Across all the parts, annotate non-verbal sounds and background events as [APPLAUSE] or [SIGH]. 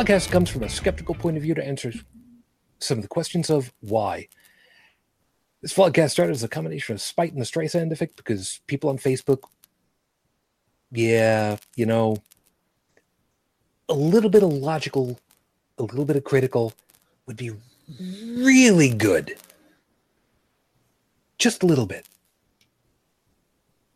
Vlogcast comes from a skeptical point of view to answer some of the questions of why. This podcast started as a combination of spite and the Streisand effect because people on Facebook, yeah, you know, a little bit of logical, a little bit of critical would be really good. Just a little bit.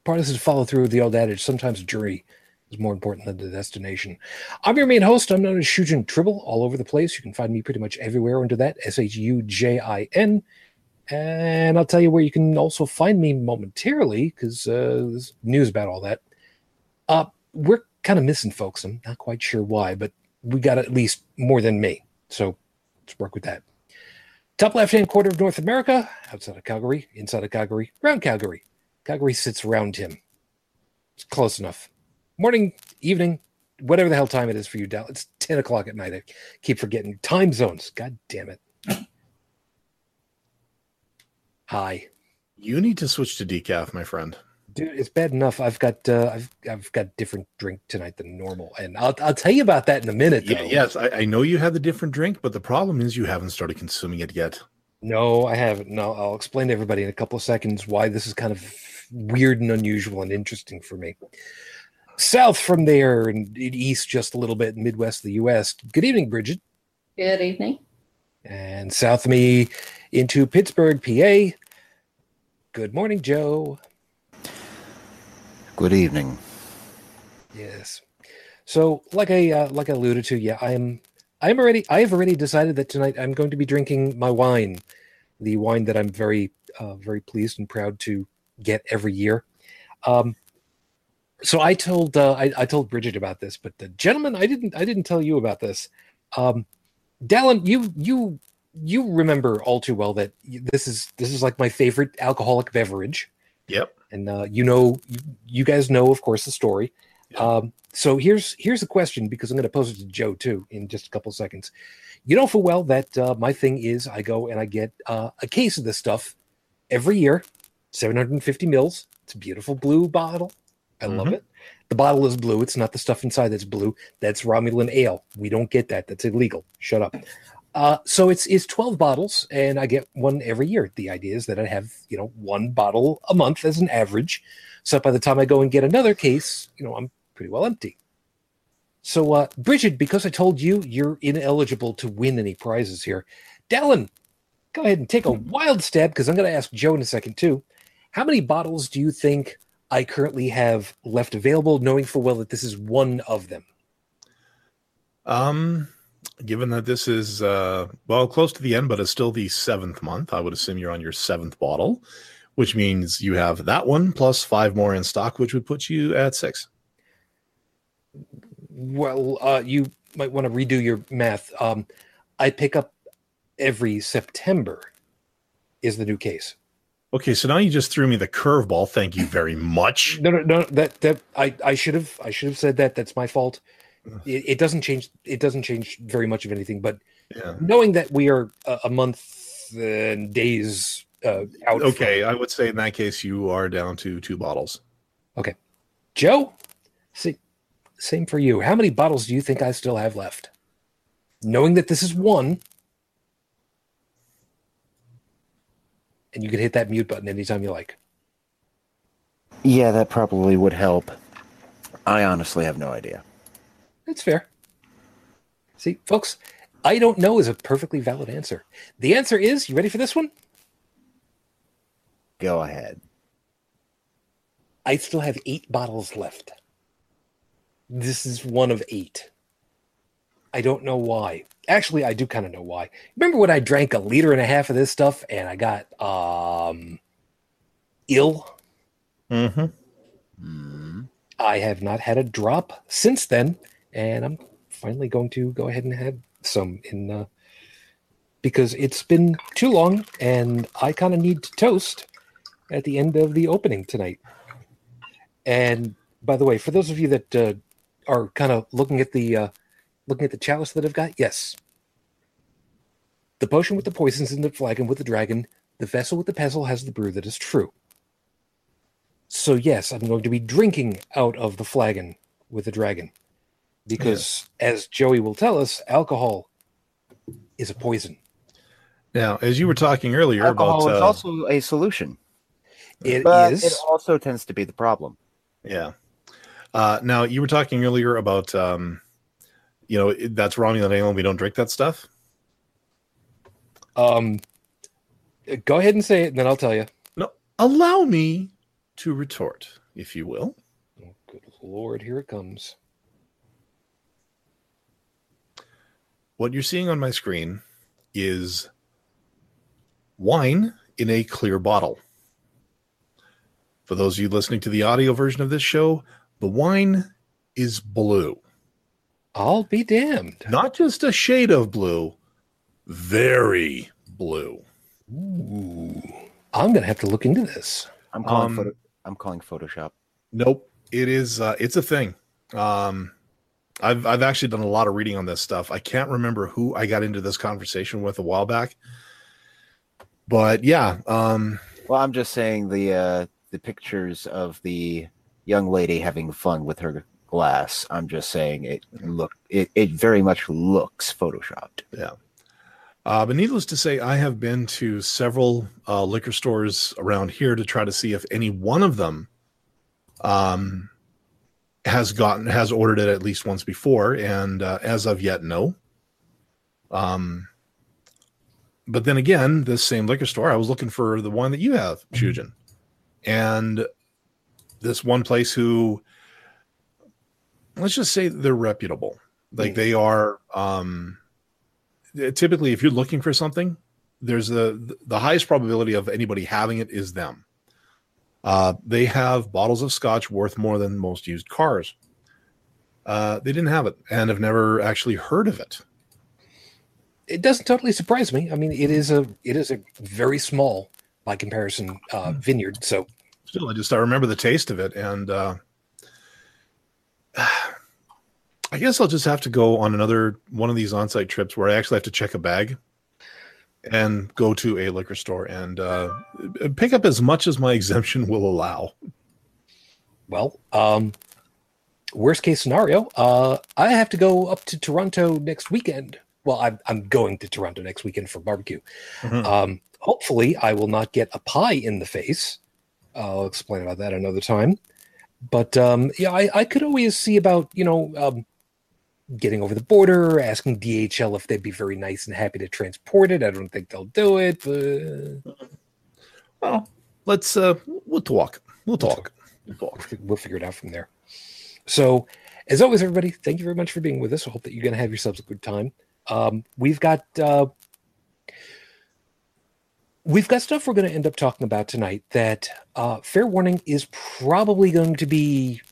Part of this is follow through with the old adage sometimes a jury is more important than the destination. I'm your main host. I'm known as Shujin Tribble all over the place. You can find me pretty much everywhere under that S H U J I N. And I'll tell you where you can also find me momentarily because uh, there's news about all that. Uh, we're kind of missing folks. I'm not quite sure why, but we got at least more than me. So let's work with that. Top left hand quarter of North America, outside of Calgary, inside of Calgary, around Calgary. Calgary sits around him. It's close enough. Morning, evening, whatever the hell time it is for you, Dal. It's 10 o'clock at night. I keep forgetting time zones. God damn it. Hi. You need to switch to decaf, my friend. Dude, it's bad enough. I've got uh, I've I've got different drink tonight than normal, and I'll I'll tell you about that in a minute. Yeah, yes, I, I know you have the different drink, but the problem is you haven't started consuming it yet. No, I haven't. No, I'll explain to everybody in a couple of seconds why this is kind of weird and unusual and interesting for me. South from there and east just a little bit, Midwest of the U.S. Good evening, Bridget. Good evening. And south of me into Pittsburgh, PA. Good morning, Joe. Good evening. Yes. So, like I uh, like I alluded to, yeah, I'm I'm already I have already decided that tonight I'm going to be drinking my wine, the wine that I'm very uh, very pleased and proud to get every year. Um, so I told uh, I, I told Bridget about this, but the gentleman I didn't I didn't tell you about this. Um, Dallin, you you you remember all too well that this is this is like my favorite alcoholic beverage. Yep. And uh, you know, you, you, guys know, of course, the story. Yep. Um, so here's here's a question because I'm going to pose it to Joe too in just a couple seconds. You know full well that uh, my thing is I go and I get uh, a case of this stuff every year, 750 mils. It's a beautiful blue bottle. I mm-hmm. love it. The bottle is blue. It's not the stuff inside that's blue. That's Romulan ale. We don't get that. That's illegal. Shut up. Uh, so it's it's 12 bottles, and I get one every year. The idea is that I have you know one bottle a month as an average. So by the time I go and get another case, you know I'm pretty well empty. So uh, Bridget, because I told you you're ineligible to win any prizes here, Dallin, go ahead and take a wild stab because I'm going to ask Joe in a second too. How many bottles do you think I currently have left available, knowing full well that this is one of them? Um, given that this is uh, well close to the end, but it's still the seventh month, I would assume you're on your seventh bottle, which means you have that one plus five more in stock, which would put you at six. Well, uh, you might want to redo your math. Um, I pick up every September. Is the new case? Okay, so now you just threw me the curveball. Thank you very much. No, no, no. That that I I should have I should have said that. That's my fault it, it, doesn't change it doesn't change very much of anything but yeah. knowing that we are a, a month and days uh, out okay from, i would say in that case you are down to two bottles okay joe see same for you how many bottles do you think i still have left knowing that this is one and you can hit that mute button anytime you like yeah that probably would help i honestly have no idea that's fair. See, folks, I don't know is a perfectly valid answer. The answer is you ready for this one? Go ahead. I still have eight bottles left. This is one of eight. I don't know why. Actually, I do kind of know why. Remember when I drank a liter and a half of this stuff and I got um ill? Mm-hmm. Mm-hmm. I have not had a drop since then and I'm finally going to go ahead and have some in uh, because it's been too long, and I kind of need to toast at the end of the opening tonight. And by the way, for those of you that uh, are kind of looking at the uh, looking at the chalice that I've got, yes, the potion with the poisons in the flagon with the dragon, the vessel with the pestle has the brew that is true. So yes, I'm going to be drinking out of the flagon with the dragon. because as Joey will tell us, alcohol is a poison. Now, as you were talking earlier Alcohol about is uh, also a solution, It but is. it also tends to be the problem. Yeah. Uh, now you were talking earlier about, um, you know, that's Romulan ale. We don't drink that stuff. Um, go ahead and say it, and then I'll tell you. No, allow me to retort, if you will. Oh, good lord, here it comes. What you're seeing on my screen is wine in a clear bottle. For those of you listening to the audio version of this show, the wine is blue. I'll be damned. Not just a shade of blue, very blue. Ooh, I'm gonna have to look into this. I'm calling. Um, photo, I'm calling Photoshop. Nope, it is. Uh, it's a thing. Um, I've I've actually done a lot of reading on this stuff. I can't remember who I got into this conversation with a while back, but yeah, um, Well, I'm just saying the uh, the pictures of the young lady having fun with her glass. I'm just saying it look it, it very much looks photoshopped. Yeah. Uh, but needless to say, I have been to several uh, liquor stores around here to try to see if any one of them um, has gotten has ordered it at least once before, and uh, as of yet, no. Um, but then again, this same liquor store, I was looking for the one that you have, Shujin, and this one place who, let's just say, they're reputable. Like Mm. they are. Um, typically if you're looking for something there's the the highest probability of anybody having it is them uh, they have bottles of scotch worth more than most used cars uh, they didn't have it and have never actually heard of it It doesn't totally surprise me. I mean, it is a it is a very small by comparison uh, vineyard. So still i just i remember the taste of it and uh, [SIGHS] i guess i'll just have to go on another one of these on-site trips where i actually have to check a bag and go to a liquor store and uh, pick up as much as my [LAUGHS] exemption will allow Well, um, worst case scenario, uh, I have to go up to Toronto next weekend. Well, I'm, I'm going to Toronto next weekend for barbecue. Mhm. Um, hopefully, I will not get a pie in the face. I'll explain about that another time. But um, yeah, I, I could always see about you know um, getting over the border, asking DHL if they'd be very nice and happy to transport it. I don't think they'll do it, but Well, let's uh we'll talk. We'll talk. We'll talk. we'll figure it out from there. So, as always, everybody, thank you very much for being with us. I hope that you're going to have yourselves a good time. Um, we've got uh, we've got stuff we're going to end up talking about tonight. That uh, fair warning is probably going to be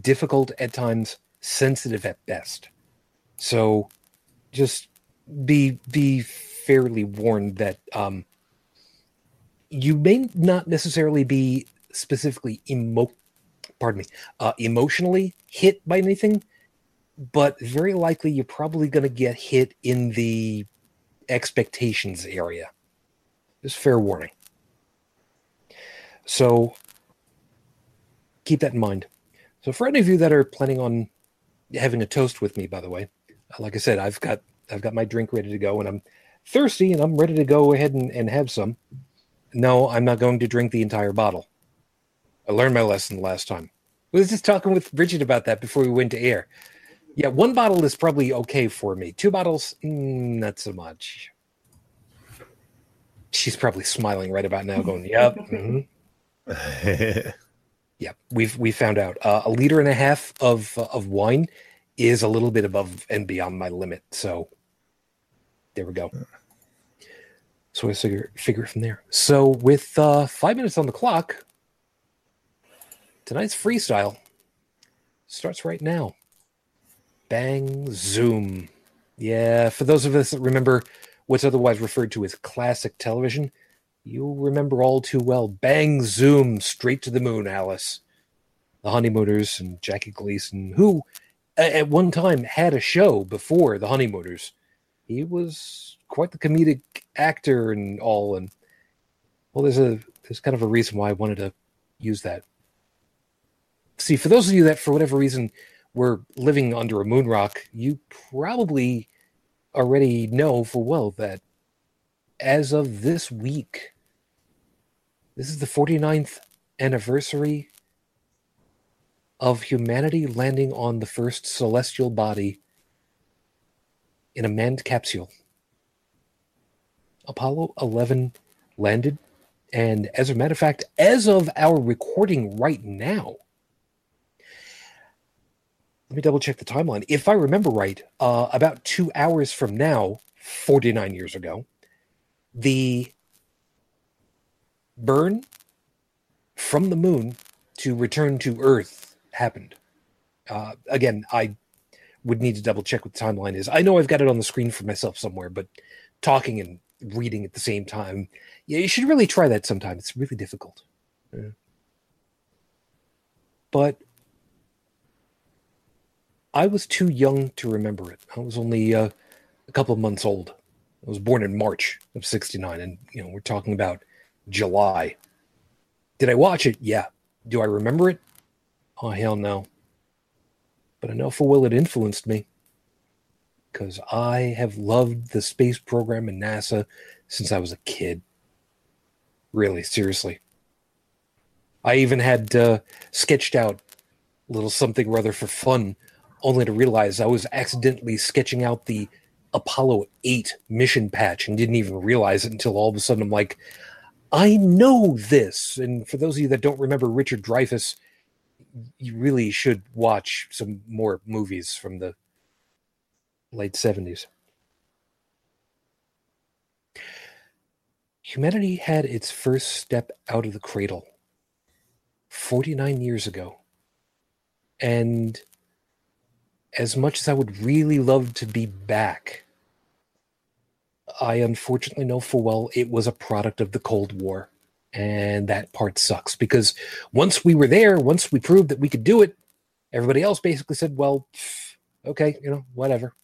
difficult at times, sensitive at best. So, just be be fairly warned that um, you may not necessarily be specifically emo pardon me uh, emotionally hit by anything but very likely you're probably going to get hit in the expectations area just fair warning so keep that in mind so for any of you that are planning on having a toast with me by the way like i said i've got i've got my drink ready to go and i'm thirsty and i'm ready to go ahead and, and have some no i'm not going to drink the entire bottle I learned my lesson last time. I was just talking with Bridget about that before we went to air. Yeah, one bottle is probably okay for me. Two bottles, mm, not so much. She's probably smiling right about now, going, "Yep, [LAUGHS] mhm. [LAUGHS] yep." We've we found out uh, a liter and a half of uh, of wine is a little bit above and beyond my limit. So there we go. So I figure figure it from there. So with uh, five minutes on the clock, tonight's freestyle starts right now. Bang Zoom. Yeah, for those of us that remember what's otherwise referred to as classic television, you'll remember all too well Bang Zoom, straight to the moon, Alice. The Honeymooners and Jackie Gleason, who at one time had a show before the Honeymooners. He was quite the comedic actor and all, and well, there's a there's kind of a reason why I wanted to use that see for those of you that for whatever reason were living under a moon rock, you probably already know full well that as of this week, this is the 49th anniversary of humanity landing on the first celestial body in a manned capsule. Apollo 11 landed, and as a matter of fact, as of our recording right now, let me double check the timeline. If I remember right, uh, about two hours from now, 49 years ago, the burn from the moon to return to Earth happened. Uh, again, I would need to double check what the timeline is. I know I've got it on the screen for myself somewhere, but talking and reading at the same time, yeah, you should really try that sometime. It's really difficult. Yeah. But I was too young to remember it. I was only uh, a couple of months old. I was born in March of 69, and you know, we're talking about July. Did I watch it? Yeah. Do I remember it? Oh, hell no. But I know full well it influenced me because I have loved the space program and NASA since I was a kid. Really, seriously. I even had uh, sketched out a little something rather for fun, only to realize I was accidentally sketching out the Apollo 8 mission patch and didn't even realize it until all of a sudden I'm like, I know this. And for those of you that don't remember Richard Dreyfuss, you really should watch some more movies from the late 70s. Humanity had its first step out of the cradle 49 years ago. And as much as I would really love to be back, I unfortunately know full well it was a product of the Cold War. And that part sucks because once we were there, once we proved that we could do it, everybody else basically said, well, okay, you know, whatever.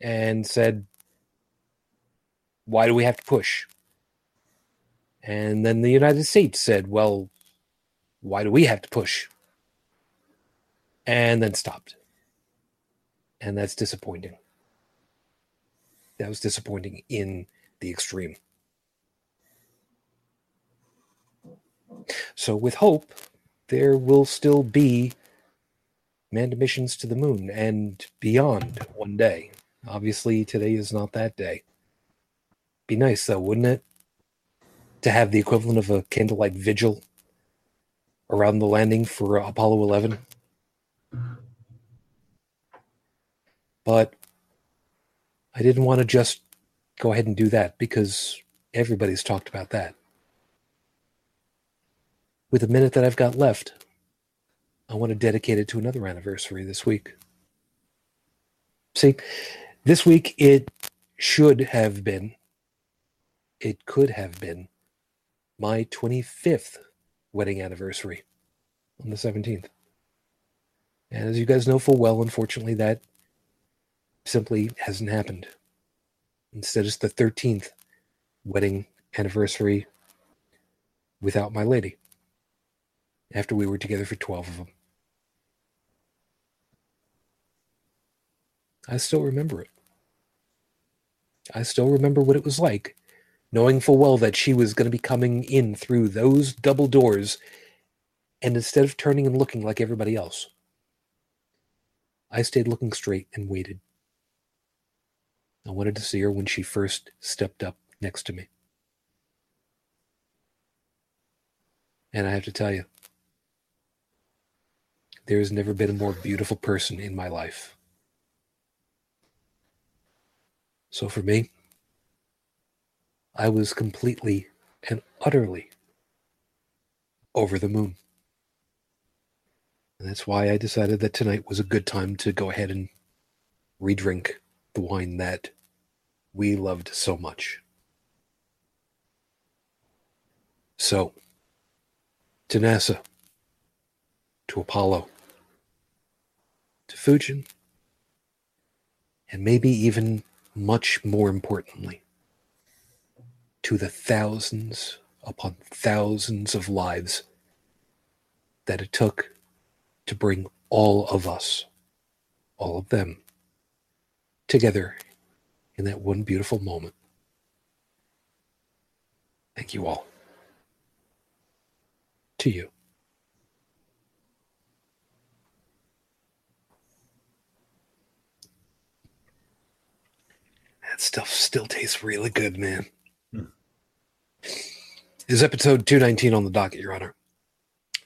And said, why do we have to push? And then the United States said, well, why do we have to push? And then stopped. And that's disappointing. That was disappointing in the extreme. So, with hope, there will still be manned missions to the moon and beyond one day. Obviously, today is not that day. Be nice, though, wouldn't it? To have the equivalent of a candlelight vigil around the landing for Apollo 11. But I didn't want to just go ahead and do that because everybody's talked about that with the minute that I've got left, I want to dedicate it to another anniversary this week. See, this week it should have been, it could have been my 25th wedding anniversary on the 17th. And as you guys know full well, unfortunately, that simply hasn't happened. Instead, it's the 13th wedding anniversary without my lady after we were together for 12 of them. I still remember it. I still remember what it was like, knowing full well that she was going to be coming in through those double doors, and instead of turning and looking like everybody else, I stayed looking straight and waited. I wanted to see her when she first stepped up next to me. And I have to tell you, there has never been a more beautiful person in my life. So for me, I was completely and utterly over the moon. And that's why I decided that tonight was a good time to go ahead and redrink the wine that we loved so much. So, to NASA, to Apollo, to Fujin, and maybe even much more importantly, to the thousands upon thousands of lives that it took to bring all of us, all of them, together in that one beautiful moment. Thank you all. To you. That stuff still tastes really good, man. Hmm. Is episode 219 on the docket, Your Honor?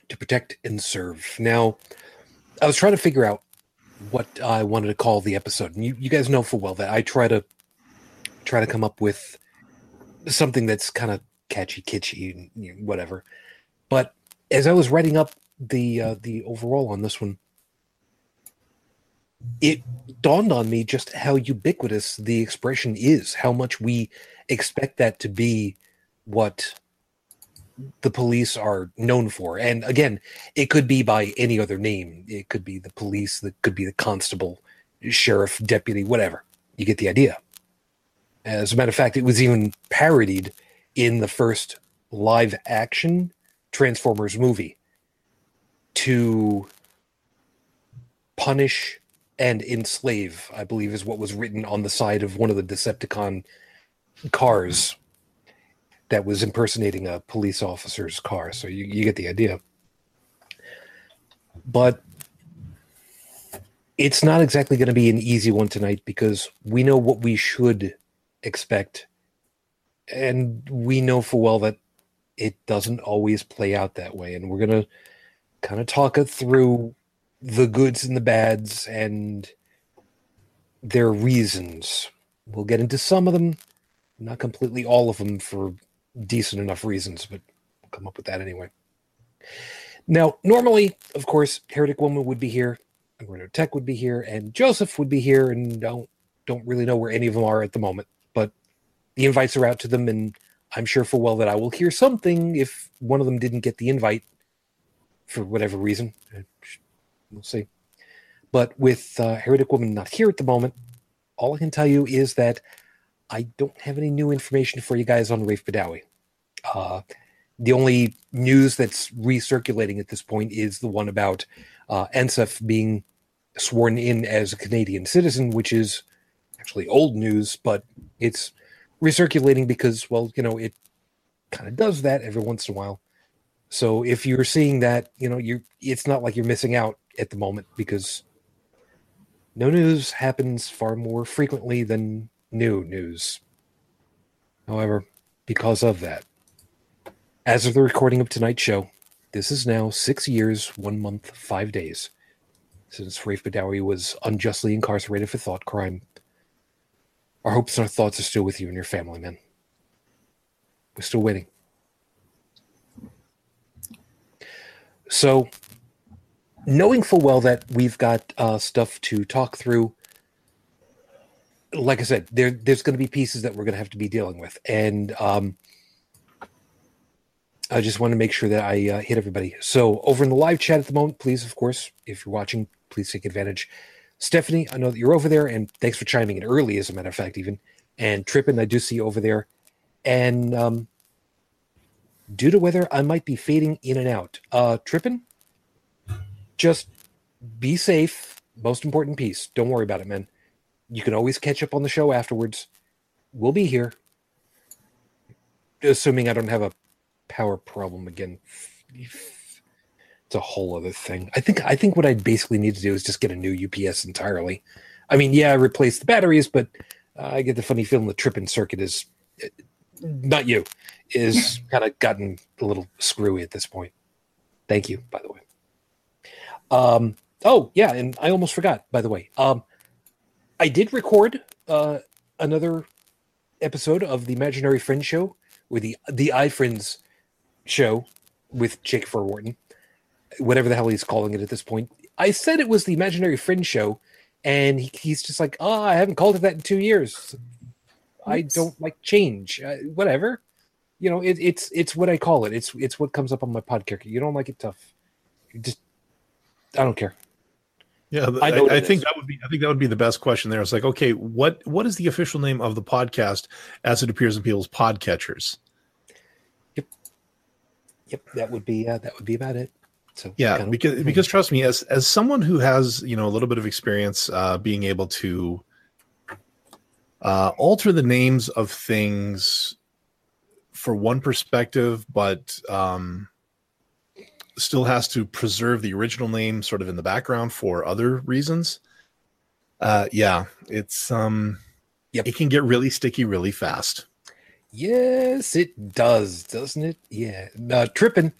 To protect and serve. Now, I was trying to figure out what I wanted to call the episode. And you, you guys know full well that I try to try to come up with something that's kind of catchy, kitschy, you know, whatever. But as I was writing up the uh, the overall on this one, it dawned on me just how ubiquitous the expression is, how much we expect that to be what the police are known for. And again, it could be by any other name. It could be the police, that could be the constable, sheriff, deputy, whatever. You get the idea. As a matter of fact, it was even parodied in the first live action Transformers movie to punish and enslave, I believe is what was written on the side of one of the Decepticon cars that was impersonating a police officer's car. So you, you get the idea. But it's not exactly going to be an easy one tonight because we know what we should expect. And we know for well that it doesn't always play out that way. And we're going to kind of talk it through the goods and the bads and their reasons. We'll get into some of them, not completely all of them for decent enough reasons, but we'll come up with that anyway. Now, normally, of course, Heretic Woman would be here, Inferno Tech would be here, and Joseph would be here, and don't don't really know where any of them are at the moment. But the invites are out to them, and I'm sure for well that I will hear something if one of them didn't get the invite for whatever reason. We'll see. But with uh, Heretic Woman not here at the moment, all I can tell you is that I don't have any new information for you guys on Raif Badawi. Uh, the only news that's recirculating at this point is the one about uh, Ensaf being sworn in as a Canadian citizen, which is actually old news, but it's recirculating because, well, you know, it kind of does that every once in a while. So if you're seeing that, you know, you're it's not like you're missing out at the moment because no news happens far more frequently than new news. However, because of that, as of the recording of tonight's show, this is now six years, one month, five days since Raif Badawi was unjustly incarcerated for thought crime. Our hopes and our thoughts are still with you and your family, man. We're still waiting. So, knowing full well that we've got uh, stuff to talk through, like I said, there there's going to be pieces that we're going to have to be dealing with, and um, I just want to make sure that I uh, hit everybody. So, over in the live chat at the moment, please, of course, if you're watching, please take advantage. Stephanie, I know that you're over there, and thanks for chiming in early, as a matter of fact, even. And Trippin, I do see you over there. And um, due to weather, I might be fading in and out. Uh, Trippin, just be safe. Most important piece. Don't worry about it, man. You can always catch up on the show afterwards. We'll be here. Assuming I don't have a power problem again. It's a whole other thing. I think I think what I'd basically need to do is just get a new UPS entirely. I mean, yeah, I replace the batteries, but uh, I get the funny feeling the tripping circuit is not you is kind of gotten a little screwy at this point. Thank you, by the way. Um, oh yeah, and I almost forgot. By the way, um, I did record uh, another episode of the Imaginary Friends show, or the the iFriends show with Jake Furwarton, whatever the hell he's calling it at this point. I said it was the Imaginary Friend show, and he, he's just like, "Oh, I haven't called it that in two years. I don't like change. Uh, whatever, you know. It, it's it's what I call it. It's it's what comes up on my podcast. You don't like it tough. You just I don't care. Yeah, I I, I, think is. that would be I think that would be the best question there. It's like, okay, what what is the official name of the podcast as it appears in people's podcatchers? Yep, that would be uh, that would be about it. So Yeah, kind of- because because trust me, as as someone who has you know a little bit of experience uh, being able to uh, alter the names of things for one perspective, but um, still has to preserve the original name sort of in the background for other reasons. Uh, yeah, it's um, Yep. it can get really sticky really fast. Yes, it does, doesn't it? Yeah. Uh, tripping.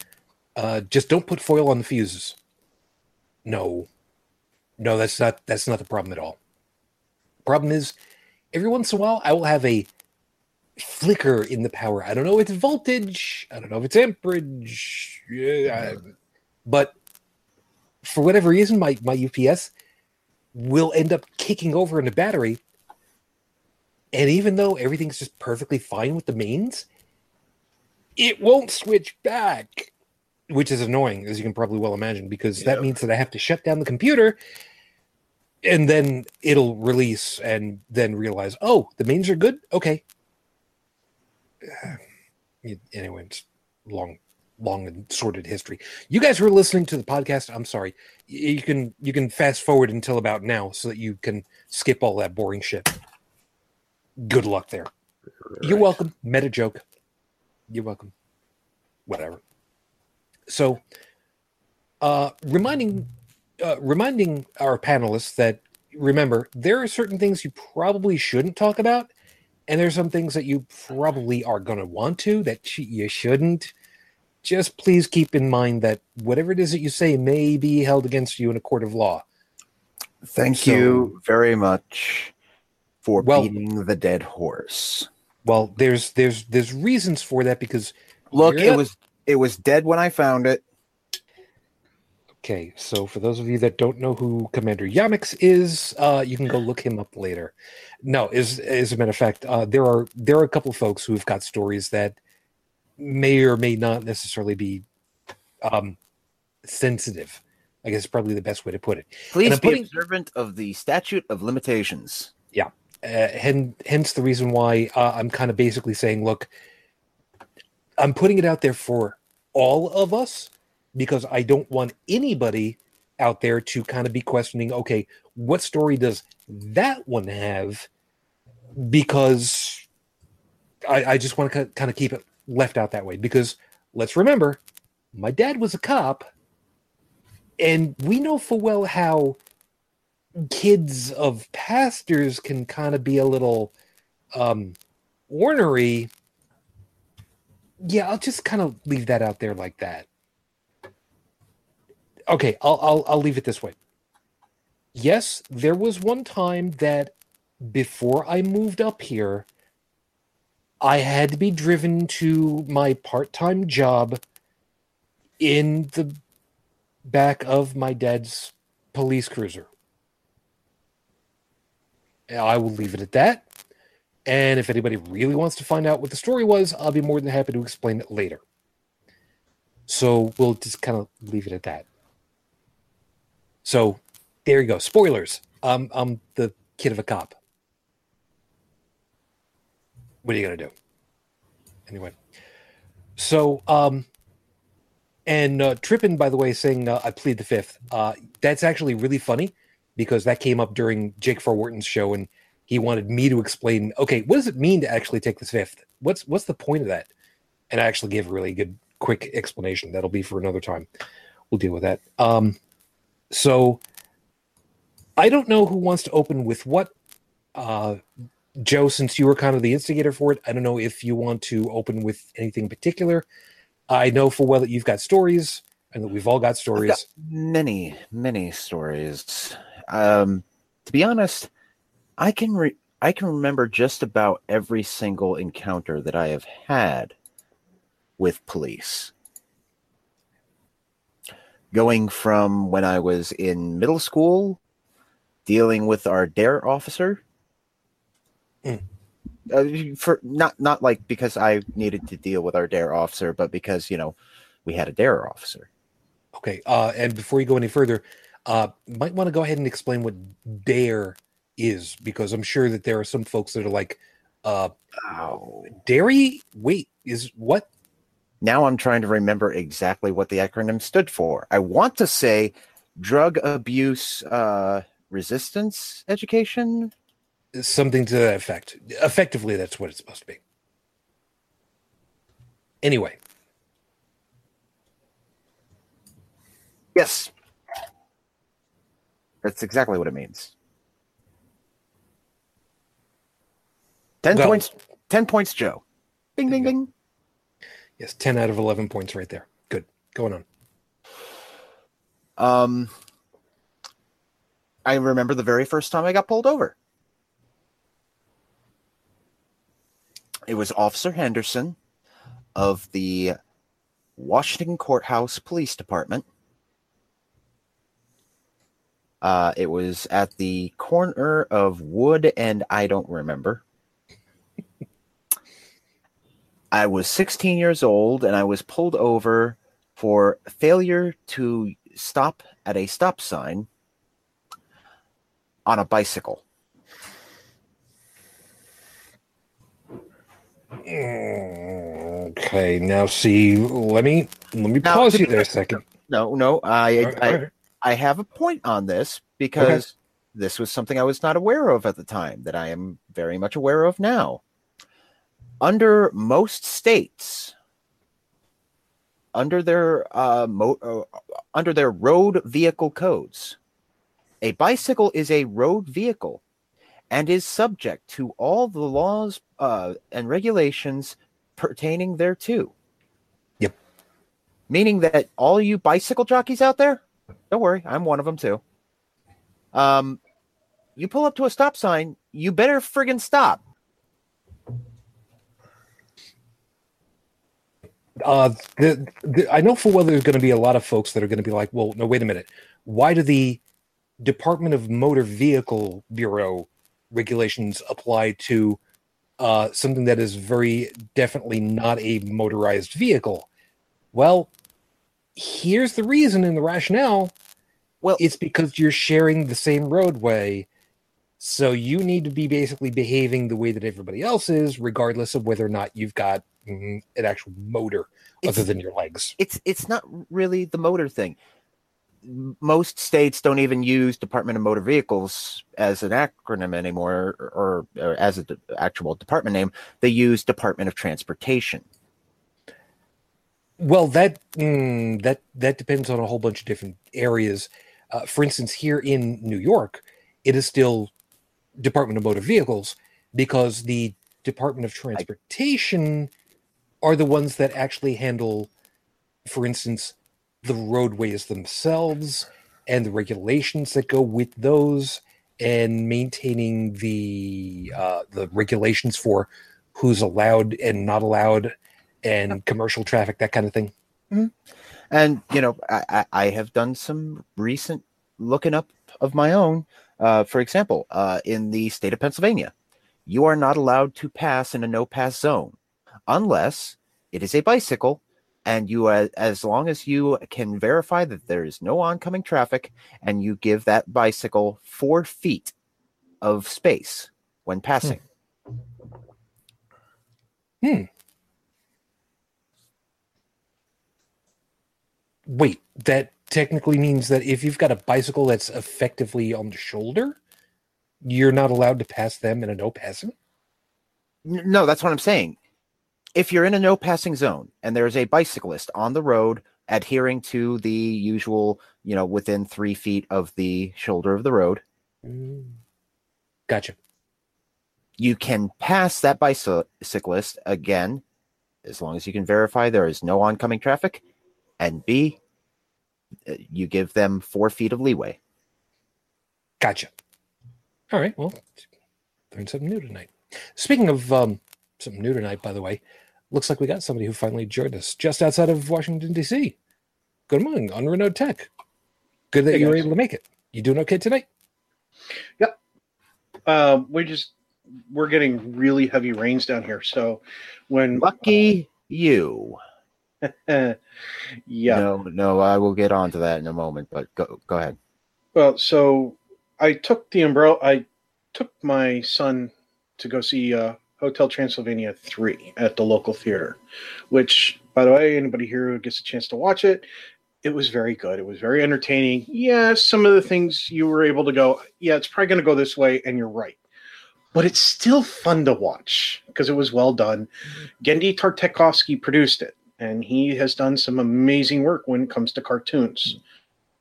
Uh, just don't put foil on the fuses. No, no, that's not that's not the problem at all. Problem is, every once in a while, I will have a flicker in the power. I don't know if it's voltage. I don't know if it's amperage. Yeah, I- but for whatever reason, my my UPS will end up kicking over in the battery and even though everything's just perfectly fine with the mains, it won't switch back, which is annoying, as you can probably well imagine, because that means that I have to shut down the computer and then it'll release and then realize, oh, the mains are good. Okay. [SIGHS] It- anyway, it's long, long and sordid history. You guys who are listening to the podcast, I'm sorry. You can you can fast forward until about now so that you can skip all that boring shit. Good luck there. You're welcome. Meta joke. You're welcome. Whatever. So, uh, reminding uh, reminding our panelists that remember there are certain things you probably shouldn't talk about, and there's some things that you probably are going to want to that you shouldn't. Just please keep in mind that whatever it is that you say may be held against you in a court of law. Thank So- you very much for Well- beating the dead horse. Well, there's there's there's reasons for that because Look, it was it was dead when I found it. Okay, so for those of you that don't know who Commander Yamix is, uh, you can go look him up later. No, as as a matter of fact, uh, there are there are a couple of folks who've got stories that may or may not necessarily be um, sensitive. I guess probably the best way to put it. Please be putting- observant of the statute of limitations. Uh, hen- hence the reason why uh, I'm kind of basically saying, look, I'm putting it out there for all of us because I don't want anybody out there to kind of be questioning, okay, what story does that one have? Because I, I just want to kind of keep it left out that way. Because let's remember, my dad was a cop, and we know full well how kids of pastors can kind of be a little um ornery. Yeah i'll just kind of leave that out there like that. Okay i'll i'll, I'll leave it this way. Yes there was one time that before i moved up here i had to be driven to my part-time job in the back of my dad's police cruiser I will leave it at that. And if anybody really wants to find out what the story was, I'll be more than happy to explain it later. So we'll just kind of leave it at that. So there you go. Spoilers. I'm the kid of a cop. What are you gonna do? Anyway. So um and uh Trippin, by the way, saying uh, I plead the fifth. Uh that's actually really funny because that came up during Jake Forwarton's show, and he wanted me to explain. Okay, what does it mean to actually take this fifth? What's what's the point of that? And I actually gave a really good, quick explanation. That'll be for another time. We'll deal with that. Um, so I don't know who wants to open with what. Uh, Joe, since you were kind of the instigator for it, I don't know if you want to open with anything particular. I know full well that you've got stories, and that we've all got stories. Many, many stories. Um, to be honest, I can re- I can remember just about every single encounter that I have had with police. Going from when I was in middle school, dealing with our dare officer. Mm. Uh, for not not like because I needed to deal with our dare officer, but because you know we had a dare officer. Okay. Uh, and before you go any further, uh, might want to go ahead and explain what dare is, because I'm sure that there are some folks that are like, uh, Oh, dairy? Wait, is what? Now I'm trying to remember exactly what the acronym stood for. I want to say drug abuse uh, resistance education. Something to that effect. Effectively, that's what it's supposed to be. Anyway, Yes. That's exactly what it means. 10 Well- points 10 points Joe. Bing bing bing. yes, 10 out of 11 points right there. Good. Going on. Um I remember the very first time I got pulled over. It was Officer Henderson of the Washington Courthouse Police Department. Uh, it was at the corner of Wood and I don't remember. I was 16 years old and I was pulled over for failure to stop at a stop sign on a bicycle. Okay, now see, let me let me Now, pause you there a second. No, no, I I, right. I have a point on this because this was something I was not aware of at the time that I am very much aware of now. Under most states, under their uh, mo- uh, under their road vehicle codes, a bicycle is a road vehicle and is subject to all the laws uh, and regulations pertaining thereto. Yep. Meaning that all you bicycle jockeys out there, don't worry, I'm one of them too. Um, you pull up to a stop sign, you better friggin' stop. Uh, the, the, I know for well there's going to be a lot of folks that are going to be like, well, no, wait a minute. Why do the Department of Motor Vehicle Bureau regulations apply to uh, something that is very definitely not a motorized vehicle? Well, here's the reason and the rationale. Well- it's because you're sharing the same roadway. So you need to be basically behaving the way that everybody else is, regardless of whether or not you've got mm, an actual motor other than your legs. it's it's not really the motor thing. Most states don't even use Department of Motor Vehicles as an acronym anymore, or, or as an actual department name. They use Department of Transportation. Well, that mm, that that depends on a whole bunch of different areas. Uh, for instance, here in New York, it is still Department of Motor Vehicles because the Department of Transportation are the ones that actually handle, for instance, the roadways themselves and the regulations that go with those, and maintaining the uh, the regulations for who's allowed and not allowed and commercial traffic, that kind of thing. And you know, I, I, have done some recent looking up of my own. Uh, for example, uh, in the state of Pennsylvania, you are not allowed to pass in a no pass zone unless it is a bicycle, and you, uh, as long as you can verify that there is no oncoming traffic, and you give that bicycle four feet of space when passing. Wait, that technically means that if you've got a bicycle that's effectively on the shoulder, you're not allowed to pass them in a no passing. No, that's what I'm saying. If you're in a no passing zone and there's a bicyclist on the road adhering to the usual, you know, within three feet of the shoulder of the road, mm. Gotcha. you can pass that bicyclist again, as long as you can verify there is no oncoming traffic, and B, you give them four feet of leeway. Gotcha. All right. Well, learned something new tonight. Speaking of um, something new tonight, by the way, looks like we got somebody who finally joined us just outside of Washington D.C. Good morning, Inferno Tech. Good that Hey, you were able to make it. You doing okay tonight? Yep. Um, we just we're getting really heavy rains down here. So when Lucky you. [LAUGHS] yeah, No, no, I will get on to that in a moment, but go, go ahead. well, so I took the umbrella. I took my son to go see uh, Hotel Transylvania 3 at the local theater, which, by the way, anybody here who gets a chance to watch it, it was very good. It was very entertaining. Yeah, some of the things you were able to go, yeah, it's probably going to go this way, and you're right. But it's still fun to watch because it was well done. Genndy Tartakovsky produced it, and he has done some amazing work when it comes to cartoons.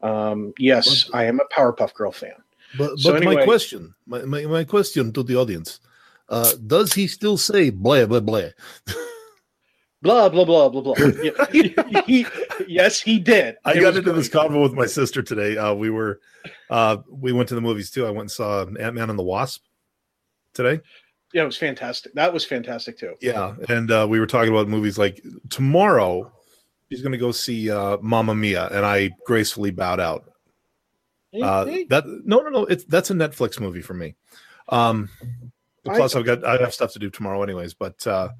Um, yes, I am a Powerpuff Girl fan. But, So but my question, my, my, my question to the audience, uh, does he still say blah blah blah? [LAUGHS] Blah blah blah blah blah. [LAUGHS] Yeah, he- yes, he did. I It got was into this convo with my sister today. Uh, we were, uh, we went to the movies too. I went and saw Ant Man and the Wasp today. Yeah, it was fantastic. That was fantastic too. Yeah, and uh, we were talking about movies like tomorrow. She's going to go see uh, Mamma Mia, and I gracefully bowed out. Uh, that no, no, no. It's that's a Netflix movie for me. Um, I- plus, I've got I have stuff to do tomorrow, anyways. But uh,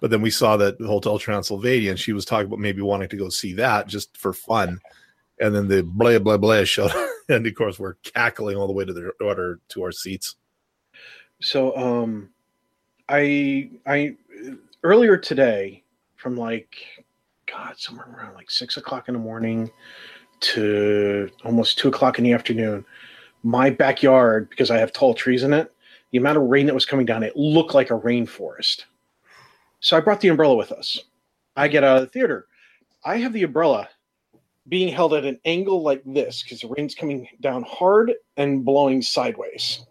but then we saw that Hotel Transylvania, and she was talking about maybe wanting to go see that just for fun. And then the blah blah blah showed, [LAUGHS] and of course we're cackling all the way to the order to our seats. So um i i earlier today from like god somewhere around like six o'clock in the morning to almost two o'clock in the afternoon my backyard because i have tall trees in it the amount of rain that was coming down it looked like a rainforest. So i brought the umbrella with us. I get out of the theater. I have the umbrella being held at an angle like this because the rain's coming down hard and blowing sideways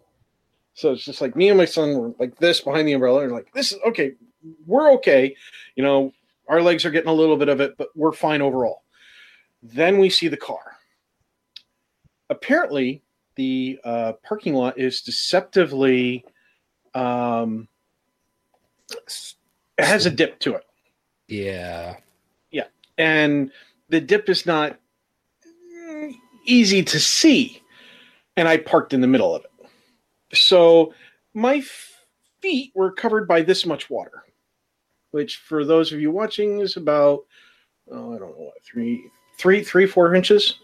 so it's just like me and my son were like this behind the umbrella and like this is okay. We're okay. You know, our legs are getting a little bit of it, but we're fine overall. Then we see the car. Apparently, the uh, parking lot is deceptively um, it has a dip to it, Yeah. Yeah. And the dip is not mm, easy to see. And I parked in the middle of it. So my feet were covered by this much water, which for those of you watching is about oh I don't know what three three three four inches.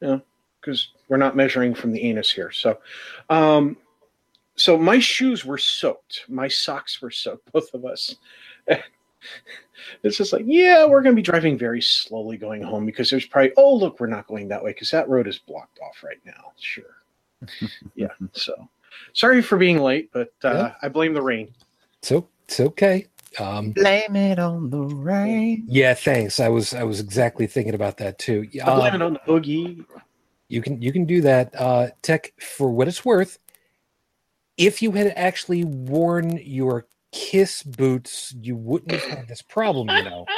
Yeah, because we're not measuring from the anus here. So, um, so my shoes were soaked. My socks were soaked. [LAUGHS] Both of us. It's just like, yeah, we're going to be driving very slowly going home because there's probably, oh, look, we're not going that way because that road is blocked off right now. Sure. [LAUGHS] yeah. So sorry for being late, but uh, Yeah. I blame the rain. So it's okay. Um, Blame it on the rain. yeah, thanks. I was I was exactly thinking about that too. I blame Uh, it on the boogie. you can you can do that. Uh, Tech, for what it's worth, if you had actually worn your Kiss boots, you wouldn't have had this problem. You know. [LAUGHS]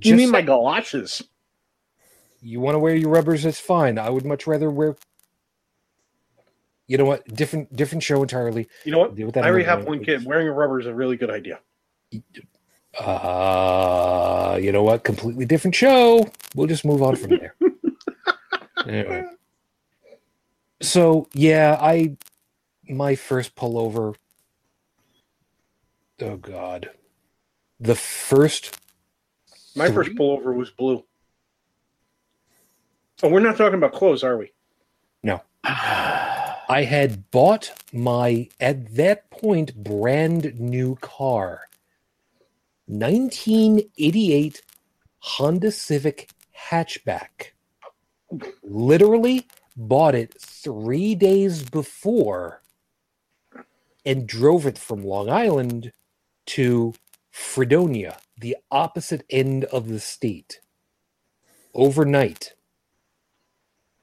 You mean my galoshes? You want to wear your rubbers? That's fine. I would much rather wear. You know what? Different different show entirely. You know what? Deal with that I already have one kid. Wearing a rubber is a really good idea. Uh, you know what? Completely different show. We'll just move on from there. [LAUGHS] anyway. So yeah, I my first pullover. Oh God, the first. My first pullover was blue. Oh, we're not talking about clothes, are we? [SIGHS] [SIGHS] I had bought my at that point brand new car. 1988 Honda Civic hatchback. Literally bought it 3 days before and drove it from Long Island to Fredonia, the opposite end of the state, overnight.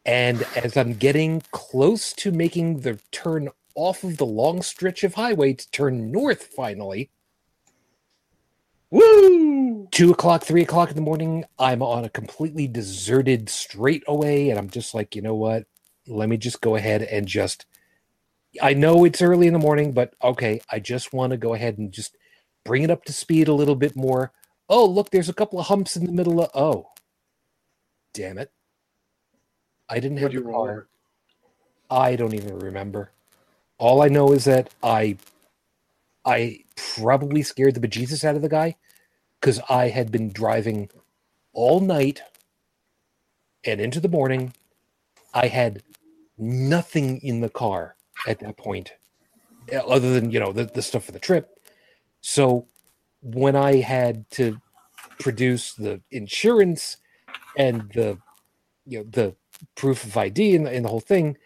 And as I'm getting close to making the turn off of the long stretch of highway to turn north finally, Woo! two o'clock, three o'clock in the morning, I'm on a completely deserted straightaway, and I'm just like, you know what? Let me just go ahead and just. I know it's early in the morning, but okay, I just want to go ahead and just bring it up to speed a little bit more. Oh, look, there's a couple of humps in the middle of. Oh, damn it! I didn't have the car. I don't even remember. All I know is that I I probably scared the bejesus out of the guy because I had been driving all night and into the morning. I had nothing in the car at that point. uh, other than you know the, the stuff for the trip. So when I had to produce the insurance and the you know the proof of ID and, and the whole thing,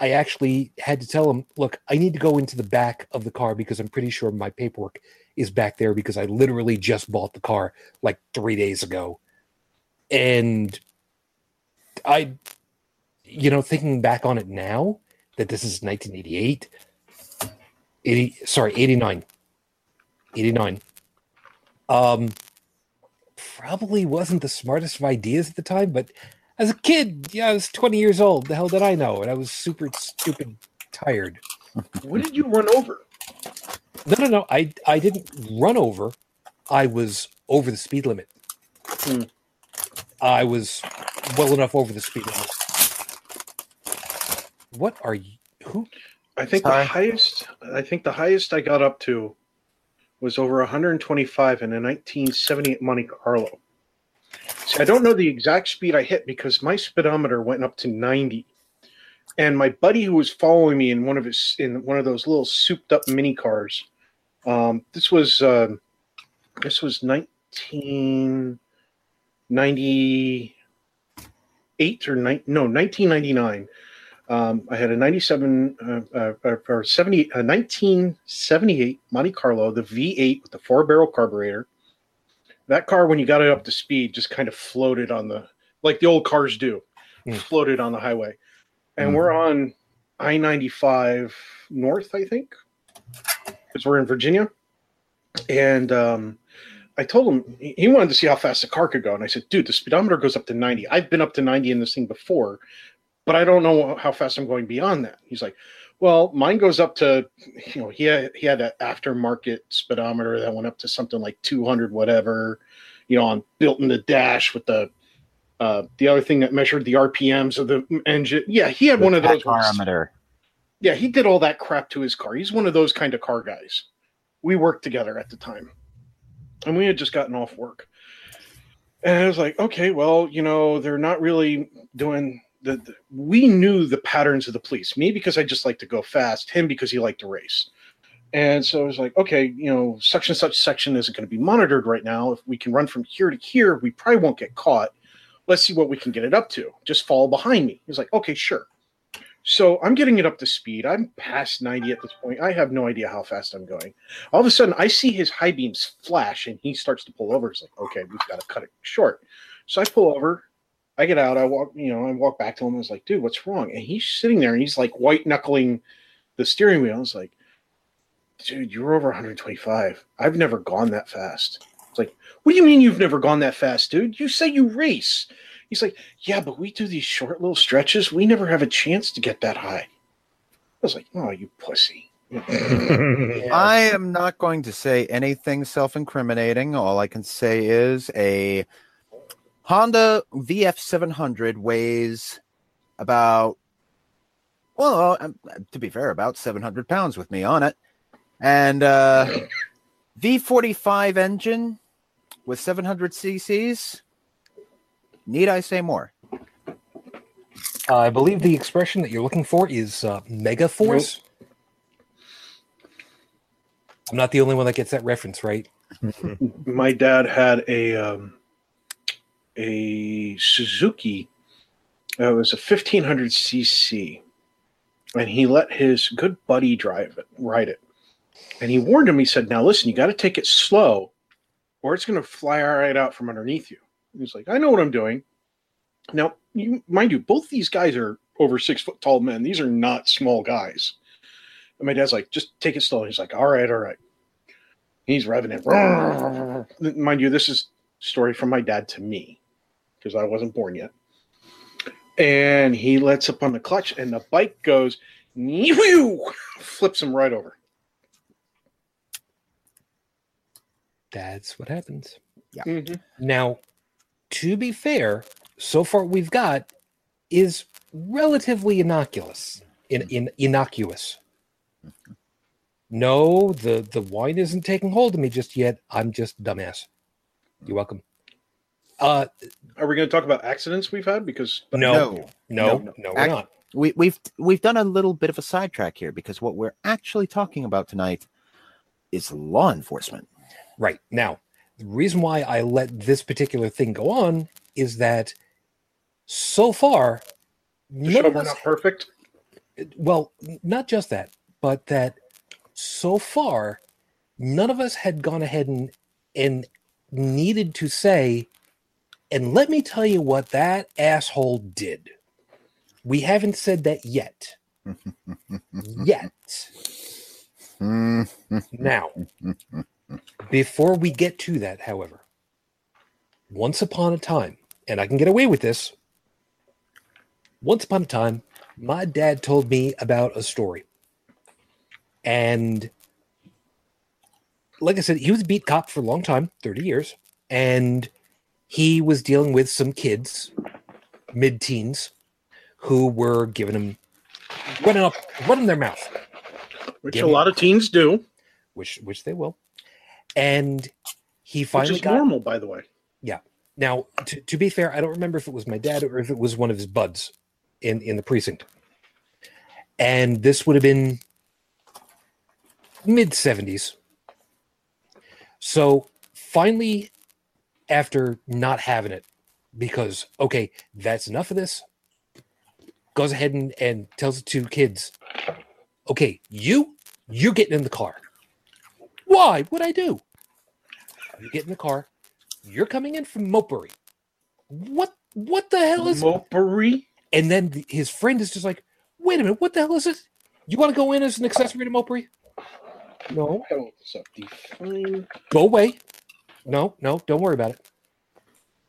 I actually had to tell him, look, I need to go into the back of the car because I'm pretty sure my paperwork is back there because I literally just bought the car like three days ago. And I, you know, thinking back on it now that this is 1988, 80, sorry, 89, 89. Um, probably wasn't the smartest of ideas at the time, but as a kid, yeah, I was 20 years old. The hell did I know? And I was super stupid tired. What did you run over? No, no, no. I I didn't run over. I was over the speed limit. Hmm. I was well enough over the speed limit. What are you? Who? I think Sorry. the highest. I think the highest I got up to was over 125 in a 1978 Monte Carlo. See, I don't know the exact speed I hit because my speedometer went up to 90, and my buddy who was following me in one of his in one of those little souped up mini cars. Um, this was uh, this was 1998 or ni- no 1999. Um, I had a 97 uh, uh, or 70, a 1978 Monte Carlo, the V8 with the four barrel carburetor. That car, when you got it up to speed, just kind of floated on the, like the old cars do, Hmm. floated on the highway. And we're on I 95 North, I think, because we're in Virginia. And um, I told him he wanted to see how fast the car could go. And I said, dude, the speedometer goes up to 90. I've been up to 90 in this thing before but I don't know how fast I'm going beyond that. He's like, well, mine goes up to, you know, he had, he had an aftermarket speedometer that went up to something like 200, whatever, you know, on built in the dash with the, uh, the other thing that measured the RPMs of the engine. Yeah, he had one of those. ones. Barometer. Yeah, he did all that crap to his car. He's one of those kind of car guys. We worked together at the time, and we had just gotten off work. And I was like, okay, well, you know, they're not really doing the, the. We knew the patterns of the police. Me because I just like to go fast. Him because he liked to race. And so I was like, okay, you know, such and such section isn't going to be monitored right now. If we can run from here to here, we probably won't get caught. Let's see what we can get it up to. Just follow behind me. He's like, okay, sure. So I'm getting it up to speed. I'm past 90 at this point. I have no idea how fast I'm going. All of a sudden, I see his high beams flash and he starts to pull over. He's like, okay, we've got to cut it short. So I pull over. I get out. I walk, you know, I walk back to him. I was like, dude, what's wrong? And he's sitting there and he's like white knuckling the steering wheel. I was like, dude, you're over 125. I've never gone that fast. It's like, what do you mean you've never gone that fast, dude? You say you race. He's like, yeah, but we do these short little stretches. We never have a chance to get that high. I was like, oh, you pussy. [LAUGHS] I am not going to say anything self incriminating. All I can say is a Honda VF700 weighs about, well, um, to be fair, about 700 pounds with me on it. And uh, [LAUGHS] V45 engine with 700 cc's. Need I say more? Uh, I believe the expression that you're looking for is uh, mega force. I'm not the only one that gets that reference, right? [LAUGHS] My dad had a um, a Suzuki. Uh, it was a 1500 cc, and he let his good buddy drive it, ride it. And he warned him. He said, "Now listen, you got to take it slow, or it's going to fly right out from underneath you." He was like, "I know what I'm doing." Now, you, mind you, both these guys are over six foot tall men. These are not small guys. And my dad's like, "Just take it slow." He's like, "All right, all right." He's revving it. [LAUGHS] Mind you, this is story from my dad to me because I wasn't born yet. And he lets up on the clutch, and the bike goes, flips him right over. That's what happens. Mhm. Now, to be fair, so far we've got is relatively innocuous. In, in innocuous. No, the the wine isn't taking hold of me just yet. I'm just dumbass. You're welcome. Uh Are we going to talk about accidents we've had? Because no, no, no, No. we're Ac- not. we, we've we've done a little bit of a sidetrack here because what we're actually talking about tonight is law enforcement. Right. Now, the reason why I let this particular thing go on is that so far, To none show of we're us- not perfect. well, not just that, but that so far, none of us had gone ahead and and needed to say, and let me tell you what that asshole did. We haven't said that yet. yet. Now, before we get to that, however, once upon a time, and I can get away with this, once upon a time, my dad told me about a story. And like I said, he was a beat cop for a long time 30 years. And he was dealing with some kids, mid teens, who were giving him, running up, running their mouth Which Give a lot of teens do, which which they will. And he finally which is got normal, by the way. Yeah. Now. To, to be fair, I don't remember if it was my dad or if it was one of his buds in in the precinct. And this would have been mid seventies. So finally, after not having it, because okay, that's enough of this. Goes ahead and, and tells the two kids, okay, you, you're getting in the car. Why? What'd I do? You get in the car. You're coming in from Mopery. What what the hell is Mopery? and then the- his friend is just like, wait a minute, what the hell is this? You want to go in as an accessory to Mopery? No. I look this up. Define. Go away. No, no, don't worry about it.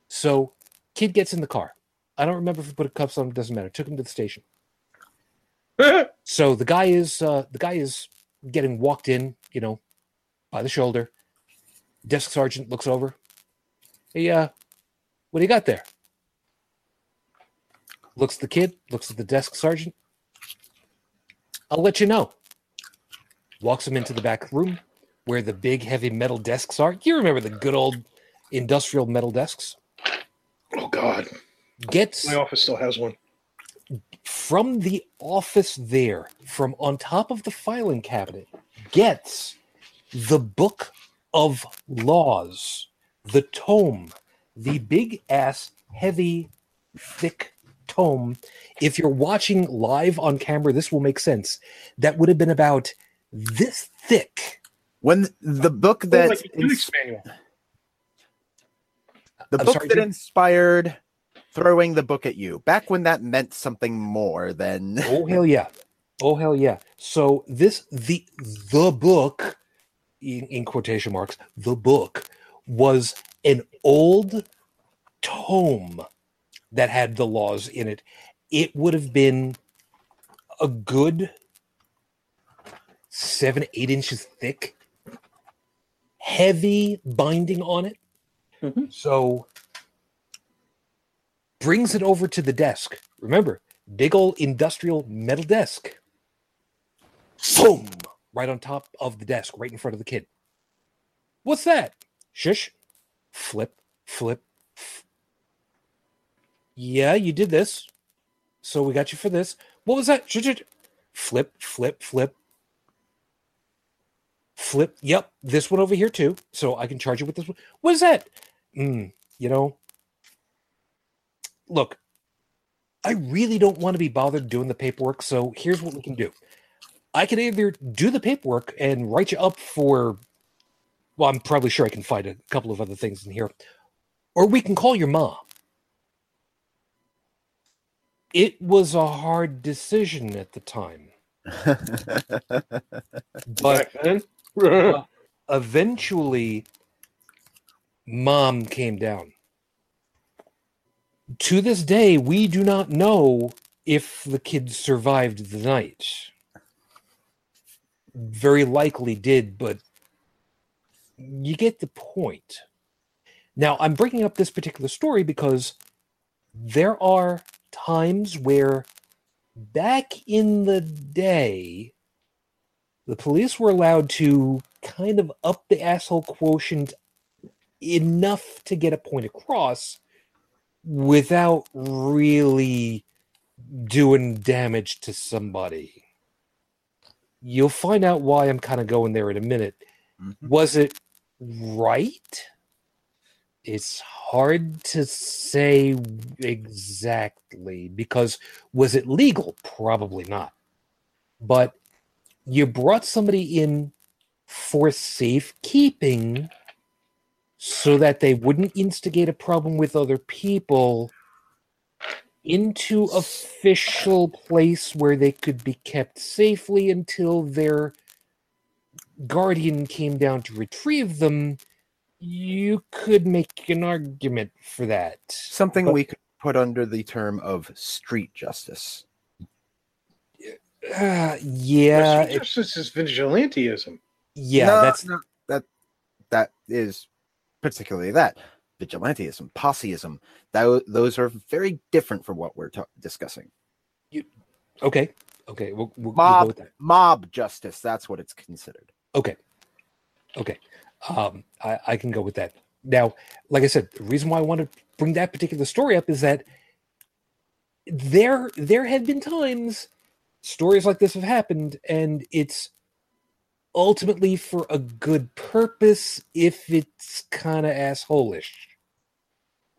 So kid gets in the car. I don't remember if he put a cuffs on him, doesn't matter. Took him to the station. [LAUGHS] So the guy is uh the guy is getting walked in, you know, by the shoulder. Desk sergeant looks over. Hey, uh, what do you got there? Looks at the kid, looks at the desk sergeant. I'll let you know. Walks him into the back room where the big heavy metal desks are. You remember the good old industrial metal desks? oh God, Gets my office still has one. from the office there, from on top of the filing cabinet, gets the book of laws, the tome, the big ass, heavy, thick tome. If you're watching live on camera, this will make sense. That would have been about this thick. When the book that like a Unix manual. the I'm book sorry, that Jim? inspired throwing the book at you back when that meant something more than [LAUGHS] Oh hell yeah. Oh hell yeah. So this the the book in, in quotation marks, the book was an old tome that had the laws in it. It would have been a good seven, eight inches thick, heavy binding on it. Mhm. So brings it over to the desk. Remember, big old industrial metal desk. Boom! Right on top of the desk, right in front of the kid. What's that? Shush. Flip, flip. f- Yeah, you did this. So we got you for this. What was that? Flip, flip, flip. Flip. Yep. This one over here too. So I can charge you with this one. What is that? Mm, you know, look, I really don't want to be bothered doing the paperwork. So here's what we can do. I can either do the paperwork and write you up for, well, I'm probably sure I can find a couple of other things in here, or we can call your mom. It was a hard decision at the time, [LAUGHS] but Back uh, [LAUGHS] eventually mom came down. To this day we do not know if the kids survived the night. Very likely did but you get the point. Now i'm bringing up this particular story because there are times where back in the day the police were allowed to kind of up the asshole quotient enough to get a point across without really doing damage to somebody. You'll find out why I'm kind of going there in a minute. Mhm. Was it right? It's hard to say exactly because was it legal? Probably not. But you brought somebody in for safekeeping so that they wouldn't instigate a problem with other people into official place where they could be kept safely until their guardian came down to retrieve them you could make an argument for that Something But- we could put under the term of street justice. Uh, yeah Street it- justice is vigilanteism. yeah No, that's no, that that is particularly that vigilanteism, posseism. Tho- those are very different from what we're ta- discussing. You, okay okay we'll, we'll, we'll go Mob with that mob justice. That's what it's considered. Okay. Okay. Um, I, I can go with that. Now, like I said, the reason why I want to bring that particular story up is that there there have been times stories like this have happened, and it's ultimately for a good purpose if it's kind of assholish.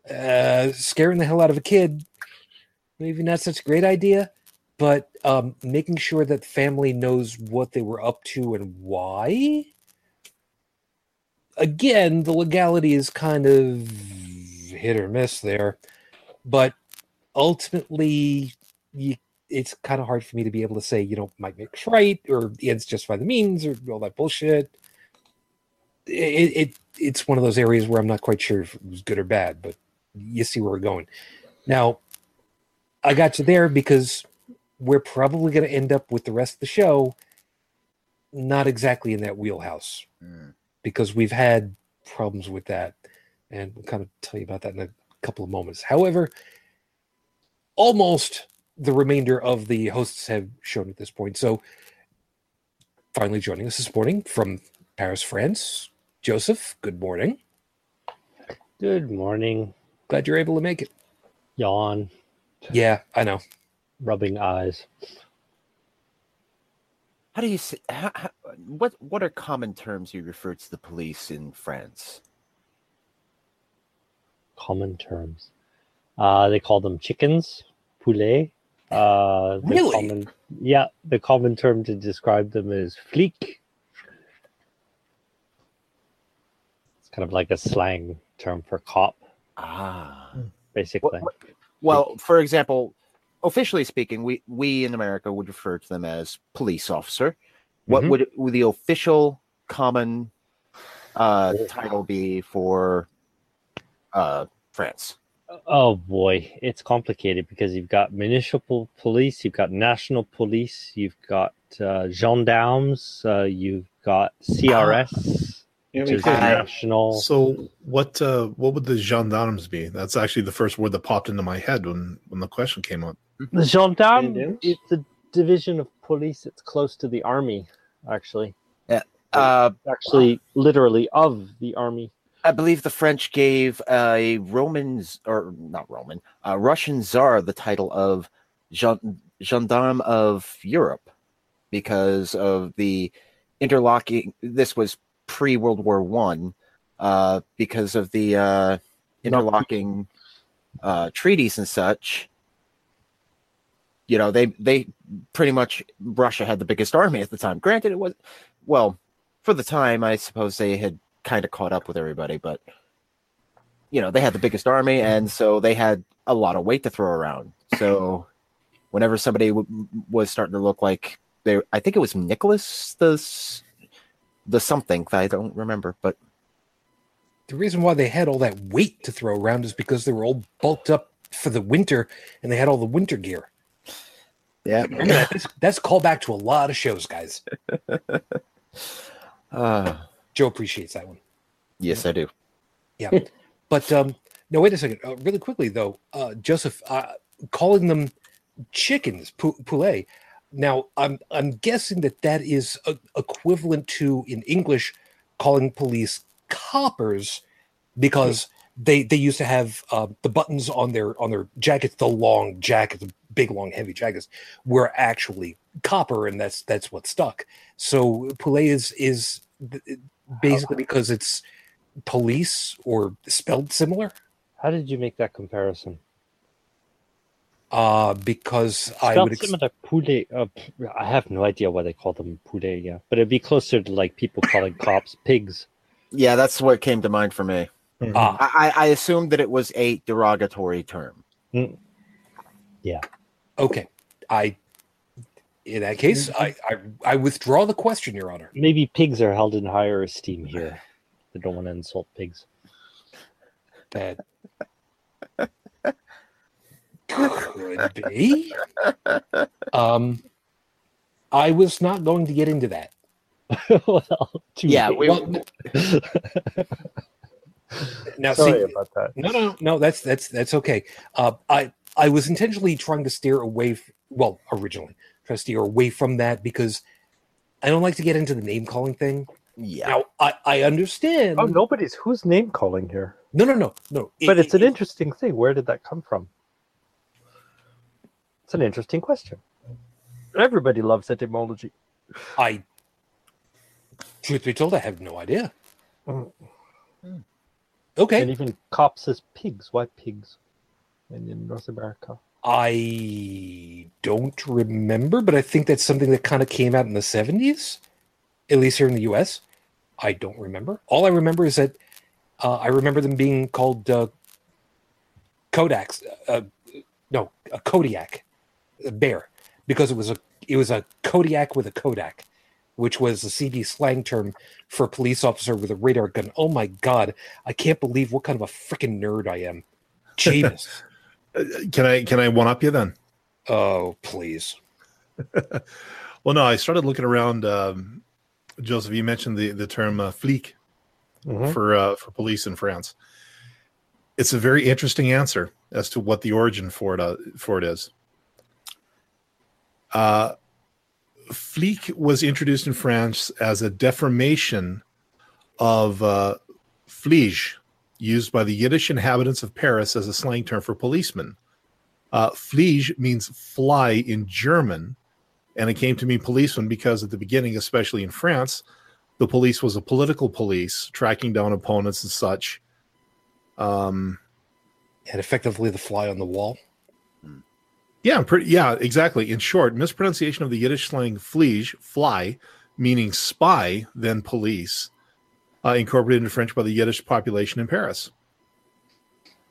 Uh, scaring the hell out of a kid, maybe not such a great idea, but um, making sure that the family knows what they were up to and why. Again, the legality is kind of hit or miss there, but ultimately, you, it's kind of hard for me to be able to say, you know, might makes right or the ends justify the means or all that bullshit. It, it it's one of those areas where I'm not quite sure if it was good or bad, but you see where we're going. Now, I got you there because we're probably going to end up with the rest of the show not exactly in that wheelhouse Mm. because we've had problems with that and we'll kind of tell you about that in a couple of moments however almost the remainder of the hosts have shown at this point so finally joining us this morning from paris france joseph good morning Good morning. glad you're able to make it Yawn, yeah i know rubbing eyes. How do you say? How, how, what What are common terms you refer to the police in France? Common terms. Uh, they call them chickens, poulet. Uh, the Really? Common, yeah, the common term to describe them is flic. It's kind of like a slang term for cop, Ah. basically. What- Well, for example, officially speaking, we we in America would refer to them as police officer. What Mhm. would, would the official common uh, title be for uh, France? Oh boy, it's complicated because you've got municipal police, you've got national police, you've got uh, gendarmes, uh, you've got CRS, You know, which is national. So what uh, what would the gendarmes be? That's actually the first word that popped into my head when when the question came up. The gendarme, Gendarmes? it's a division of police. It's close to the army, actually. Uh, Actually, literally of the army. I believe the French gave a Romans or not Roman, uh, Russian czar the title of gendarme of Europe because of the interlocking. This was pre World War One, uh, because of the uh, interlocking uh, treaties and such. You know, they they pretty much Russia had the biggest army at the time. Granted, it was well for the time. I suppose they had kind of caught up with everybody, but you know, they had the biggest army, and so they had a lot of weight to throw around. So whenever somebody w- was starting to look like they, I think it was Nicholas the the something I don't remember, but the reason why they had all that weight to throw around is because they were all bulked up for the winter and they had all the winter gear. Yeah, that's, that's a callback to a lot of shows guys. Uh, [LAUGHS] joe appreciates that one yes, I do. Yeah, but um, no, wait a second. Uh, really quickly though, uh, Joseph, uh, calling them chickens, pou- poulet. Now, I'm I'm guessing that that is uh equivalent to in English calling police coppers, because they they used to have uh, the buttons on their on their jackets, the long jackets, the big long heavy jackets were actually copper and that's that's what stuck so poulet is is basically because it's police or spelled similar How did you make that comparison? uh because i would ex- similar poulet. Uh, p- I have no idea why they call them poulet. Yeah, but it'd be closer to like people calling cops pigs. Yeah, that's what came to mind for me. ah, I, I I assumed that it was a derogatory term. Yeah. Okay i in that case I, I i withdraw the question your honor Maybe pigs are held in higher esteem here. They don't want to insult pigs. that could be um i was not going to get into that [LAUGHS] well, Yeah, we- Well, [LAUGHS] now Sorry see about that. no no no that's that's that's okay uh i i was intentionally trying to steer away f- well originally try to steer away from that because i don't like to get into the name calling thing Yeah, now i i understand Oh, nobody's who's name calling here. no no no no But It- it's an it- interesting thing. Where did that come from? It's an interesting question. Everybody loves etymology. i truth be told i have no idea Mm. okay And even cops as pigs. Why pigs? And in North America. I don't remember, but I think that's something that kind of came out in the 70s, at least here in the US. I don't remember. All I remember is that uh, I remember them being called uh, Kodaks. Uh, no, a Kodiak, a bear, because it was a it was a Kodiak with a Kodak, which was a CB slang term for a police officer with a radar gun. Oh my god, I can't believe what kind of a freaking nerd I am. [LAUGHS] Jeebus. Can I can I one up you then? oh, please. [LAUGHS] Well, no, I started looking around. Um, Joseph, you mentioned the the term uh, flic Mhm. for uh, for police in France. It's a very interesting answer as to what the origin for it uh, for it is. Uh, flic was introduced in France as a deformation of uh, flige, used by the Yiddish inhabitants of Paris as a slang term for policemen. Uh, flige means fly in German, and it came to mean policeman because at the beginning, especially in France, the police was a political police tracking down opponents and such. Um, and effectively the fly on the wall. yeah, pretty. Yeah, exactly. In short, mispronunciation of the Yiddish slang "flige," fly, meaning spy, then police, uh, incorporated into French by the Yiddish population in Paris.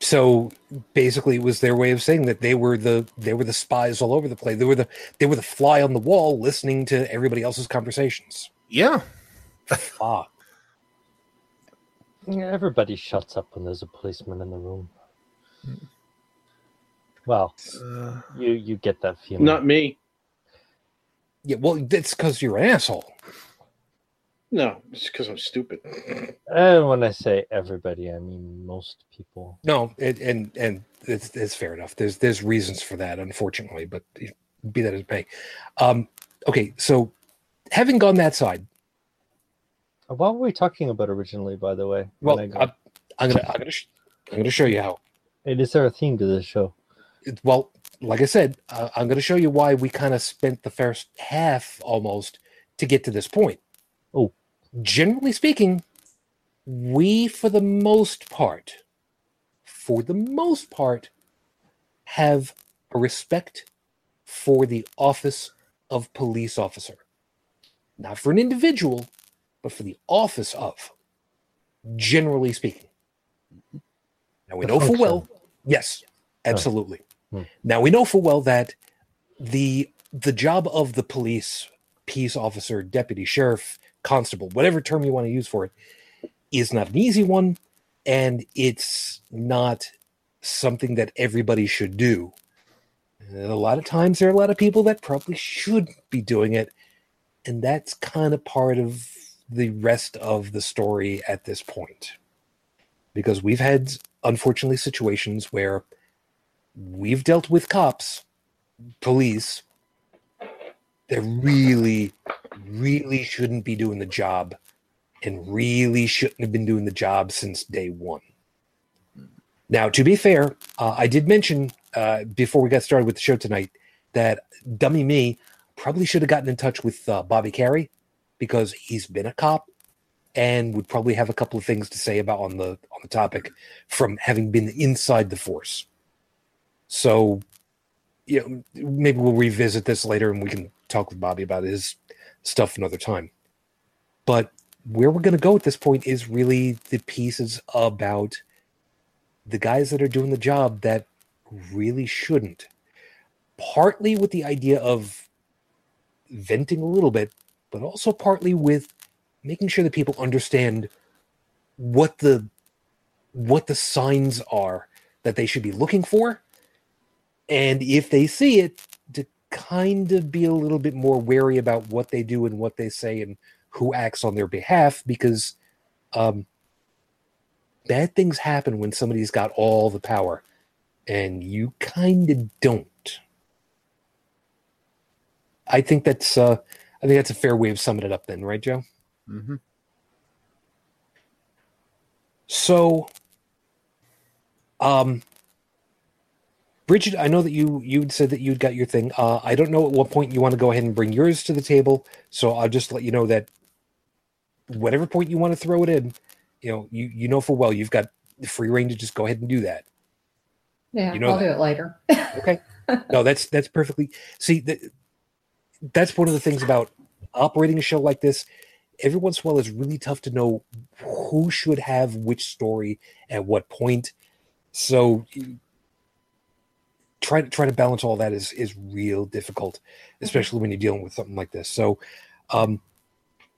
So basically, it was their way of saying that they were the they were the spies all over the place. They were the they were the fly on the wall, listening to everybody else's conversations. Yeah, Ah, Yeah, everybody shuts up when there's a policeman in the room. Well, uh, you you get that feeling. Not me. yeah. Well, that's because you're an asshole. No, it's because I'm stupid. and when I say everybody, I mean most people. No, it, and and it's, it's fair enough. There's there's reasons for that, unfortunately, but be that as it may. Um, okay, so having gone that side, What were we talking about originally, by the way? well, I go- I'm, I'm gonna I'm gonna sh- I'm gonna show you how. And is there a theme to this show? it- well, like I said, uh, I'm going to show you why we kind of spent the first half almost to get to this point. Generally speaking, we, for the most part, for the most part, have a respect for the office of police officer. Not for an individual, but for the office of, generally speaking. Now we The know full function. well, yes, absolutely. Hmm. Now we know full well that the the job of the police, peace officer, deputy sheriff, constable, whatever term you want to use for it, is not an easy one, and it's not something that everybody should do. And a lot of times there are a lot of people that probably should be doing it, and that's kind of part of the rest of the story at this point. Because we've had unfortunately situations where we've dealt with cops, police, that really, really shouldn't be doing the job and really shouldn't have been doing the job since day one. Now, to be fair, uh, I did mention uh, before we got started with the show tonight that dummy me probably should have gotten in touch with uh, Bobby Carey because he's been a cop and would probably have a couple of things to say about on the on the topic from having been inside the force. So, you know, maybe we'll revisit this later and we can talk with Bobby about his stuff another time. But where we're going to go at this point is really the pieces about the guys that are doing the job that really shouldn't. Partly with the idea of venting a little bit, but also partly with making sure that people understand what the what the signs are that they should be looking for and if they see it to kind of be a little bit more wary about what they do and what they say and who acts on their behalf because um, bad things happen when somebody's got all the power and you kind of don't i think that's uh i think that's a fair way of summing it up then right joe Mm-hmm. So, um, Bridget, I know that you you said that you'd got your thing. Uh, I don't know at what point you want to go ahead and bring yours to the table. So I'll just let you know that whatever point you want to throw it in, you know, you you know for well you've got the free reign to just go ahead and do that. Yeah, You know I'll that. do it later. [LAUGHS] Okay. no, that's that's perfectly. See, that, that's one of the things about operating a show like this. Every once in a while, it's really tough to know who should have which story at what point. So, try to try to balance all that is is real difficult, mm-hmm. especially when you're dealing with something like this. So, um,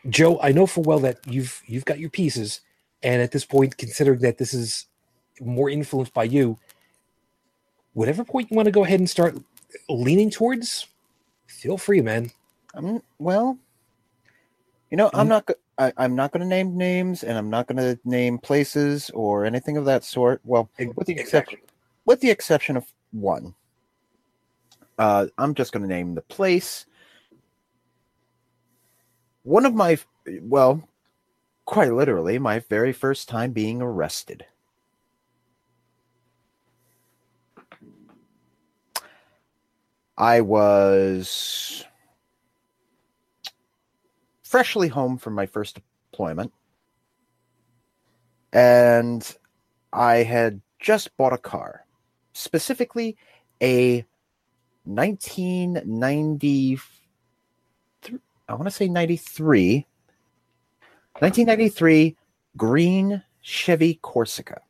Joe, I know for well that you've you've got your pieces, and at this point, considering that this is more influenced by you, whatever point you want to go ahead and start leaning towards, feel free, man. I'm well. You know. I'm mm-hmm. not. go- I, I'm not going to name names, and I'm not going to name places or anything of that sort. Well, with the exception, with the exception of one. Uh, I'm just going to name the place. One of my, well, quite literally, my very first time being arrested. I was freshly home from my first deployment. And I had just bought a car, specifically a 1990, I want to say 93, 1993 green Chevy Corsica.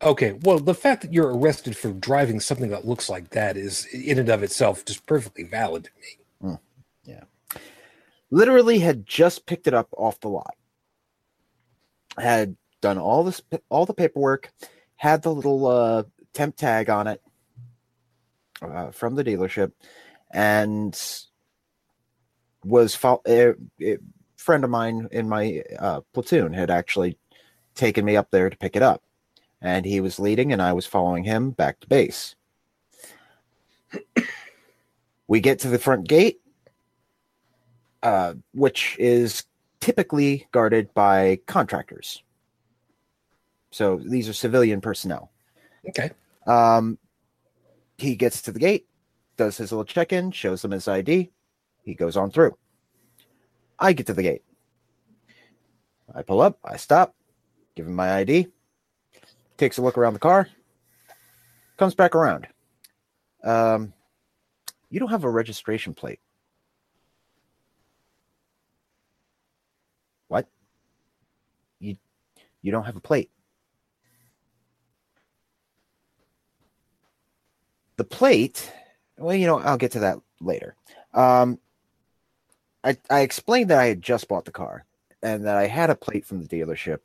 Okay, well, the fact that you're arrested for driving something that looks like that is, in and of itself, just perfectly valid to me. Yeah. Literally had just picked it up off the lot had done all this all the paperwork had the little uh temp tag on it uh, from the dealership and was fo- a, a friend of mine in my uh, platoon had actually taken me up there to pick it up and he was leading and i was following him back to base we get to the front gate uh, which is typically guarded by contractors. So these are civilian personnel. Okay. Um, he gets to the gate, does his little check in, shows them his ID. He goes on through. I get to the gate. I pull up, I stop, give him my ID, takes a look around the car, comes back around. Um, you don't have a registration plate. What? You you don't have a plate. The plate, well, you know, I'll get to that later. Um I I explained that I had just bought the car and that I had a plate from the dealership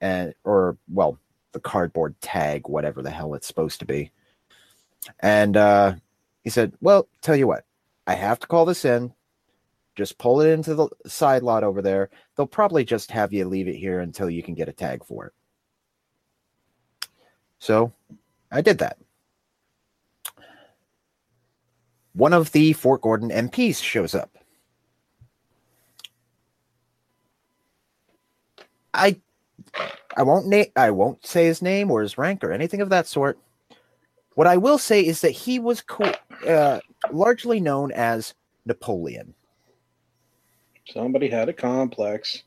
and or well, the cardboard tag, whatever the hell it's supposed to be. And uh he said, "Well, tell you what. I have to call this in. Just pull it into the side lot over there. They'll probably just have you leave it here until you can get a tag for it. So I did that. One of the Fort Gordon MPs shows up. I I won't name I won't say his name or his rank or anything of that sort. What I will say is that he was co- uh, largely known as Napoleon. Somebody had a complex.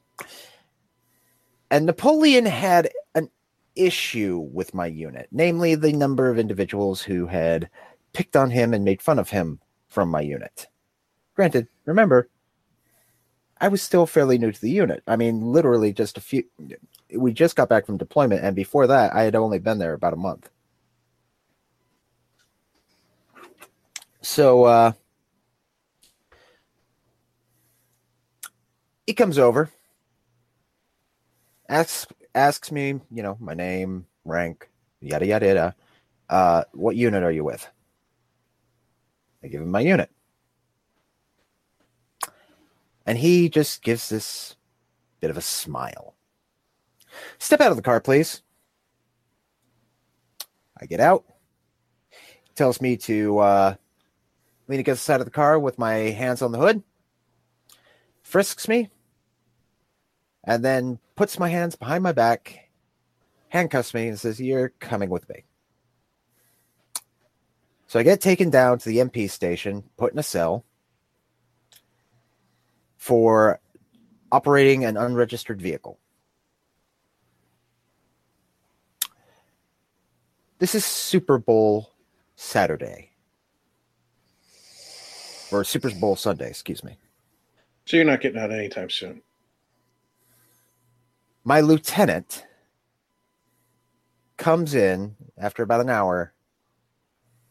And Napoleon had an issue with my unit, namely the number of individuals who had picked on him and made fun of him from my unit. Granted, remember, I was still fairly new to the unit. I mean, literally just a few. We just got back from deployment, and before that, I had only been there about a month. So, uh, he comes over, asks asks me, you know, my name, rank, yada yada yada. Uh, what unit are you with? I give him my unit. And he just gives this bit of a smile. Step out of the car, please. I get out. He tells me to uh, lean against the side of the car with my hands on the hood, frisks me, and then puts my hands behind my back, handcuffs me, and says, You're coming with me. So I get taken down to the MP station, put in a cell for operating an unregistered vehicle. This is Super Bowl Saturday. Or Super Bowl Sunday, excuse me. So you're not getting out anytime soon. My lieutenant comes in after about an hour,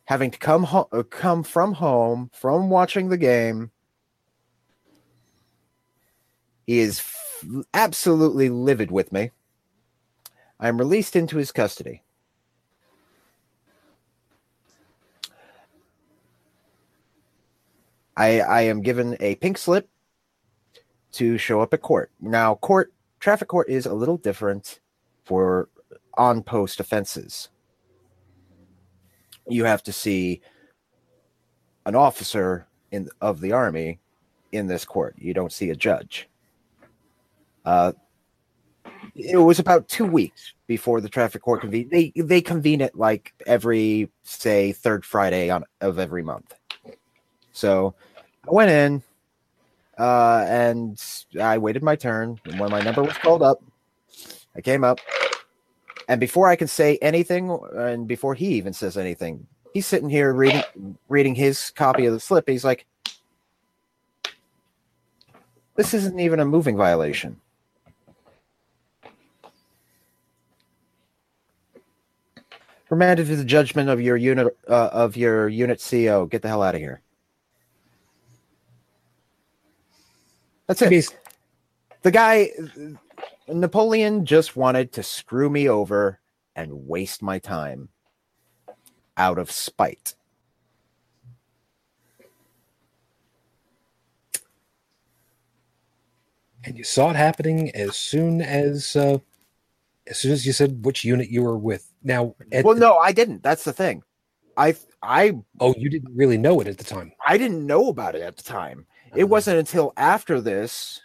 having to come ho- uh, come from home from watching the game. He is f- absolutely livid with me. I am released into his custody. I I am given a pink slip to show up at court. Now, court traffic court is a little different for on post offenses. You have to see an officer in of the army in this court. You don't see a judge. Uh, it was about two weeks before the traffic court convened. They they convene it like every say third Friday on of every month. So I went in, uh, and I waited my turn. When my number was called up, I came up, and before I can say anything, and before he even says anything, he's sitting here reading reading his copy of the slip. He's like, "This isn't even a moving violation." Remanded to the judgment of your unit uh, of your unit CO. Get the hell out of here. That's it. Bas- The guy, Napoleon, just wanted to screw me over and waste my time out of spite. and you saw it happening as soon as uh, as soon as you said which unit you were with. Now, well, the- no, I didn't. That's the thing. I I oh, you didn't really know it at the time. I didn't know about it at the time. It Uh-huh. wasn't until after this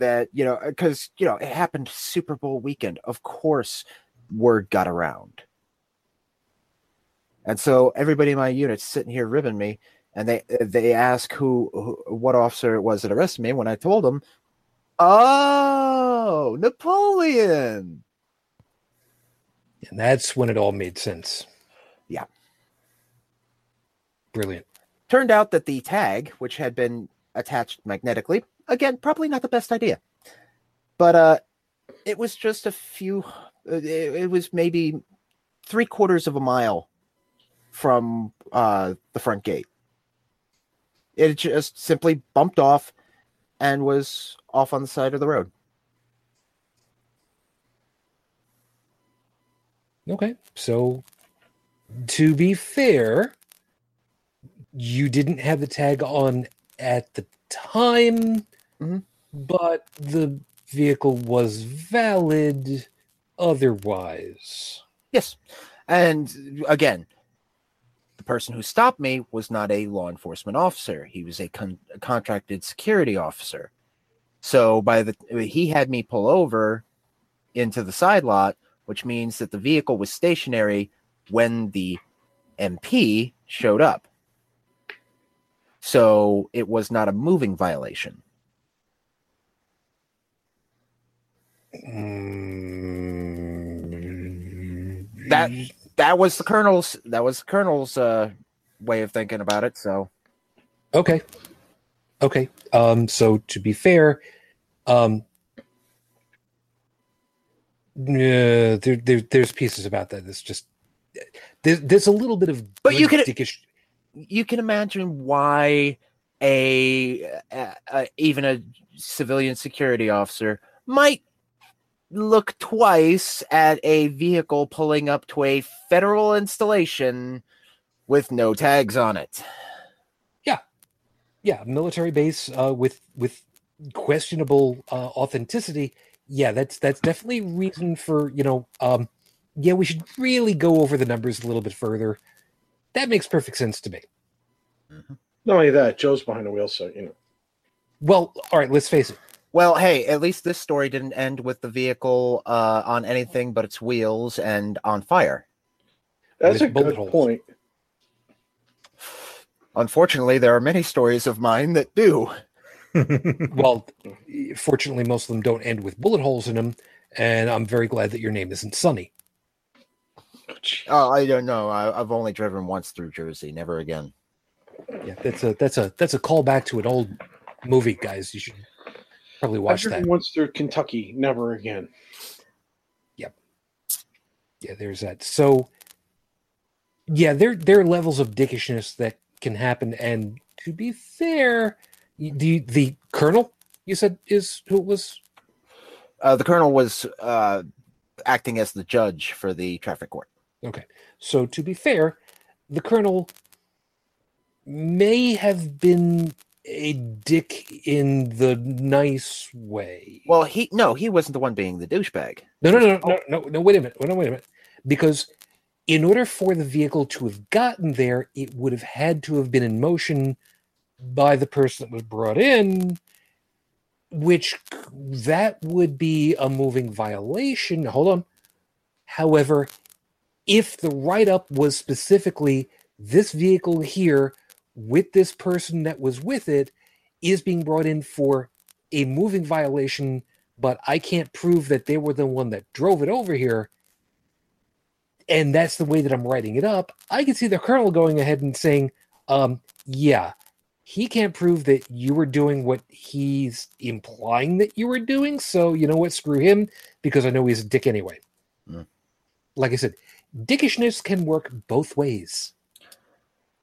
that you know uh, because you know it happened Super Bowl weekend. Of course, word got around, and so everybody in my unit's sitting here ribbing me, and they uh, they ask who, who what officer it was that arrested me. When I told them, oh, Napoleon. And that's when it all made sense. Yeah. Brilliant. Turned out that the tag, which had been attached magnetically, again, probably not the best idea. But uh it was just a few it, it was maybe three quarters of a mile from uh the front gate. It just simply bumped off and was off on the side of the road. Okay. So to be fair, you didn't have the tag on at the time, Mhm. but the vehicle was valid otherwise. Yes. And again, the person who stopped me was not a law enforcement officer. He was a, con- a contracted security officer. So by the he had me pull over into the side lot, which means that the vehicle was stationary when the MP showed up. So it was not a moving violation. Mm, That that was the colonel's that was the colonel's uh, way of thinking about it. So Okay. Okay. Um, so to be fair, um, yeah, there, there, there's pieces about that. That's just there's, there's a little bit of But you dickish. you can imagine why a, a, a even a civilian security officer might look twice at a vehicle pulling up to a federal installation with no tags on it. yeah, yeah, military base uh, with with questionable uh, authenticity. Yeah, that's that's definitely reason for you know. Um, yeah, we should really go over the numbers a little bit further. That makes perfect sense to me. Not only that, Joe's behind the wheel, so you know. Well, all right, let's face it. Well, hey, at least this story didn't end with the vehicle uh, on anything but its wheels and on fire. That's a bullet good holes. point. Unfortunately, there are many stories of mine that do. [LAUGHS] Well, fortunately, most of them don't end with bullet holes in them, and I'm very glad that your name isn't Sunny. Oh. Oh, I don't know. I, I've only driven once through Jersey, never again. Yeah, that's a that's a that's a callback to an old movie, guys. You should probably I've watch that. once through Kentucky, never again. Yep. Yeah, there's that. So, yeah, there there are levels of dickishness that can happen, and to be fair, the the colonel you said is who it was Uh, the colonel was uh, acting as the judge for the traffic court. Okay. So to be fair, the colonel may have been a dick in the nice way. Well, he no, he wasn't the one being the douchebag. no, no, no, no, oh. no, no. Wait a minute. No, wait a minute. Because in order for the vehicle to have gotten there, it would have had to have been in motion by the person that was brought in, which that would be a moving violation. Hold on. However, if the write up was specifically this vehicle here with this person that was with it is being brought in for a moving violation, but I can't prove that they were the one that drove it over here, and that's the way that I'm writing it up, I can see the colonel going ahead and saying, um, yeah, he can't prove that you were doing what he's implying that you were doing. So you know what? Screw him because I know he's a dick anyway. Mm. Like I said, dickishness can work both ways.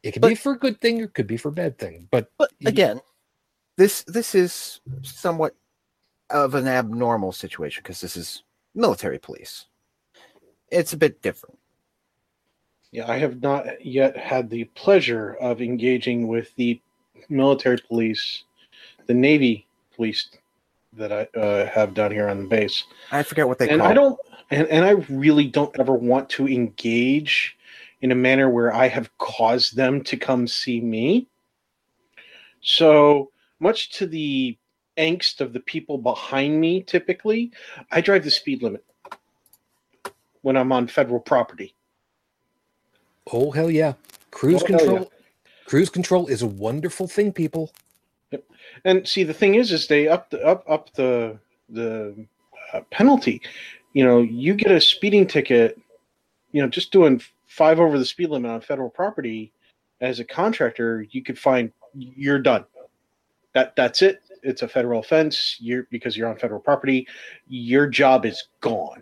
It can But- be for a good thing, or it could be for a bad thing. But But Y- again, this this is somewhat of an abnormal situation because this is military police. It's a bit different. Yeah, I have not yet had the pleasure of engaging with the military police, the Navy police that I uh, have down here on the base. I forget what they and call. I don't and, and I really don't ever want to engage in a manner where I have caused them to come see me. So much to the angst of the people behind me, typically, I drive the speed limit when I'm on federal property. oh hell yeah, cruise Oh, control. Cruise control is a wonderful thing, people. Yep. And see, the thing is, is they up the up up the the uh, penalty. You know, you get a speeding ticket. You know, just doing five over the speed limit on federal property as a contractor, you could find you're done. That that's it. It's a federal offense. You're because you're on federal property. Your job is gone.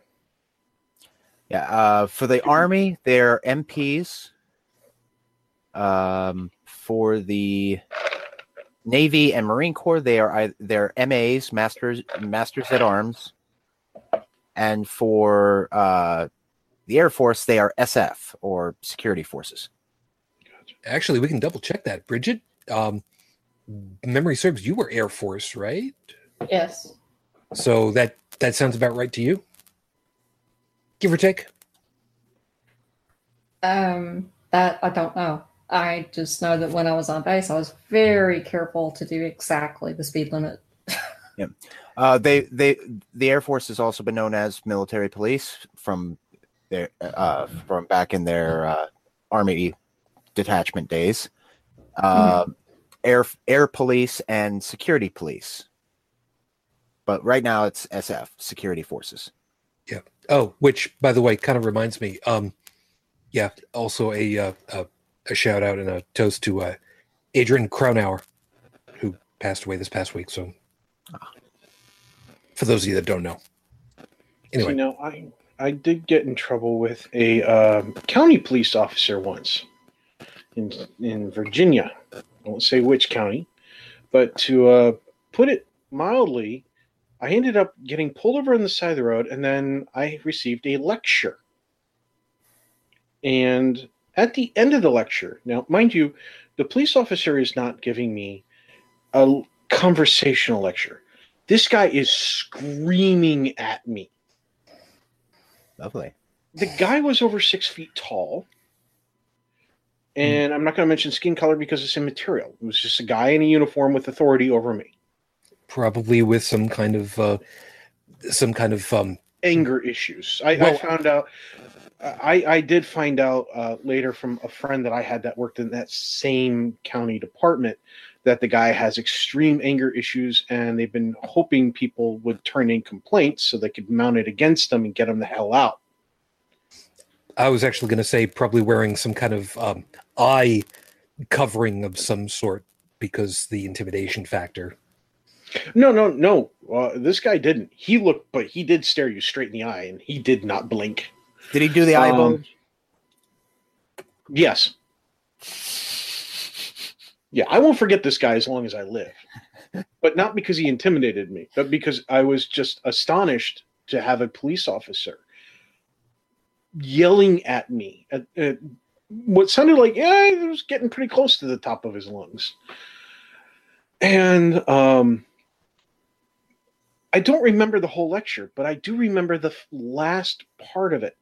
Yeah, uh, for the army, they're MPs. Um, for the Navy and Marine Corps, they are they're MAs, masters masters at arms, and for uh, the Air Force, they are SF or security forces. Actually, we can double check that. Bridget, um, memory serves you were Air Force, right? Yes. So that that sounds about right to you, give or take. Um, that I don't know. I just know that when I was on base, I was very careful to do exactly the speed limit. [LAUGHS] Yeah, uh, they they the Air Force has also been known as military police from their uh, from back in their uh, army detachment days, uh, air air police and security police. But right now it's SF security forces. Yeah. Oh, which by the way, kind of reminds me. Um, yeah, also a uh, a, a shout out and a toast to uh, Adrian Cronauer, who passed away this past week. So, for those of you that don't know, anyway, See, now I I did get in trouble with a um, county police officer once in in Virginia. I won't say which county, but to uh, put it mildly, I ended up getting pulled over on the side of the road, and then I received a lecture. And at the end of the lecture, now mind you, the police officer is not giving me a conversational lecture. This guy is screaming at me Lovely. the guy was over six feet tall. And I'm not going to mention skin color because it's immaterial. It was just a guy in a uniform with authority over me. probably with some kind of uh, some kind of um, Anger issues. I, I found out. I, I did find out uh, later from a friend that I had that worked in that same county department that the guy has extreme anger issues, and they've been hoping people would turn in complaints so they could mount it against them and get him the hell out. I was actually going to say probably wearing some kind of um, eye covering of some sort because the intimidation factor. No, no, no. Uh, this guy didn't. He looked, but he did stare you straight in the eye, and he did not blink. Did he do the eye Um, bulge? Yes. Yeah, I won't forget this guy as long as I live. [LAUGHS] But not because he intimidated me, but because I was just astonished to have a police officer yelling at me at, at what sounded like yeah, it was getting pretty close to the top of his lungs. And um I don't remember the whole lecture, but I do remember the last part of it.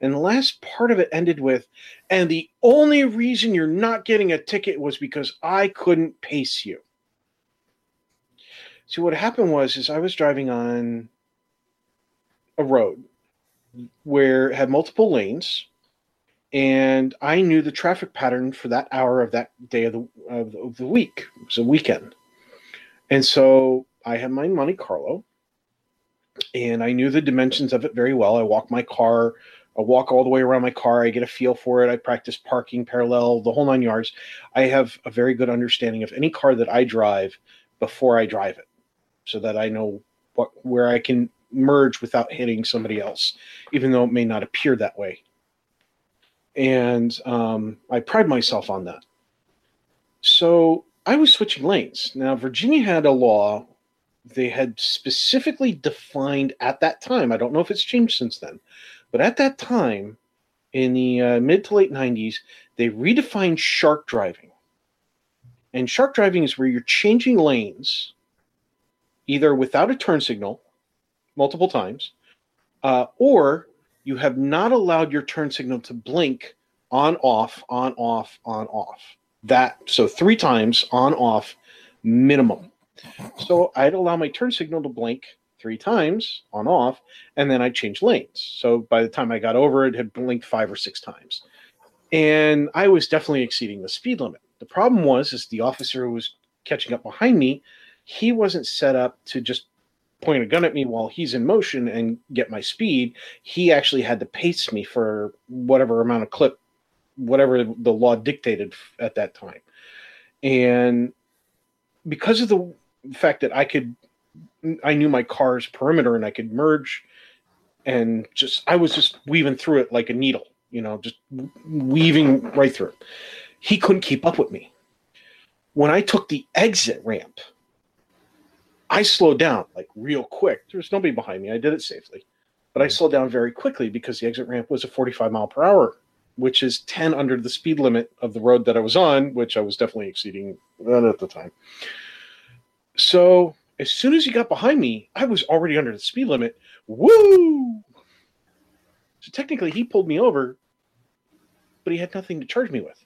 And the last part of it ended with, and the only reason you're not getting a ticket was because I couldn't pace you. See, what happened was, is I was driving on a road where it had multiple lanes, and I knew the traffic pattern for that hour of that day of the of the, of the week. It was a weekend, and so I had my Monte Carlo, and I knew the dimensions of it very well. I walked my car I walk all the way around my car. I get a feel for it. I practice parking parallel, the whole nine yards. I have a very good understanding of any car that I drive before I drive it, so that I know what where I can merge without hitting somebody else, even though it may not appear that way. And um, I pride myself on that. So I was switching lanes. Now Virginia had a law. They had specifically defined at that time. I don't know if it's changed since then but at that time, in the uh, mid to late 90s, they redefined shark driving. And shark driving is where you're changing lanes either without a turn signal multiple times, uh, or you have not allowed your turn signal to blink on, off, on, off, on, off. That, so three times on, off, minimum. So I'd allow my turn signal to blink three times on off and then I changed lanes. So by the time I got over it, had blinked five or six times. And I was definitely exceeding the speed limit. The problem was is the officer who was catching up behind me, he wasn't set up to just point a gun at me while he's in motion and get my speed. He actually had to pace me for whatever amount of clip, whatever the law dictated at that time. And because of the fact that I could I knew my car's perimeter and I could merge and just I was just weaving through it like a needle, you know, just weaving right through. He couldn't keep up with me. When I took the exit ramp, I slowed down like real quick. There was nobody behind me. I did it safely. But I mm-hmm. slowed down very quickly because the exit ramp was a 45 mile per hour, which is 10 under the speed limit of the road that I was on, which I was definitely exceeding at the time. So as soon as he got behind me, I was already under the speed limit. Woo! So technically, he pulled me over, but he had nothing to charge me with.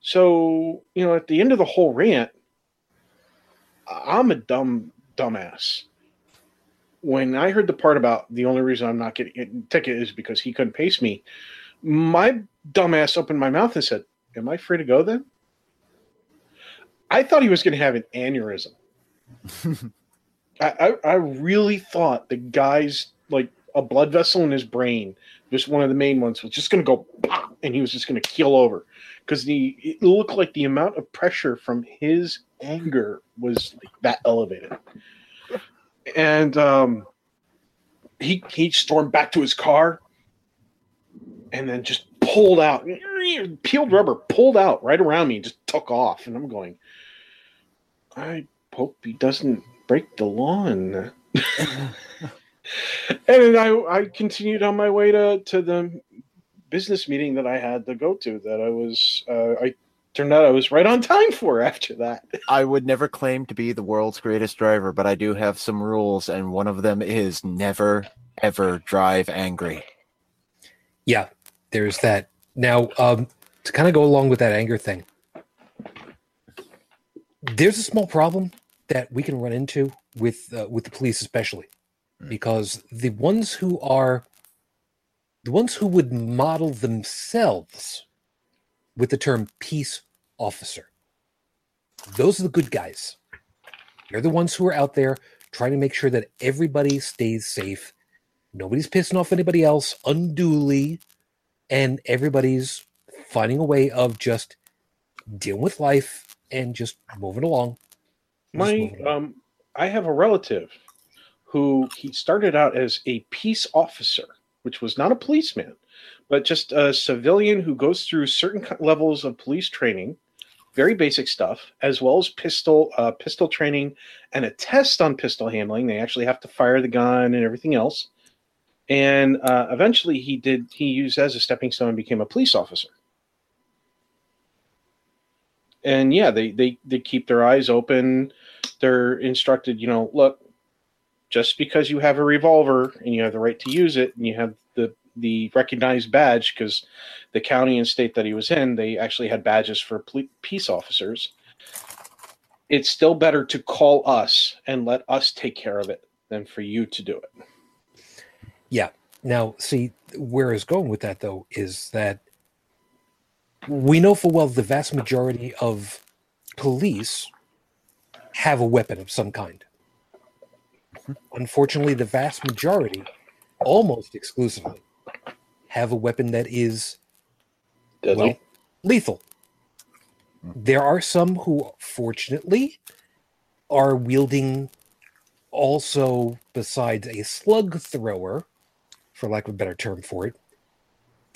So, you know, at the end of the whole rant, I'm a dumb dumbass. When I heard the part about the only reason I'm not getting a ticket is because he couldn't pace me, my dumbass opened my mouth and said, am I free to go then? I thought he was going to have an aneurysm. [LAUGHS] I, I, really thought the guy's like a blood vessel in his brain, just one of the main ones, was just going to go pop, and he was just going to keel over. Because the it looked like the amount of pressure from his anger was like that elevated, and um, he he stormed back to his car, and then just pulled out, peeled rubber, pulled out right around me, and just took off, and I'm going, I hope he doesn't break the lawn. and. and then I, I continued on my way to, to the business meeting that I had to go to that I was uh, I turned out I was right on time for after that. I would never claim to be the world's greatest driver, but I do have some rules, and one of them is never ever drive angry. Yeah, there's that. Now, um, to kind of go along with that anger thing, there's a small problem that we can run into with uh, with the police, especially because the ones who are the ones who would model themselves with the term peace officer, those are the good guys. They're the ones who are out there trying to make sure that everybody stays safe. Nobody's pissing off anybody else unduly, and everybody's finding a way of just dealing with life and just moving along. My um, I have a relative who he started out as a peace officer, which was not a policeman, but just a civilian who goes through certain levels of police training, very basic stuff, as well as pistol uh, pistol training and a test on pistol handling. They actually have to fire the gun and everything else. And uh, eventually, he did. He used as a stepping stone and became a police officer. And yeah, they they they keep their eyes open. They're instructed, you know, look, just because you have a revolver and you have the right to use it and you have the the recognized badge because the county and state that he was in they actually had badges for peace officers it's still better to call us and let us take care of it than for you to do it Yeah. Now, see, where is going with that though is that we know full well the vast majority of police have a weapon of some kind. Unfortunately, the vast majority, almost exclusively, have a weapon that is Deadly. well, lethal. Hmm. There are some who, fortunately, are wielding also, besides a slug thrower, for lack of a better term for it,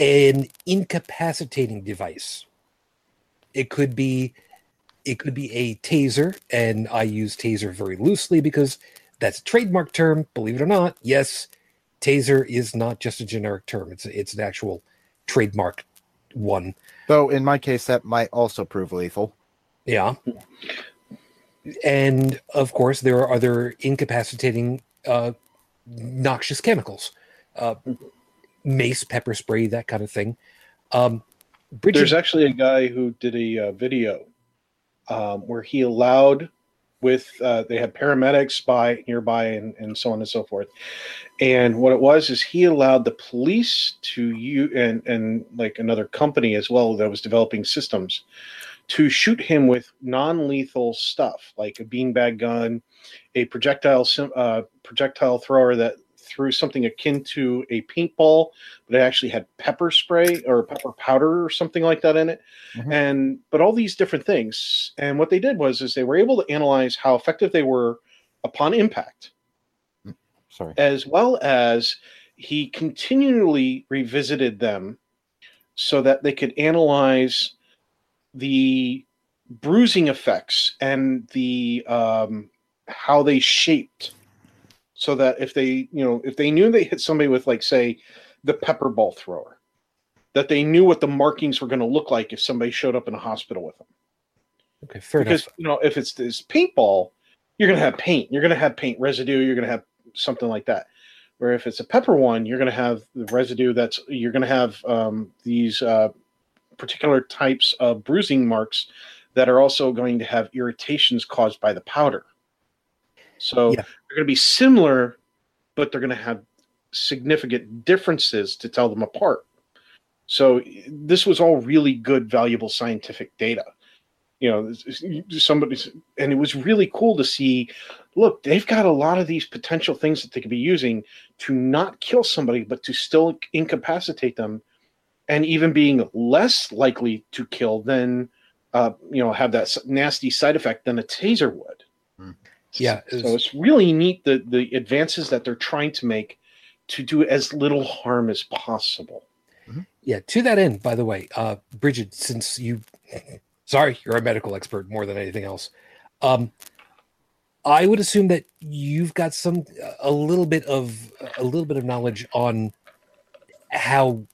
an incapacitating device. It could be it could be a taser, and I use taser very loosely because that's a trademark term, believe it or not. Yes, taser is not just a generic term. It's it's an actual trademark one. Though in my case, that might also prove lethal. Yeah. And of course, there are other incapacitating uh, noxious chemicals, uh, mace, pepper spray, that kind of thing. Um, Bridget, There's actually a guy who did a uh, video um, where he allowed with uh, they had paramedics by nearby and, and so on and so forth. And what it was is he allowed the police to you and and like another company as well that was developing systems to shoot him with non-lethal stuff like a beanbag gun, a projectile uh, projectile thrower that threw something akin to a paintball, but it actually had pepper spray or pepper powder or something like that in it. Mhm. And but all these different things. And what they did was is they were able to analyze how effective they were upon impact Sorry. as well as he continually revisited them so that they could analyze the bruising effects and the um, how they shaped so that if they you know if they knew they hit somebody with like say the pepper ball thrower that they knew what the markings were going to look like if somebody showed up in a hospital with them. Okay, fair because enough. you know if it's this paintball you're going to have paint. You're going to have paint residue. You're going to have something like that. Where if it's a pepper one you're going to have the residue that's you're going to have um, these uh, particular types of bruising marks that are also going to have irritations caused by the powder so Yeah. they're going to be similar but they're going to have significant differences to tell them apart So this was all really good, valuable scientific data. You know, somebody, and it was really cool to see. Look, they've got a lot of these potential things that they could be using to not kill somebody, but to still incapacitate them, and even being less likely to kill than, uh, you know, have that nasty side effect than a taser would. Yeah, So it's really neat the the advances that they're trying to make to do as little harm as possible. Yeah, to that end, by the way, uh, Bridget, since you, [LAUGHS] sorry, you're a medical expert more than anything else. Um, I would assume that you've got some, a little bit of, a little bit of knowledge on how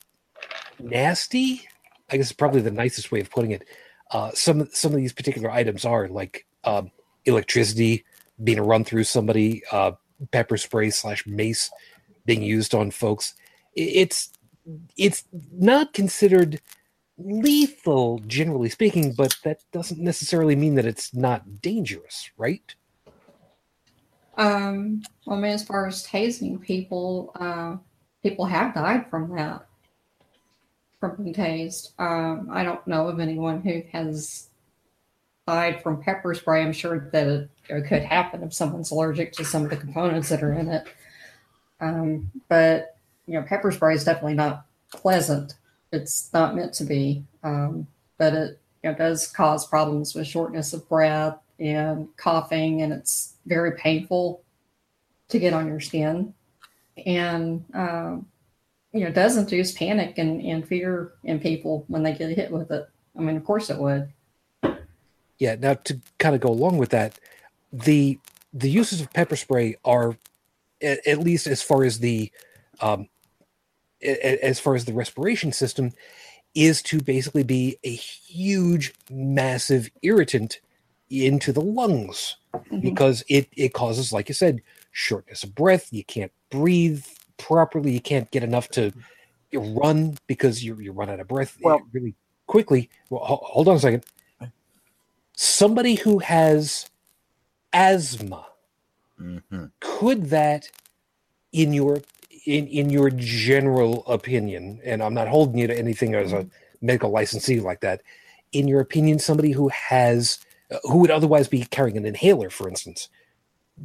nasty, I guess is probably the nicest way of putting it. Uh, some, some of these particular items are like um, electricity being run through somebody, uh, pepper spray slash mace being used on folks. It's it's not considered lethal generally speaking but that doesn't necessarily mean that it's not dangerous right Um, well, I mean, as far as tasing people, uh, people have died from that, from being tased. Um, I don't know of anyone who has died from pepper spray. I'm sure that it, it could happen if someone's allergic to some of the components that are in it. Um, but you know, pepper spray is definitely not pleasant. It's not meant to be, um, but it you know, does cause problems with shortness of breath and coughing, and it's very painful to get on your skin. And, um, you know, does induce panic and, and fear in people when they get hit with it. I mean, of course it would. Yeah now to kind of go along with that the the uses of pepper spray are at, at least as far as the um a- as far as the respiration system is to basically be a huge massive irritant into the lungs Mhm. because it it causes like you said shortness of breath you can't breathe properly you can't get enough to run because you you run out of breath Well- really quickly well ho- hold on a second somebody who has asthma Mhm. could that in your in in your general opinion and i'm not holding you to anything as a medical licensee like that in your opinion somebody who has uh, who would otherwise be carrying an inhaler for instance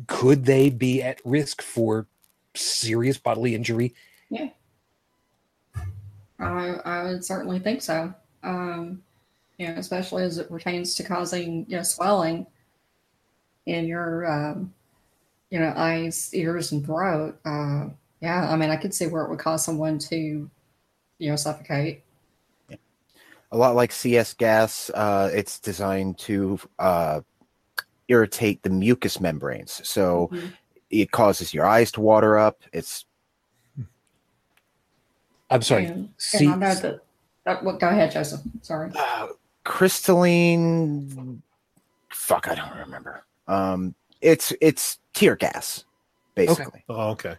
could they be at risk for serious bodily injury Yeah. I, I would certainly think so. Um, you know, especially as it pertains to causing, you know, swelling in your, um, you know, eyes, ears, and throat. Uh, yeah, I mean, I could see where it would cause someone to, you know, suffocate. A lot like CS gas, uh, it's designed to uh, irritate the mucous membranes. So Mhm. it causes your eyes to water up. It's i'm sorry And, see and I know that. Uh, well, go ahead, Joseph. Sorry. uh, crystalline. Fuck, I don't remember. Um, it's it's tear gas, basically. Oh, okay.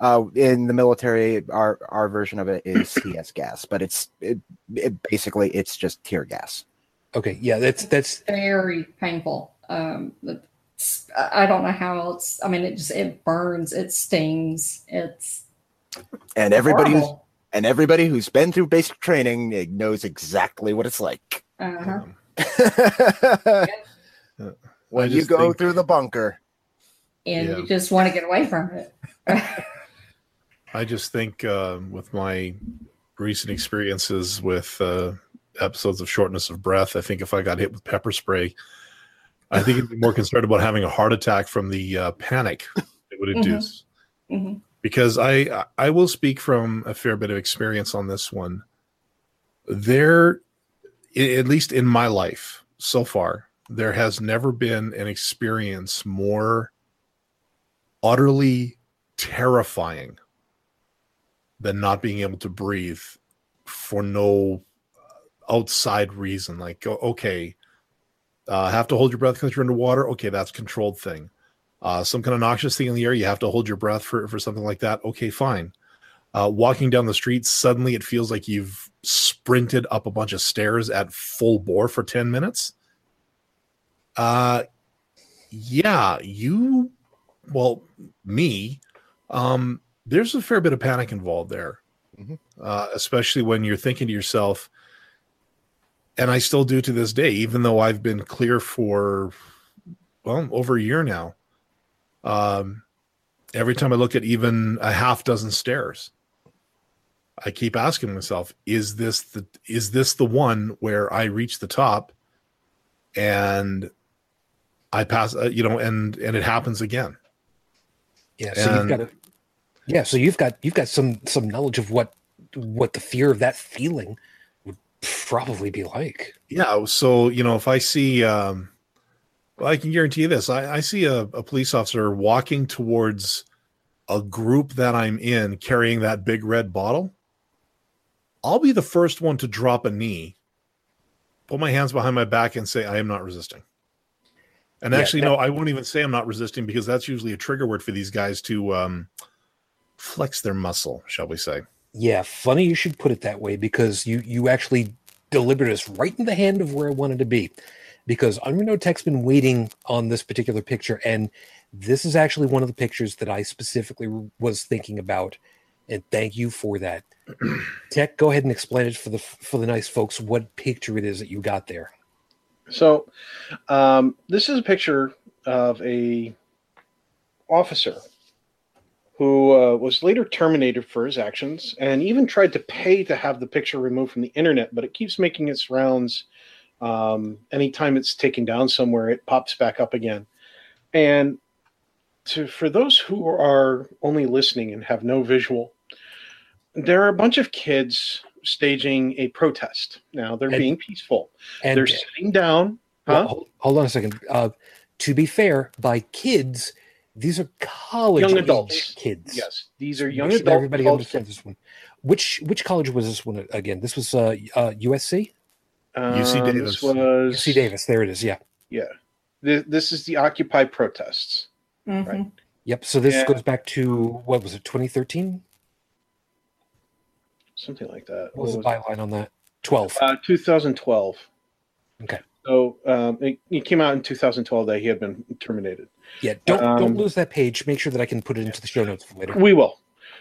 Uh, in the military, our our version of it is [CLEARS THROAT] CS gas, but it's it, it basically it's just tear gas. okay yeah that's that's Very painful. Um, I I don't know how else. I mean, it just it burns. It stings. It's And everybody horrible. And everybody who's been through basic training knows exactly what it's like. Uh-huh. Um, [LAUGHS] when you go think- through the bunker. and Yeah. you just want to get away from it. [LAUGHS] I just think uh, with my recent experiences with uh, episodes of shortness of breath, I think if I got hit with pepper spray, I think I'd be more concerned about having a heart attack from the uh, panic it would [LAUGHS] Mhm. induce. Mhm. Because I I will speak from a fair bit of experience on this one. There, at least in my life so far, there has never been an experience more utterly terrifying than not being able to breathe for no outside reason. Like, okay, uh, have to hold your breath because you're underwater. Okay, that's controlled thing. Uh, some kind of noxious thing in the air, you have to hold your breath for, for something like that. Okay, fine. Uh, walking down the street, suddenly it feels like you've sprinted up a bunch of stairs at full bore for 10 minutes. Uh, yeah, you, well, me, um, there's a fair bit of panic involved there mm-hmm. uh, especially when you're thinking to yourself, and I still do to this day, even though I've been clear for well over a year now. Um, every time I look at even a half dozen stairs, I keep asking myself, is this the is this the one where I reach the top and I pass uh, you know and and it happens again. Yeah, so and, you've got a, Yeah, so you've got you've got some some knowledge of what what the fear of that feeling would probably be like. Yeah, so you know, if I see um well, I can guarantee you this. I, I see a, a police officer walking towards a group that I'm in carrying that big red bottle. I'll be the first one to drop a knee, put my hands behind my back, and say, I am not resisting. And yeah, actually, that, no, I won't even say I'm not resisting because that's usually a trigger word for these guys to um, flex their muscle, shall we say. Yeah, funny you should put it that way because you you actually delivered us right in the hand of where I wanted to be because Unreal Tech's been waiting on this particular picture, and this is actually one of the pictures that I specifically was thinking about. And thank you for that. [CLEARS THROAT] Tech, go ahead and explain it for the for the nice folks what picture it is that you got there. So, um, this is a picture of a officer who uh, was later terminated for his actions and even tried to pay to have the picture removed from the internet, but it keeps making its rounds um, anytime it's taken down somewhere, it pops back up again. And to for those who are only listening and have no visual, there are a bunch of kids staging a protest. Now they're and, being peaceful. And they're sitting down. Huh? Well, hold, hold, on a second. Uh, to be fair, by kids, these are college young adults kids. Yes, these are young adults. Everybody understands this one. Which which college was this one again? This was uh, uh, USC. UC um, Davis was UC Davis. There it is. Yeah. Yeah. This, this is the Occupy protests. Mm-hmm. Right. Yep. So this yeah. goes back to what was it, 2013? Something like that. What was, what was the byline on that? 12. Uh, 2012. Okay. So um, it, it, came out in 2012 that he had been terminated. Yeah, don't um, don't lose that page. Make sure that I can put it into the show notes for later. We will.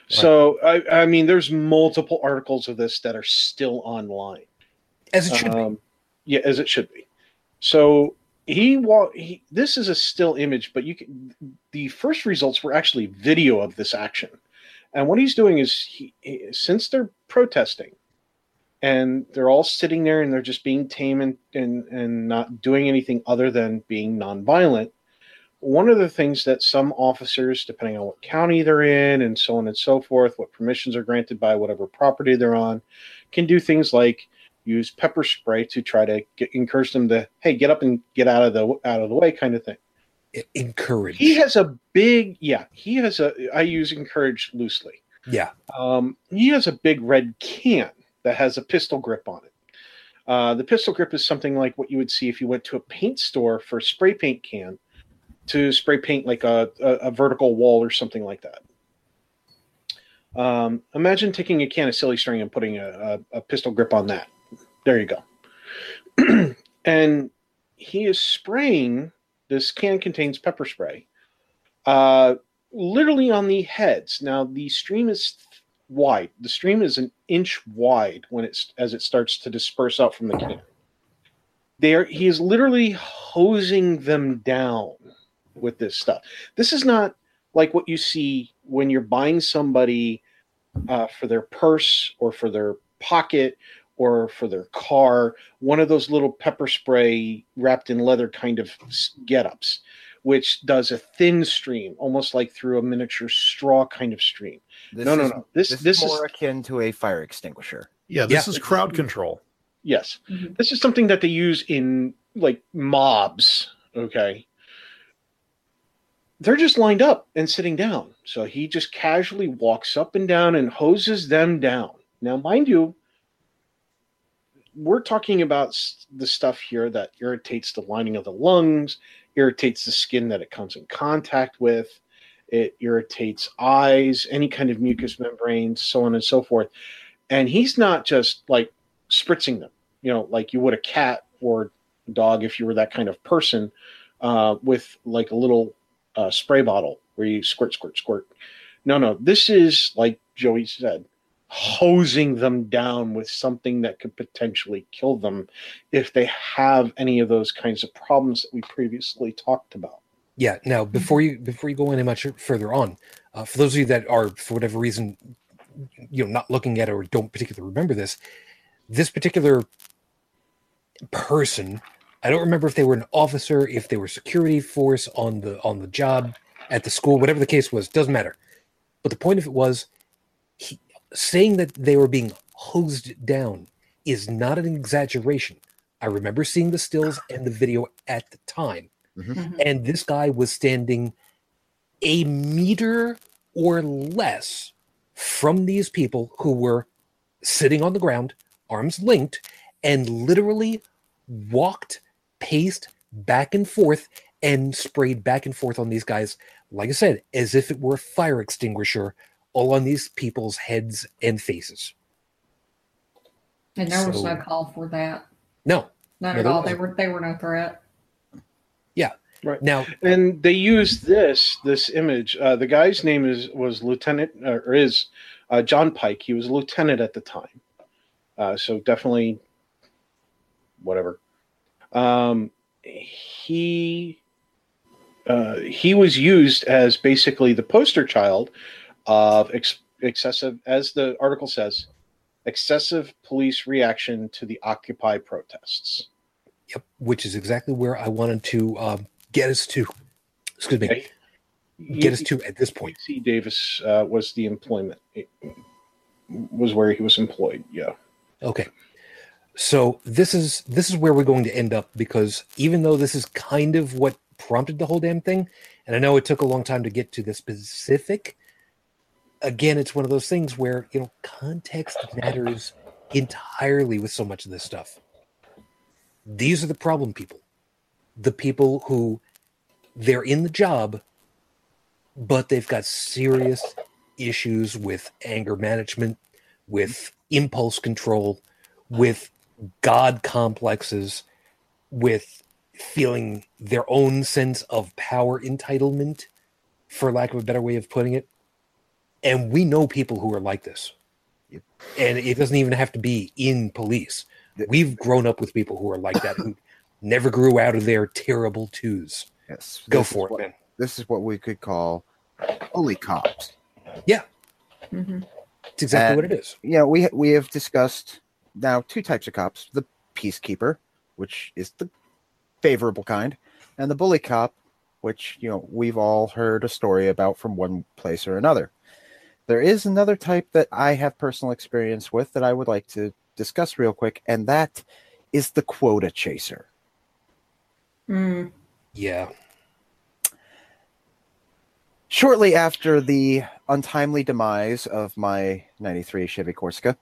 Right. So I, I mean, there's multiple articles of this that are still online as it should um, be. Yeah, as it should be. So he, this is a still image, but you can the first results were actually video of this action. And what he's doing is he, he, since they're protesting and they're all sitting there and they're just being tame and, and, and not doing anything other than being nonviolent. One of the things that some officers, depending on what county they're in and so on and so forth, what permissions are granted by whatever property they're on, can do things like use pepper spray to try to get, encourage them to hey get up and get out of the out of the way kind of thing. Encourage. He has a big yeah he has a i use encourage loosely. Yeah. Um, he has a big red can that has a pistol grip on it. Uh, the pistol grip is something like what you would see if you went to a paint store for a spray paint can to spray paint like a, a, a vertical wall or something like that. Um, imagine taking a can of silly string and putting a, a, a pistol grip on that there you go. [CLEARS THROAT] and he is spraying. This can contains pepper spray, uh, literally on the heads. Now the stream is wide. The stream is an inch wide when it's as it starts to disperse out from the can. There, he is literally hosing them down with this stuff. This is not like what you see when you're buying somebody uh, for their purse or for their pocket or for their car, one of those little pepper spray wrapped in leather kind of get ups, which does a thin stream, almost like through a miniature straw kind of stream. This no, no, no. This, this, this is more akin to a fire extinguisher. Yeah, this yeah. is crowd control. Yes. Mm-hmm. This is something that they use in like mobs. Okay. They're just lined up and sitting down. So he just casually walks up and down and hoses them down. Now, mind you, we're talking about the stuff here that irritates the lining of the lungs, irritates the skin that it comes in contact with, it irritates eyes, any kind of mucous membranes, so on and so forth. And he's not just like spritzing them, you know, like you would a cat or a dog if you were that kind of person, uh, with like a little uh, spray bottle where you squirt, squirt, squirt. No, no, this is like Joey said, hosing them down with something that could potentially kill them if they have any of those kinds of problems that we previously talked about. Yeah. Now, before you before you go any much further on, uh, for those of you that are for whatever reason, you know, not looking at it or don't particularly remember this, this particular person, I don't remember if they were an officer, if they were security force on the on the job at the school, whatever the case was, doesn't matter. But the point of it was, saying that they were being hosed down is not an exaggeration. I remember seeing the stills and the video at the time Mhm. and this guy was standing a meter or less from these people who were sitting on the ground, arms linked, and literally walked, paced back and forth, and sprayed back and forth on these guys, like I said, as if it were a fire extinguisher all on these people's heads and faces. And there was no call for that. No, Not No, at all. They wasn't. were they were no threat. Yeah. Right now And they used this this image. Uh, the guy's name is was Lieutenant uh, or is uh, John Pike. He was a lieutenant at the time, uh, so definitely whatever. Um, he uh, he was used as basically the poster child of ex- excessive, as the article says, excessive police reaction to the Occupy protests. Yep, which is exactly where I wanted to um, get us to. Excuse me, Okay. get us to at this point. UC Davis uh, was the employment was where he was employed. Yeah. Okay, so this is this is where we're going to end up because even though this is kind of what prompted the whole damn thing, and I know it took a long time to get to the specific. Again, it's one of those things where you know context matters entirely with so much of this stuff. These are the problem people, the people who they're in the job, but they've got serious issues with anger management, with impulse control, with God complexes, with feeling their own sense of power entitlement, for lack of a better way of putting it. And we know people who are like this. Yep. And it doesn't even have to be in police. Th- We've grown up with people who are like that, who [LAUGHS] never grew out of their terrible twos. Yes. Go This for it, what- man. This is what we could call bully cops. Yeah. hmm It's exactly And- what it is. you know, we we have discussed now two types of cops: the peacekeeper, which is the favorable kind, and the bully cop, which you know we've all heard a story about from one place or another. There is another type that I have personal experience with that I would like to discuss real quick, and that is the quota chaser. Mm. Yeah. Shortly after the untimely demise of my 93 Chevy Corsica,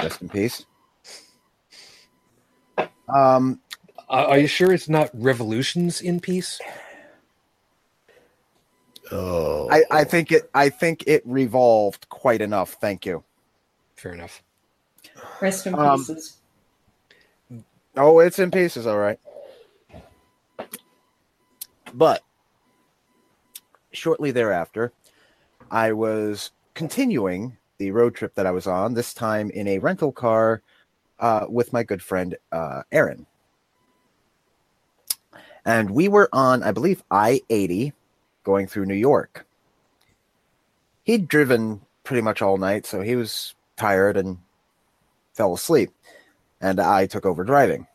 rest in peace. Um, are you sure it's not revolutions in peace? Oh, I, I think it I think it revolved quite enough. Thank you. Fair enough. Rest in Um, pieces. Oh, it's in pieces, all right. But shortly thereafter, I was continuing the road trip that I was on, this time in a rental car uh, with my good friend uh, Aaron. And we were on, I believe, I 80 going through New York. He'd driven pretty much all night, so he was tired and fell asleep. And I took over driving.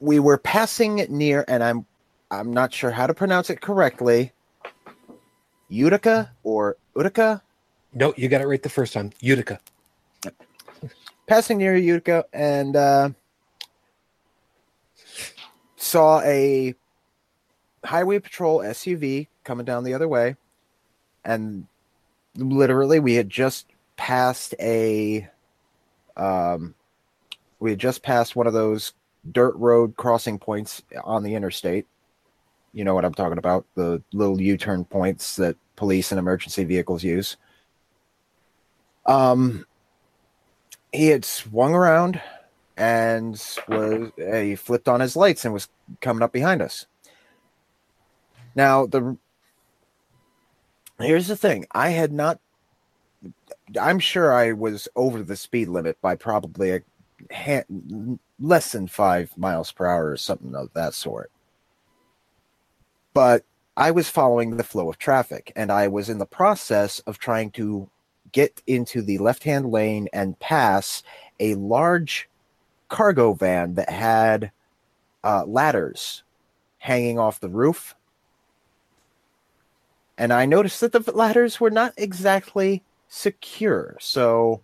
We were passing near, and I'm I'm not sure how to pronounce it correctly. Utica or Utica? No, you got it right the first time. Utica. passing near Utica and uh, saw a highway patrol SUV coming down the other way, and literally we had just passed a um, we had just passed one of those dirt road crossing points on the interstate. You know what I'm talking about? The little U-turn points that police and emergency vehicles use. Um, he had swung around and was uh, he flipped on his lights and was coming up behind us. Now the here's the thing: I had not I'm sure I was over the speed limit by probably a ha- less than five miles per hour or something of that sort. But I was following the flow of traffic and I was in the process of trying to get into the left hand lane and pass a large cargo van that had uh, ladders hanging off the roof. And I noticed that the ladders were not exactly secure. So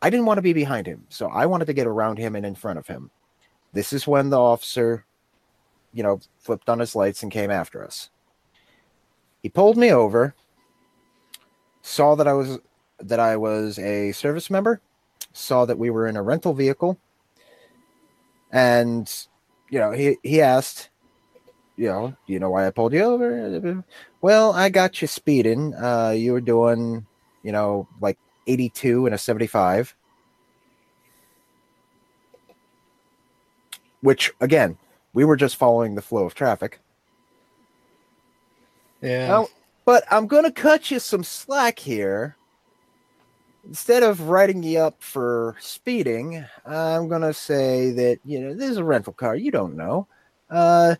I didn't want to be behind him. So I wanted to get around him and in front of him. This is when the officer, you know, flipped on his lights and came after us. He pulled me over, saw that I was that I was a service member, saw that we were in a rental vehicle, and you know, he he asked, you know, you know why I pulled you over? Well, I got you speeding. Uh, you were doing, you know, like 82 and a 75. Which again, we were just following the flow of traffic. Yeah. Well, but I'm going to cut you some slack here. Instead of writing you up for speeding, I'm going to say that, you know, this is a rental car. You don't know. Uh,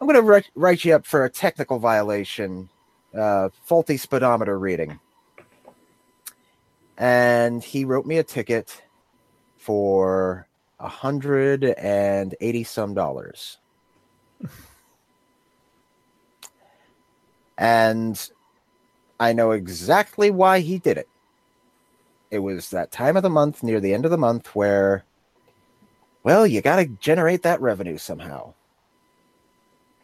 I'm going to write, write you up for a technical violation, uh, faulty speedometer reading. And he wrote me a ticket for a hundred and eighty some dollars. and I know exactly why he did it. It was that time of the month, near the end of the month, where, well, you got to generate that revenue somehow.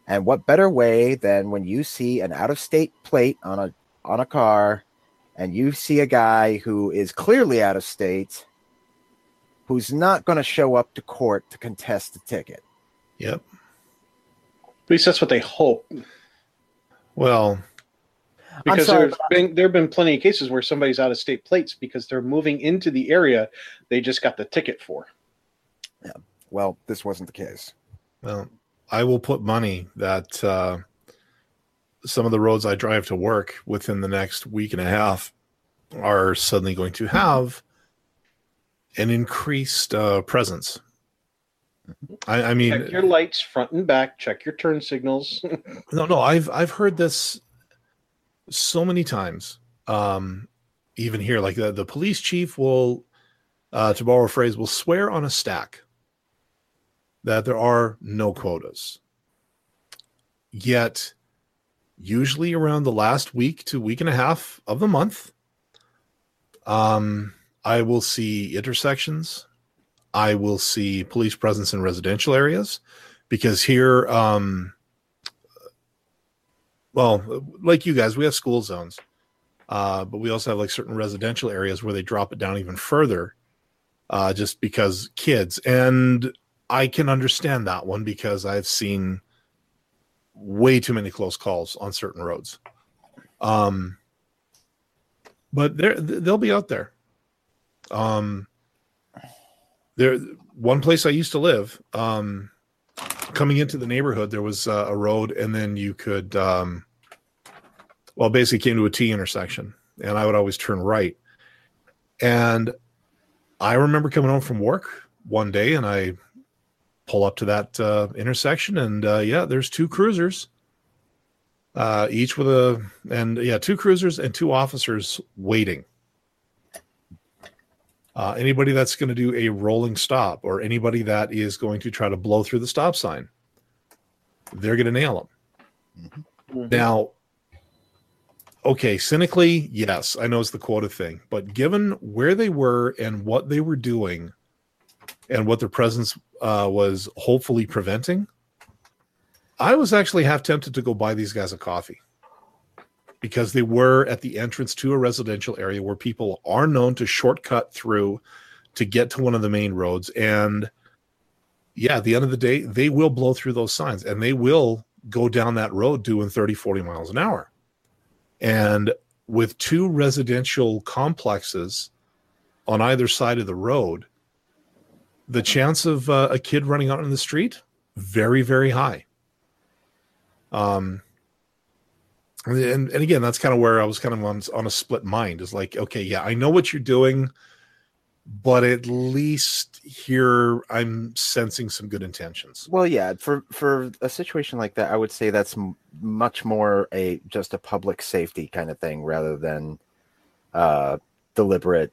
And what better way than when you see an out of state plate on a on a car and you see a guy who is clearly out of state who's not going to show up to court to contest the ticket. Yep. At least that's what they hope. Well, Because sorry, there's been there have been plenty of cases where somebody's out of state plates because they're moving into the area they just got the ticket for. Yeah. Well, this wasn't the case. well, I will put money that uh, some of the roads I drive to work within the next week and a half are suddenly going to have an increased uh, presence. I, I mean, Check your lights front and back. Check your turn signals. [LAUGHS] no, no, I've I've heard this so many times. Um, even here, like the, the police chief will, uh, to borrow a phrase, will swear on a stack that there are no quotas. Yet, usually around the last week to week and a half of the month, um, I will see intersections. I will see police presence in residential areas because here, um, well, like you guys, we have school zones, uh, but we also have like certain residential areas where they drop it down even further, uh, just because kids. And I can understand that one because I've seen way too many close calls on certain roads. Um, but they're they'll be out there. Um, there, one place I used to live. Um, coming into the neighborhood, there was uh, a road, and then you could, um, well, basically came to a T intersection, and I would always turn right. And I remember coming home from work one day, and I pull up to that uh, intersection, and uh, yeah, there's two cruisers, uh, each with a, and yeah, two cruisers and two officers waiting. Uh, anybody that's going to do a rolling stop or anybody that is going to try to blow through the stop sign, they're going to nail them. Now, okay, cynically, yes, I know it's the quota thing, but given where they were and what they were doing and what their presence uh, was hopefully preventing, I was actually half tempted to go buy these guys a coffee because they were at the entrance to a residential area where people are known to shortcut through to get to one of the main roads. And yeah, at the end of the day, they will blow through those signs and they will go down that road doing 30, 40 miles an hour. And with two residential complexes on either side of the road, the chance of uh, a kid running out in the street, very, very high. Um, and and again that's kind of where i was kind of on, on a split mind is like okay yeah i know what you're doing but at least here i'm sensing some good intentions Well, yeah, for for a situation like that, I would say that's m- much more a just a public safety kind of thing rather than uh, deliberate,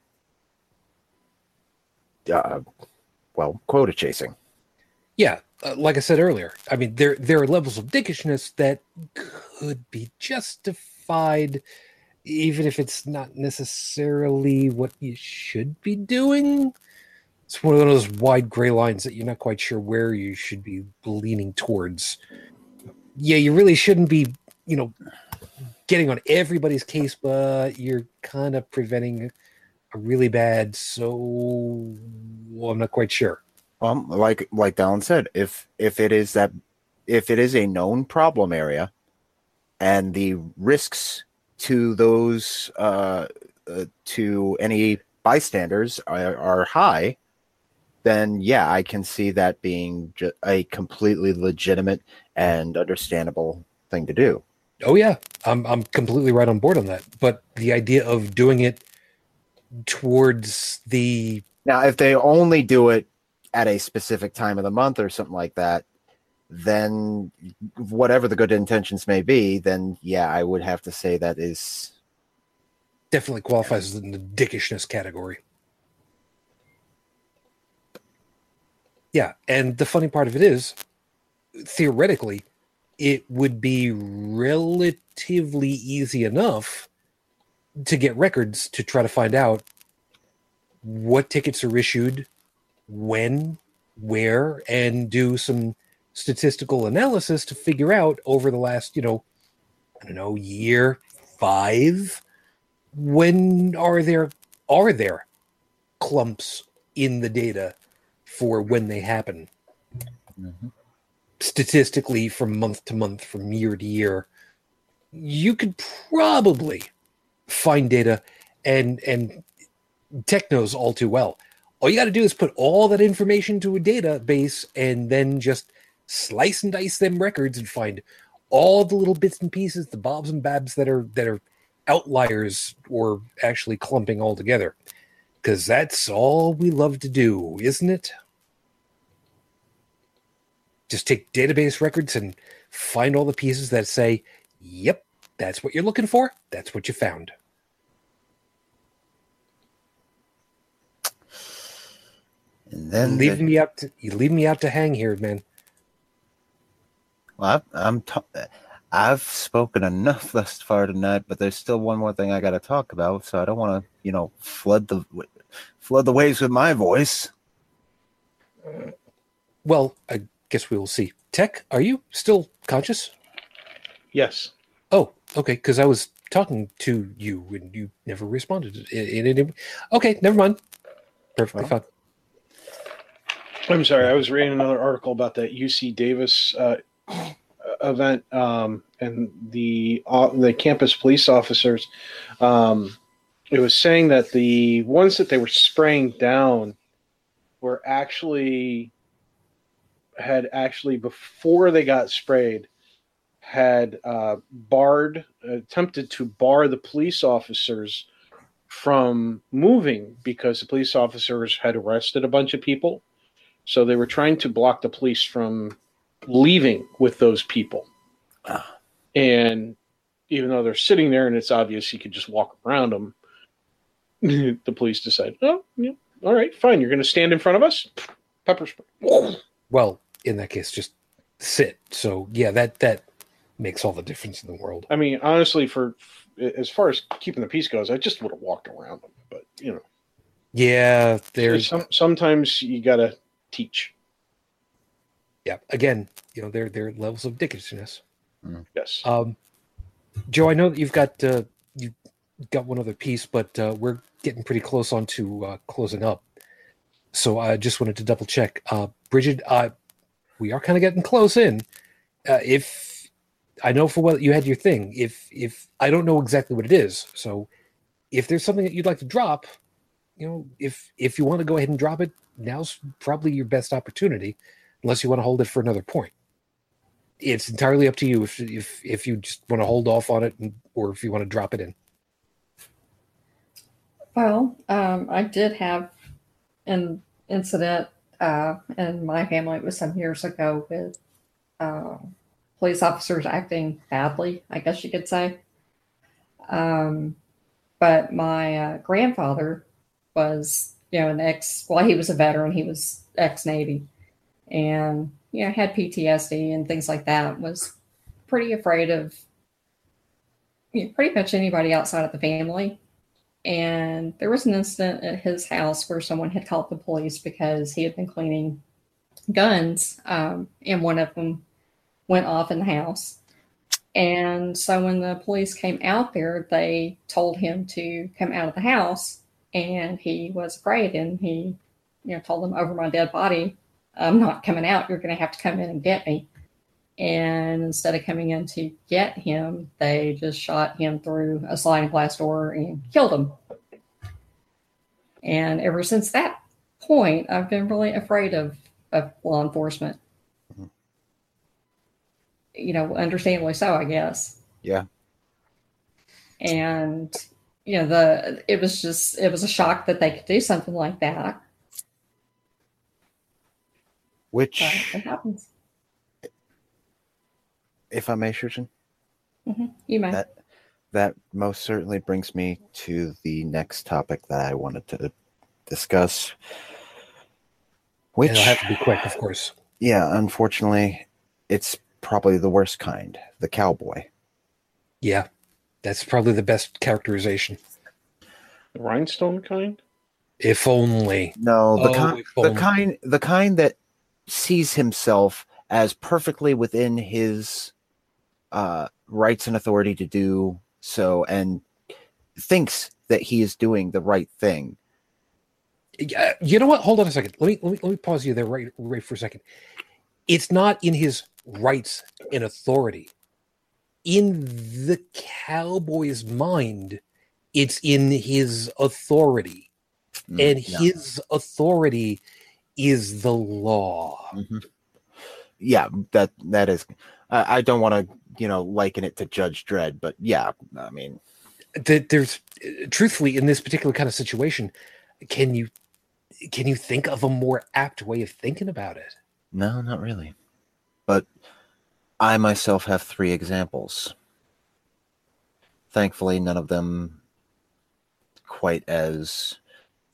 uh, well, quota chasing. Yeah, uh, like I said earlier, I mean there there are levels of dickishness that could be justified, even if it's not necessarily what you should be doing. It's one of those wide gray lines that you're not quite sure where you should be leaning towards. Yeah, you really shouldn't be, you know, getting on everybody's case, but you're kind of preventing really bad. So well, I'm not quite sure. Um, like like Dallin said, if if it is that if it is a known problem area, and the risks to those uh, uh to any bystanders are, are high, then yeah, I can see that being ju- a completely legitimate and understandable thing to do. Oh yeah, I'm I'm completely right on board on that. But the idea of doing it towards the Now, if they only do it at a specific time of the month or something like that, then whatever the good intentions may be, then yeah, I would have to say that is definitely qualifies in the dickishness category. Yeah, and the funny part of it is, theoretically, it would be relatively easy enough to get records to try to find out what tickets are issued, when, where, and do some statistical analysis to figure out over the last, you know, I don't know, year, five, when are there are there clumps in the data for when they happen? Mm-hmm. Statistically from month to month from year to year you could probably find data and and tech knows all too well. All you got to do is put all that information to a database and then just slice and dice them records and find all the little bits and pieces the bobs and babs that are that are outliers or actually clumping all together. Because that's all we love to do isn't it? Just take database records and find all the pieces that say yep that's what you're looking for. That's what you found and then leaving the- me out to you leave me out to hang here man Well, I've, I'm ta- I've spoken enough [LAUGHS] thus far tonight, but there's still one more thing I got to talk about. So I don't want to, you know, flood the flood the waves with my voice. well i guess we will see tech are you still conscious Yes. Oh, okay. Because I was talking to you and you never responded. In, in, in- okay, never mind. Perfectly fine. I'm sorry. I was reading another article about that UC Davis uh, event um, and the uh, the campus police officers. Um, it was saying that the ones that they were spraying down were actually had actually before they got sprayed had uh, barred attempted to bar the police officers from moving because the police officers had arrested a bunch of people so they were trying to block the police from leaving with those people. Ah. And even though they're sitting there and it's obvious you could just walk around them, [LAUGHS] the police decide, oh, yeah, all right, fine. You're going to stand in front of us? Pepper spray. Well, in that case, just sit. So yeah, that that makes all the difference in the world. I mean, honestly, for as far as keeping the peace goes, I just would have walked around them. But, you know, Yeah, there's some, sometimes you got to teach. yeah. Again, you know, there there are levels of dickishness. Yes. Um, Joe, I know that you've got uh, you got one other piece, but uh, we're getting pretty close on to uh, closing up. So I just wanted to double check. Uh, Bridget, uh, we are kind of getting close in. Uh, if I know for what you had your thing, if if I don't know exactly what it is, so if there's something that you'd like to drop, you know, if if you want to go ahead and drop it, now's probably your best opportunity, unless you want to hold it for another point. it's entirely up to you if if if you just want to hold off on it and, or if you want to drop it in. Well, um, I did have an incident uh, in my family. It was some years ago with uh, police officers acting badly, I guess you could say. Um, but my uh, grandfather was, you know, an ex. Well, he was a veteran. He was ex Navy, and you know had PTSD and things like that. Was pretty afraid of you know, pretty much anybody outside of the family. And there was an incident at his house where someone had called the police because he had been cleaning guns, um, and one of them went off in the house. And so when the police came out there, they told him to come out of the house, and he was afraid, and he, you know, told them over my dead body, "I'm not coming out. You're going to have to come in and get me." And instead of coming in to get him, they just shot him through a sliding glass door and killed him. And ever since that point, I've been really afraid of, of law enforcement. Mm-hmm. You know, understandably so, I guess. Yeah. And you know, the it was just it was a shock that they could do something like that. Which, But it happens. if I may, Shushin, hmm You may. That- that most certainly brings me to the next topic that I wanted to discuss. Which, and it'll have to be quick, of course. yeah, unfortunately, it's probably the worst kind the cowboy. Yeah, that's probably the best characterization. The rhinestone kind? If only. No, the, Oh, kind, if the kind, the kind that sees himself as perfectly within his uh, rights and authority to do so, and thinks that he is doing the right thing. Yeah, you know what? Hold on a second. Let me let me let me pause you there right right for a second. It's not in his rights and authority. In the cowboy's mind, it's in his authority. Mm, And yeah. his authority is the law. Mhm. Yeah, that that is. I, I don't want to, you know, liken it to Judge Dredd, but yeah, I mean, That there's truthfully in this particular kind of situation, can you can you think of a more apt way of thinking about it? no, not really. But I myself have three examples. Thankfully, none of them quite as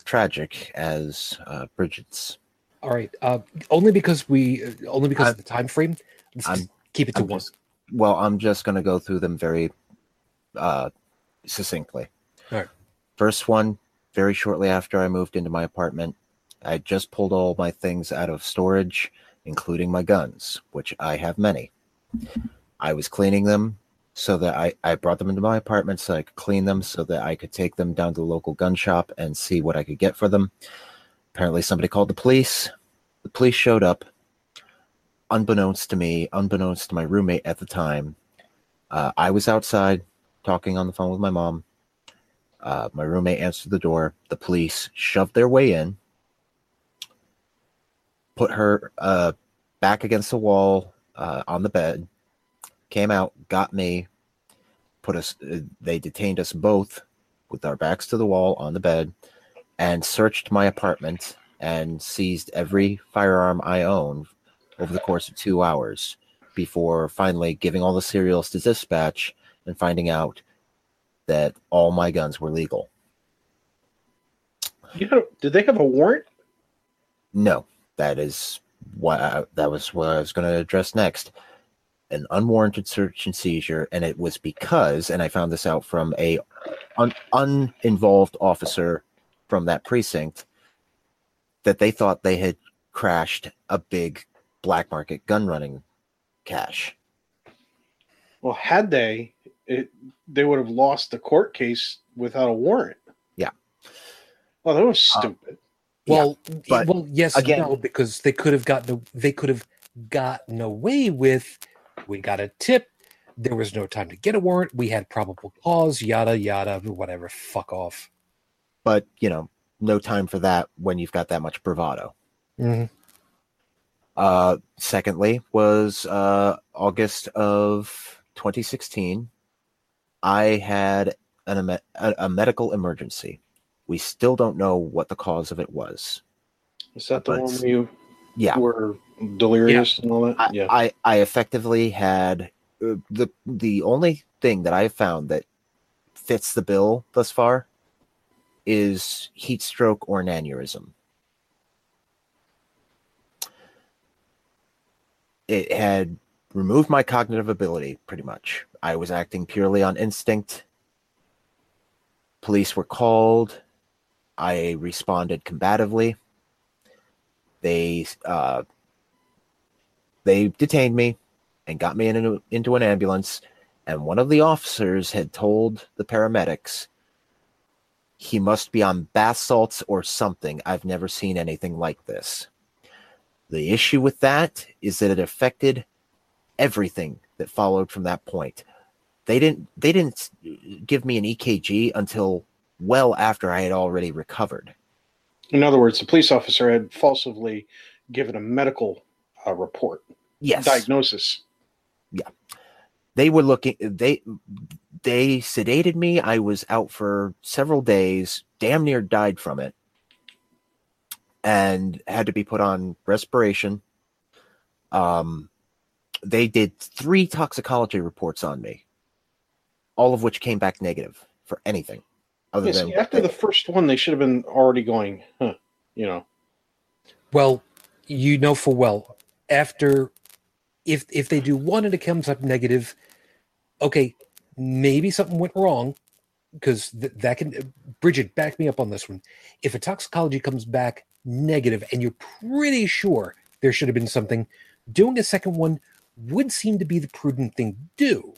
tragic as uh, Bridget's. All right. Uh, only because we only because I'm- of the time frame. Let's keep it to I'm one. just- well, I'm just going to go through them very uh, succinctly. All right. First one, very shortly after I moved into my apartment, I just pulled all my things out of storage, including my guns, which I have many. I was cleaning them so that I, I brought them into my apartment so I could clean them so that I could take them down to the local gun shop and see what I could get for them. Apparently, somebody called the police. The police showed up unbeknownst to me, unbeknownst to my roommate at the time, uh, I was outside talking on the phone with my mom. Uh, my roommate answered the door. The police shoved their way in, put her uh, back against the wall uh, on the bed, came out, got me, put us. Uh, they detained us both with our backs to the wall on the bed, and searched my apartment and seized every firearm I own over the course of two hours before finally giving all the serials to dispatch and finding out that all my guns were legal. You had a, did they have a warrant? No, that is what I, that was what I was going to address next. An unwarranted search and seizure, and it was because, and I found this out from a un, uninvolved officer from that precinct, that they thought they had crashed a big black market gun running cache. Well, had they, it they would have lost the court case without a warrant. Yeah. Well, that was Um, Well, but well, yes, again- no, because they could have gotten they could have gotten away with. We got a tip. There was no time to get a warrant. We had probable cause. Yada yada. Whatever. Fuck off. But you know, no time for that when you've got that much bravado. Mhm. Uh, secondly, was uh, August of 2016. I had an, a, a medical emergency. We still don't know what the cause of it was. Is that the But- one where you Yeah, were delirious and all that? I, yeah. I, I effectively had uh, the the only thing that I found that fits the bill thus far is heat stroke or an aneurysm. It had removed my cognitive ability pretty much. I was acting purely on instinct. Police were called. I responded combatively. They uh, they detained me and got me into, into an ambulance and one of the officers had told the paramedics he must be on bath salts or something. I've never seen anything like this. The issue with that is that it affected everything that followed from that point. They didn't they didn't give me an ekg until well after i had already recovered. In other words, the police officer had falsely given a medical uh, report, yes. Diagnosis. Yeah. They were looking they they sedated me. I was out for several days damn near died from it and had to be put on respiration. Um they did three toxicology reports on me all of which came back negative for anything other Yeah, than see, after the first one, they should have been already going, huh, you know. Well, you know for well after if if they do one and it comes up negative, okay, maybe something went wrong because th- that can Bridget back me up on this one. If a toxicology comes back negative and you're pretty sure there should have been something, doing a second one would seem to be the prudent thing to do.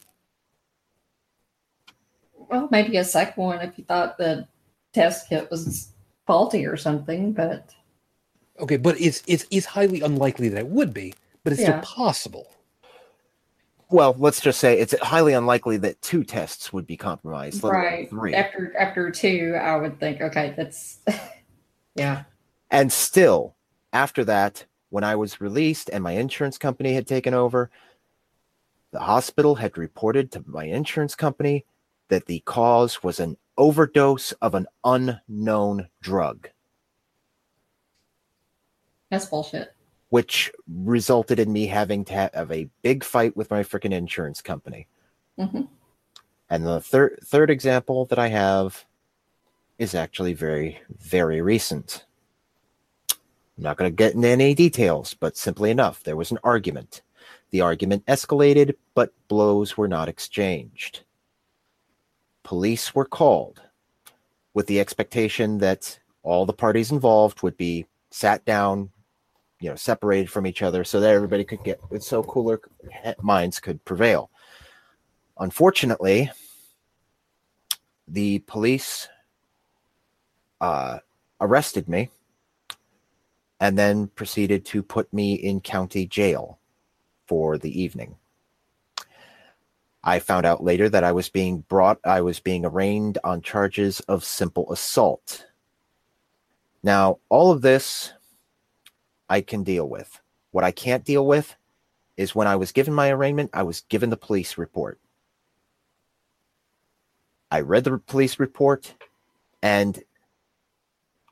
Well, maybe a second one if you thought the test kit was faulty or something, but Okay, but it's it's it's highly unlikely that it would be, but it's Yeah. still possible. well let's just say it's highly unlikely that two tests would be compromised right three after after two, I would think, okay, that's [LAUGHS] yeah, And still, after that, when I was released and my insurance company had taken over, the hospital had reported to my insurance company that the cause was an overdose of an unknown drug, that's bullshit. which resulted in me having to have a big fight with my freaking insurance company. hmm And the third third example that I have is actually very very recent. I'm not going to get into any details, but simply enough, there was an argument. The argument escalated, but blows were not exchanged. Police were called with the expectation that all the parties involved would be sat down, you know, separated from each other so that everybody could get so cooler minds could prevail. Unfortunately, the police uh, arrested me and then proceeded to put me in county jail for the evening. I found out later that I was being brought, I was being arraigned on charges of simple assault. Now, all of this I can deal with. What I can't deal with is when I was given my arraignment, I was given the police report. I read the police report and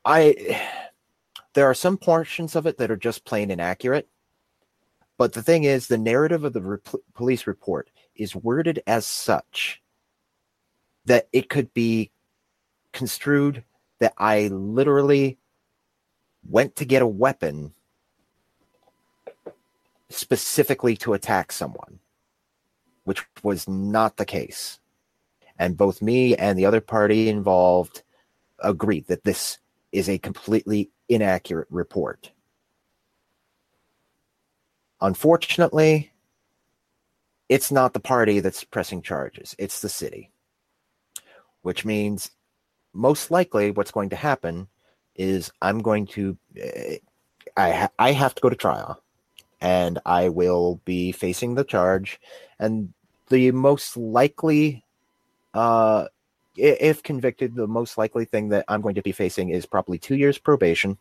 I there are some portions of it that are just plain inaccurate. But the thing is, the narrative of the police report is worded as such that it could be construed that I literally went to get a weapon specifically to attack someone, which was not the case. And both me and the other party involved agreed that this is a completely inaccurate report. Unfortunately, it's not the party that's pressing charges, it's the city. Which means most likely what's going to happen is I'm going to eh, I ha- I have to go to trial and I will be facing the charge and the most likely uh if convicted, the most likely thing that I'm going to be facing is probably two years probation.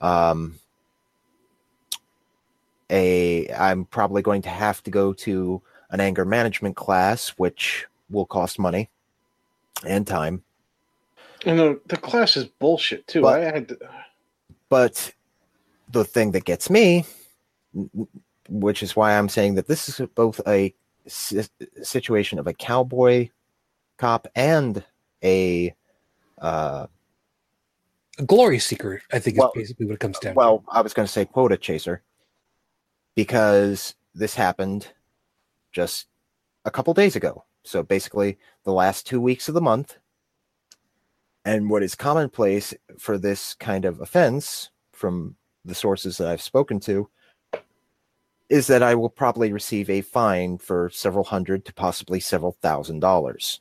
Um, a I'm probably going to have to go to an anger management class, which will cost money and time. And the, the class is bullshit too. But- I had to, But the thing that gets me, which is why I'm saying that this is both a situation of a cowboy cop and a uh, A glory seeker, I think, Well- is basically what it comes down to. well, I was going to say quota chaser because this happened just a couple days ago. So basically, the last two weeks of the month. And what is commonplace for this kind of offense, from the sources that I've spoken to, is that I will probably receive a fine for several hundred to possibly several thousand dollars.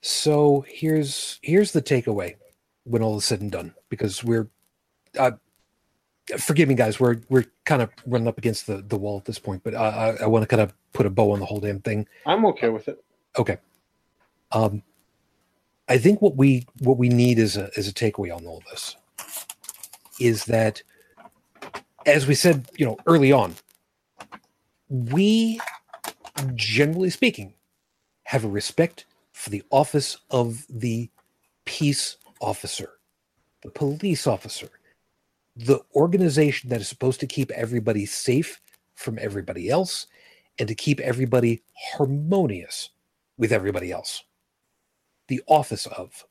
So here's here's the takeaway when all is said and done, because we're uh, forgive me, guys, we're we're kind of running up against the the wall at this point, but I I, I want to kind of put a bow on the whole damn thing. I'm okay with it. Okay. Um, I think what we what we need is a is a takeaway on all this is that, as we said, you know, early on, we, generally speaking, have a respect for the office of the peace officer, the police officer, the organization that is supposed to keep everybody safe from everybody else and to keep everybody harmonious with everybody else. The office of.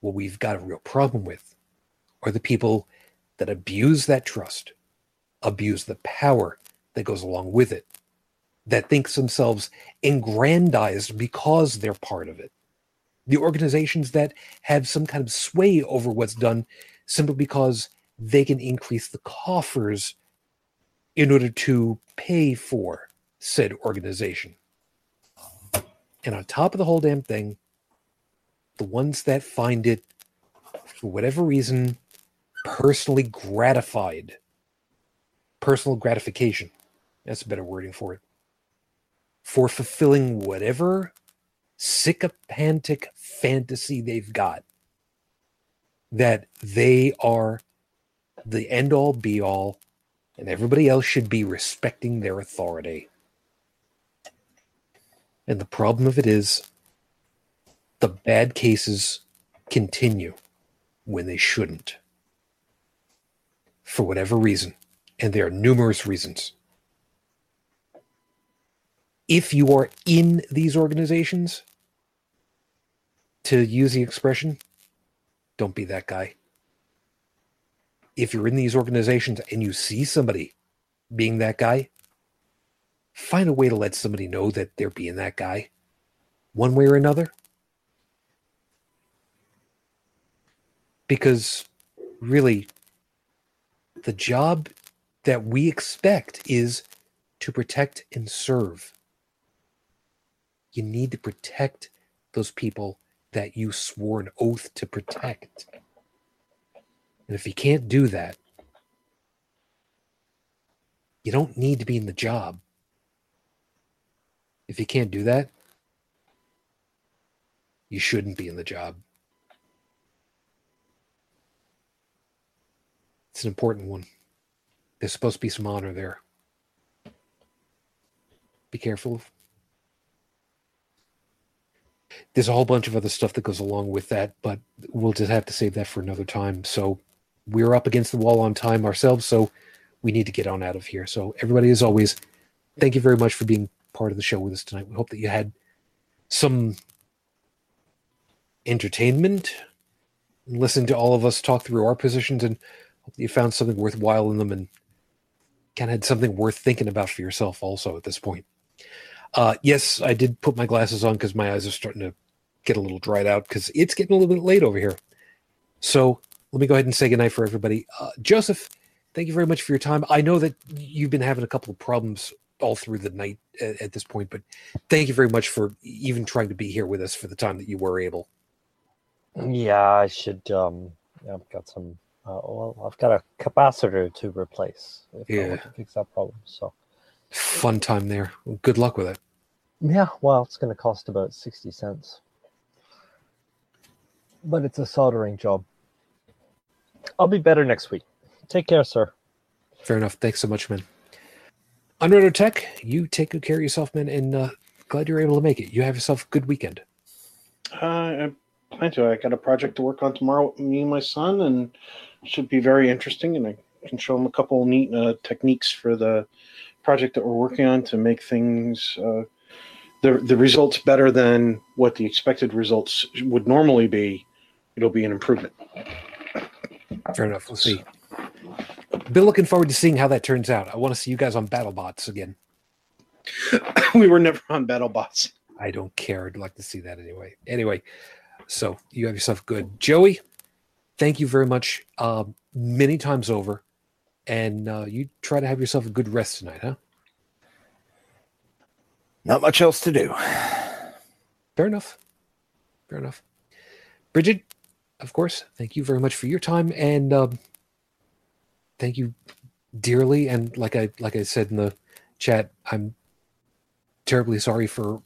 What we've got a real problem with are the people that abuse that trust, abuse the power that goes along with it, that thinks themselves aggrandized because they're part of it. The organizations that have some kind of sway over what's done simply because they can increase the coffers in order to pay for said organization. And on top of the whole damn thing, the ones that find it, for whatever reason, personally gratified, personal gratification, that's a better wording for it, for fulfilling whatever sycophantic fantasy they've got, that they are the end all be all, and everybody else should be respecting their authority. And the problem of it is the bad cases continue when they shouldn't. For whatever reason. And there are numerous reasons. If you are in these organizations, to use the expression, don't be that guy. If you're in these organizations and you see somebody being that guy, find a way to let somebody know that they're being that guy one way or another. Because really, the job that we expect is to protect and serve. You need to protect those people that you swore an oath to protect. And if you can't do that, you don't need to be in the job. If you can't do that, you shouldn't be in the job. It's an important one. There's supposed to be some honor there. Be careful. There's a whole bunch of other stuff that goes along with that, but we'll just have to save that for another time. So we're up against the wall on time ourselves, so we need to get on out of here. So everybody, as always, thank you very much for being part of the show with us tonight. We hope that you had some entertainment, listen to all of us talk through our positions, and hope that you found something worthwhile in them and kind of had something worth thinking about for yourself also at this point. Uh, yes, I did put my glasses on because my eyes are starting to get a little dried out because it's getting a little bit late over here. So let me go ahead and say goodnight for everybody. Uh, Joseph, thank you very much for your time. I know that you've been having a couple of problems all through the night at, at this point, but thank you very much for even trying to be here with us for the time that you were able. Yeah, I should. Um, I've got some. Uh, well, I've got a capacitor to replace if I Yeah. want to fix that problem. So Fun time there. Good luck with it. yeah, well, it's going to cost about sixty cents. but it's a soldering job. I'll be better next week. Take care, sir. Fair enough. Thanks so much, man. Inferno Tech, you take good care of yourself, man, and uh, glad you're able to make it. You have yourself a good weekend. Uh, I plan to. I got a project to work on tomorrow with me and my son, and it should be very interesting. And I can show him a couple neat uh, techniques for the project that we're working on to make things uh, the the results better than what the expected results would normally be. It'll be an improvement. Fair enough. We'll see. Been looking forward to seeing how that turns out. I want to see you guys on BattleBots again. [COUGHS] we were never on BattleBots. I don't care. I'd like to see that anyway. Anyway, so you have yourself good. Joey, thank you very much uh, many times over. And uh, you try to have yourself a good rest tonight, huh? Not much else to do. Fair enough. Fair enough. Bridget, of course, thank you very much for your time and um, thank you dearly. And like I like I said in the chat, I'm terribly sorry for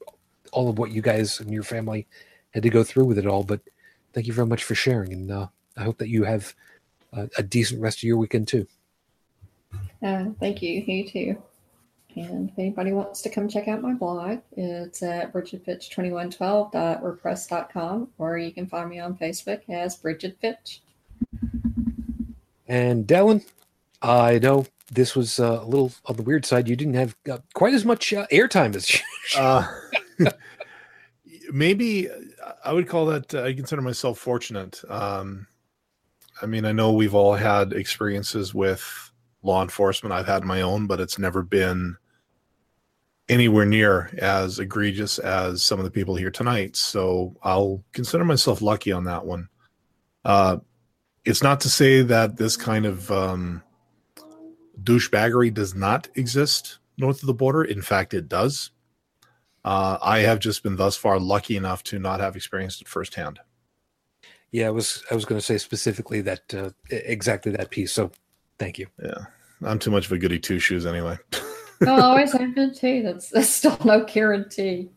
all of what you guys and your family had to go through with it all. But thank you very much for sharing, and uh, I hope that you have a, a decent rest of your weekend too. Uh, thank you. You too. And if anybody wants to come check out my blog, it's at bridgetfitch2112.wordpress.com, or you can find me on Facebook as Bridget Fitch. And Dallin, I know this was uh, a little on the weird side. You didn't have uh, quite as much uh, airtime as [LAUGHS] Uh, [LAUGHS] maybe I would call that. I consider myself fortunate. Um, I mean, I know we've all had experiences with law enforcement. I've had my own, but it's never been anywhere near as egregious as some of the people here tonight. So I'll consider myself lucky on that one. Uh, it's not to say that this kind of um, douchebaggery does not exist north of the border. In fact, it does. Uh, I have just been thus far lucky enough to not have experienced it firsthand. Yeah, I was I was going to say specifically that uh, exactly that piece. So, thank you. Yeah, I'm too much of a goody two shoes anyway. [LAUGHS] I always have been too. That's, that's still no guarantee.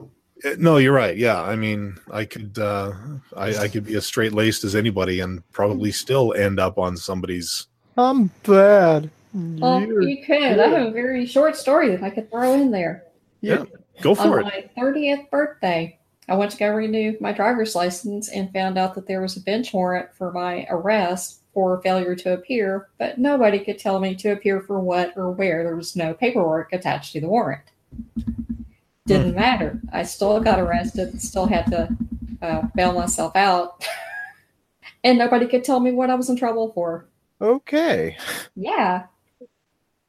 Uh, no, you're right. Yeah, I mean, I could uh, I, I could be as straight laced as anybody and probably still end up on somebody's. I'm bad. Well, you could. I have a very short story that I could throw in there. Yeah, go On for it. my 30th birthday, I went to go renew my driver's license and found out that there was a bench warrant for my arrest for failure to appear, but nobody could tell me to appear for what or where. There was no paperwork attached to the warrant. Didn't Hmm. matter. I still got arrested, still had to uh, bail myself out, [LAUGHS] and nobody could tell me what I was in trouble for. Okay. Yeah,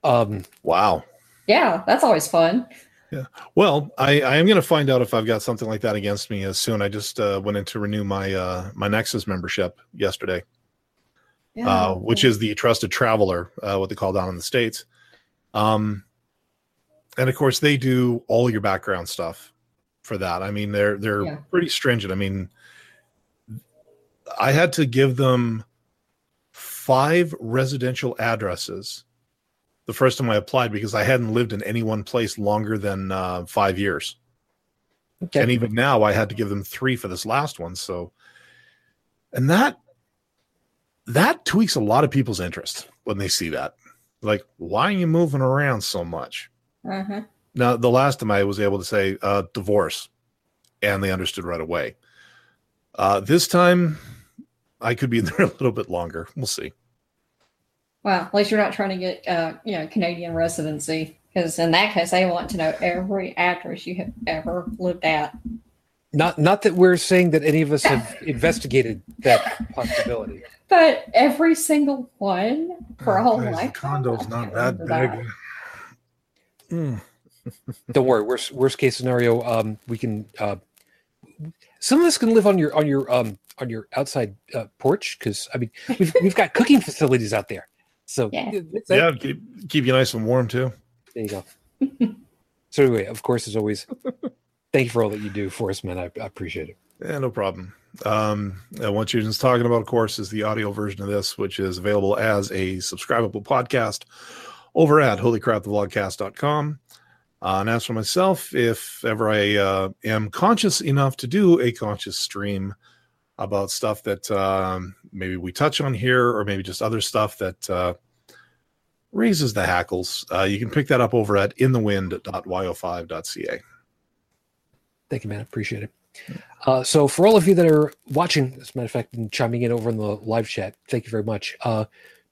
Um, Wow. yeah, that's always fun. Yeah. Well, I, I am going to find out if I've got something like that against me as soon. I just uh, went in to renew my uh, my Nexus membership yesterday, Yeah. uh, which is the trusted traveler, uh, what they call down in the states. Um, and of course, they do all your background stuff for that. I mean, they're they're Yeah. pretty stringent. I mean, I had to give them five residential addresses the first time I applied because I hadn't lived in any one place longer than uh, five years. okay. And even now, I had to give them three for this last one. So, and that that tweaks a lot of people's interest when they see that. Like, why are you moving around so much? uh-huh. Now, the last time I was able to say uh, divorce, and they understood right away. Uh, this time, I could be [LAUGHS] there a little bit longer. We'll see. Well, at least you're not trying to get, uh, you know, Canadian residency, because in that case, they want to know every address you have ever lived at. Not not that we're saying that any of us have [LAUGHS] investigated that possibility. But every single one for a whole Guys, life. The condo's not that big. Mm. [LAUGHS] Don't worry. Worst worst case scenario, um, we can. Uh, some of us can live on your on your um on your outside uh, porch because I mean we've we've got cooking [LAUGHS] facilities out there. So Yeah. Yeah, keep, keep you nice and warm too. there you go. so anyway, of course, as always, thank you for all that you do for us, man. I, I appreciate it. Yeah, no problem. Um, what Juden's talking about, of course, is the audio version of this, which is available as a subscribable podcast over at holycrapthevlogcast.com. Uh, and as for myself, if ever I uh, am conscious enough to do a conscious stream, about stuff that um, maybe we touch on here, or maybe just other stuff that uh, raises the hackles, uh, you can pick that up over at inthewind.yo5.ca. Thank you, man. Appreciate it. Uh, so, for all of you that are watching, as a matter of fact, and chiming in over in the live chat, thank you very much. Uh,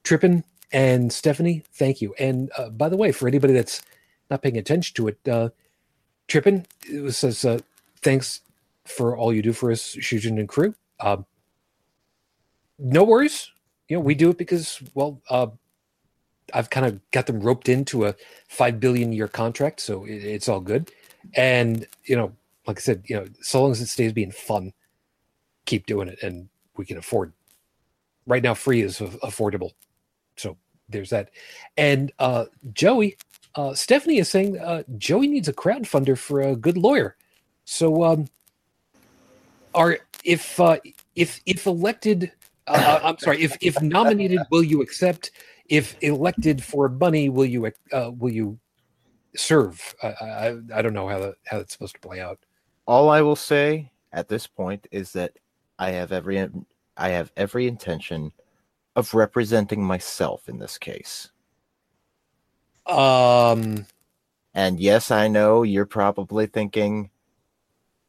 Trippin and Stephanie, thank you. And uh, by the way, for anybody that's not paying attention to it, uh, Trippin says, uh, thanks for all you do for us, Shujin and crew. Um, no worries. You know, we do it because, well, uh, I've kind of got them roped into a five billion year contract, so it, it's all good. And you know, like I said, you know, so long as it stays being fun, keep doing it, and we can afford. Right now, free is affordable, so there's that. And uh, Joey, uh, Stephanie is saying uh, Joey needs a crowdfunder for a good lawyer. So, um, are if uh, if if elected, uh, I'm sorry, if if nominated, will you accept? If elected for money, will you uh, will you serve? I, I I don't know how that how that's supposed to play out. All I will say at this point is that I have every I have every intention of representing myself in this case. Um, And yes, I know you're probably thinking,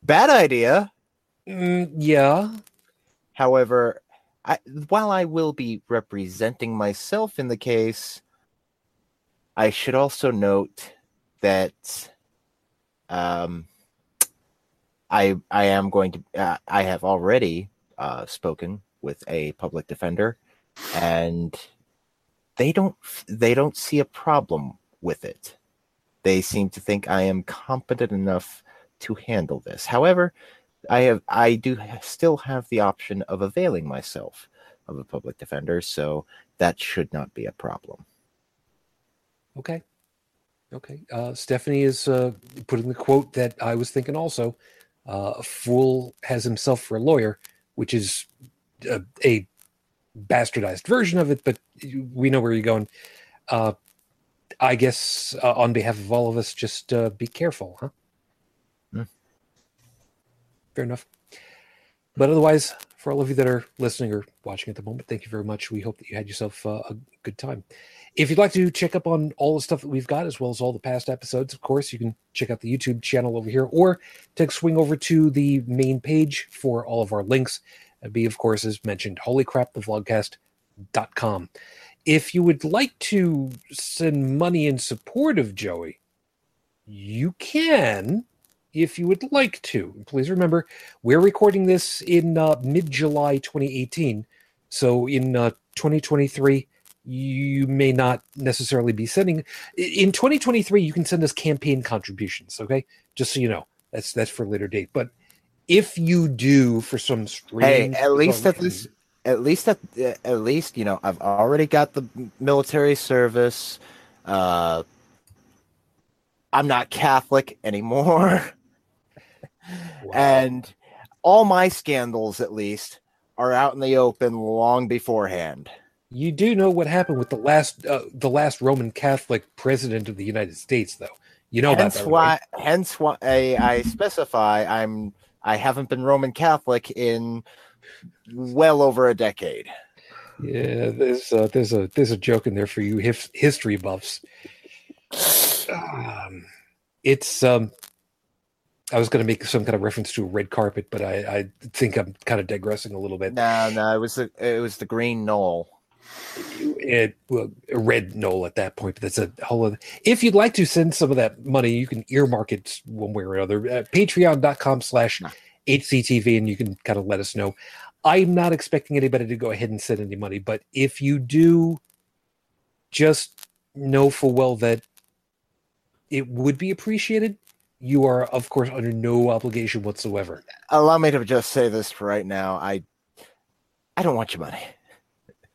bad idea. mm, yeah, However, I, while I will be representing myself in the case, I should also note that um, I I am going to uh, I have already uh, spoken with a public defender, and they don't they don't see a problem with it. They seem to think I am competent enough to handle this. However, I have I do still have the option of availing myself of a public defender, so that should not be a problem. okay, okay. Uh, Stephanie is uh, putting the quote that I was thinking also. Uh, a fool has himself for a lawyer, which is a, a bastardized version of it, but we know where you're going. Uh, I guess uh, on behalf of all of us, just uh, be careful, huh? Hmm. Fair enough. But otherwise, for all of you that are listening or watching at the moment, thank you very much. We hope that you had yourself uh, a good time. If you'd like to check up on all the stuff that we've got, as well as all the past episodes, of course, you can check out the YouTube channel over here or take a swing over to the main page for all of our links. That'd be, of course, as mentioned, holycrapthevlogcast.com. If you would like to send money in support of Joey, you can if you would like to. Please remember, we're recording this in uh, mid July 2018. So in uh, 2023, you may not necessarily be sending. In 2023, you can send us campaign contributions. Okay, just so you know, that's that's for a later date. But if you do, for some strange, Hey, at least at this, at least at at least you know I've already got the military service. Uh, I'm not Catholic anymore, [LAUGHS] Wow. and all my scandals, at least, are out in the open long beforehand. You do know what happened with the last uh, the last Roman Catholic president of the United States, though. You know hence that. by the way. why, hence why I, I specify I'm I haven't been Roman Catholic in well over a decade. Yeah, there's uh, there's a there's a joke in there for you hif- history buffs. [SIGHS] Um, it's um, I was going to make some kind of reference to a red carpet, but I, I think I'm kind of digressing a little bit. No, no, it was the it was the green knoll. It well, a red knoll at that point, but that's a whole other. If you'd like to send some of that money, you can earmark it one way or another. Uh, Patreon.com/slash HCTV, and you can kind of let us know. I'm not expecting anybody to go ahead and send any money, but if you do, just know full well that it would be appreciated. You are, of course, under no obligation whatsoever. Allow me to just say this right now. I I don't want your money.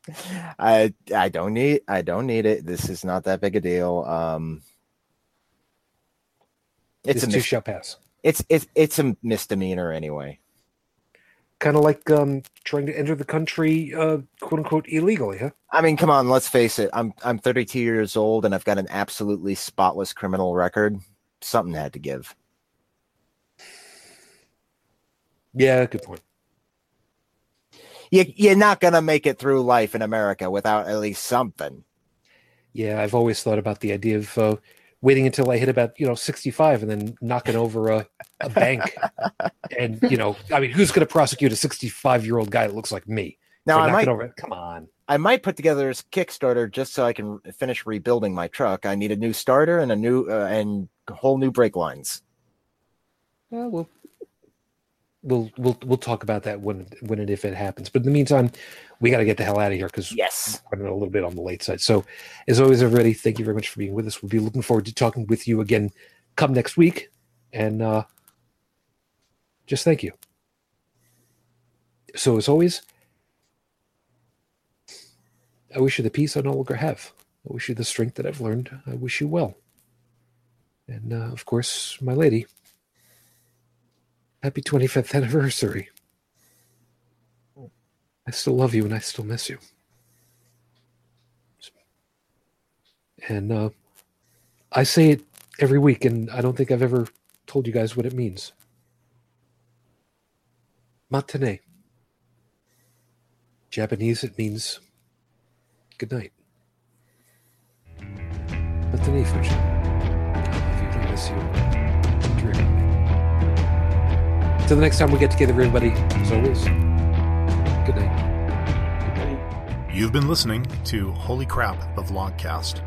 [LAUGHS] I I don't need I don't need it. This is not that big a deal. Um it's It's a mis- shall pass. it's it's it's a misdemeanor anyway. Kind of like um, trying to enter the country, uh, quote unquote, illegally, huh? I mean, come on, let's face it. I'm I'm 32 years old and I've got an absolutely spotless criminal record. Something had to give. Yeah, good point. you, you're not gonna make it through life in America without at least something. Yeah, I've always thought about the idea of uh, waiting until I hit about you know 65 and then knocking over a, a bank. [LAUGHS] and you know, I mean, who's going to prosecute a 65 year old guy that looks like me? Now I might over. Come on. I might put together this Kickstarter just so I can finish rebuilding my truck. I need a new starter and a new uh, and whole new brake lines. Well, we'll we'll we'll we'll talk about that when when and if it happens. But in the meantime, we got to get the hell out of here because Yes. running a little bit on the late side. So, as always, everybody, thank you very much for being with us. We'll be looking forward to talking with you again come next week, and uh, just thank you. So, as always, I wish you the peace I no longer have. I wish you the strength that I've learned. I wish you well. And uh, of course, my lady, happy 25th anniversary. I still love you and I still miss you. And uh, I say it every week, and I don't think I've ever told you guys what it means. Matane. Japanese, it means good night. Matane, Fuji. Till the next time we get together, everybody, as always, good night. You've been listening to Holy Crap, the Vlogcast.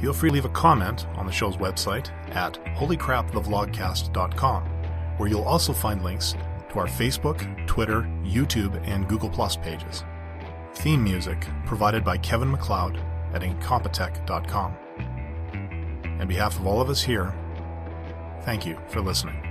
Feel free to leave a comment on the show's website at holycrapthevlogcast.com, where you'll also find links to our Facebook, Twitter, YouTube, and Google Plus pages. Theme music provided by Kevin MacLeod at incompetech.com. On behalf of all of us here, thank you for listening.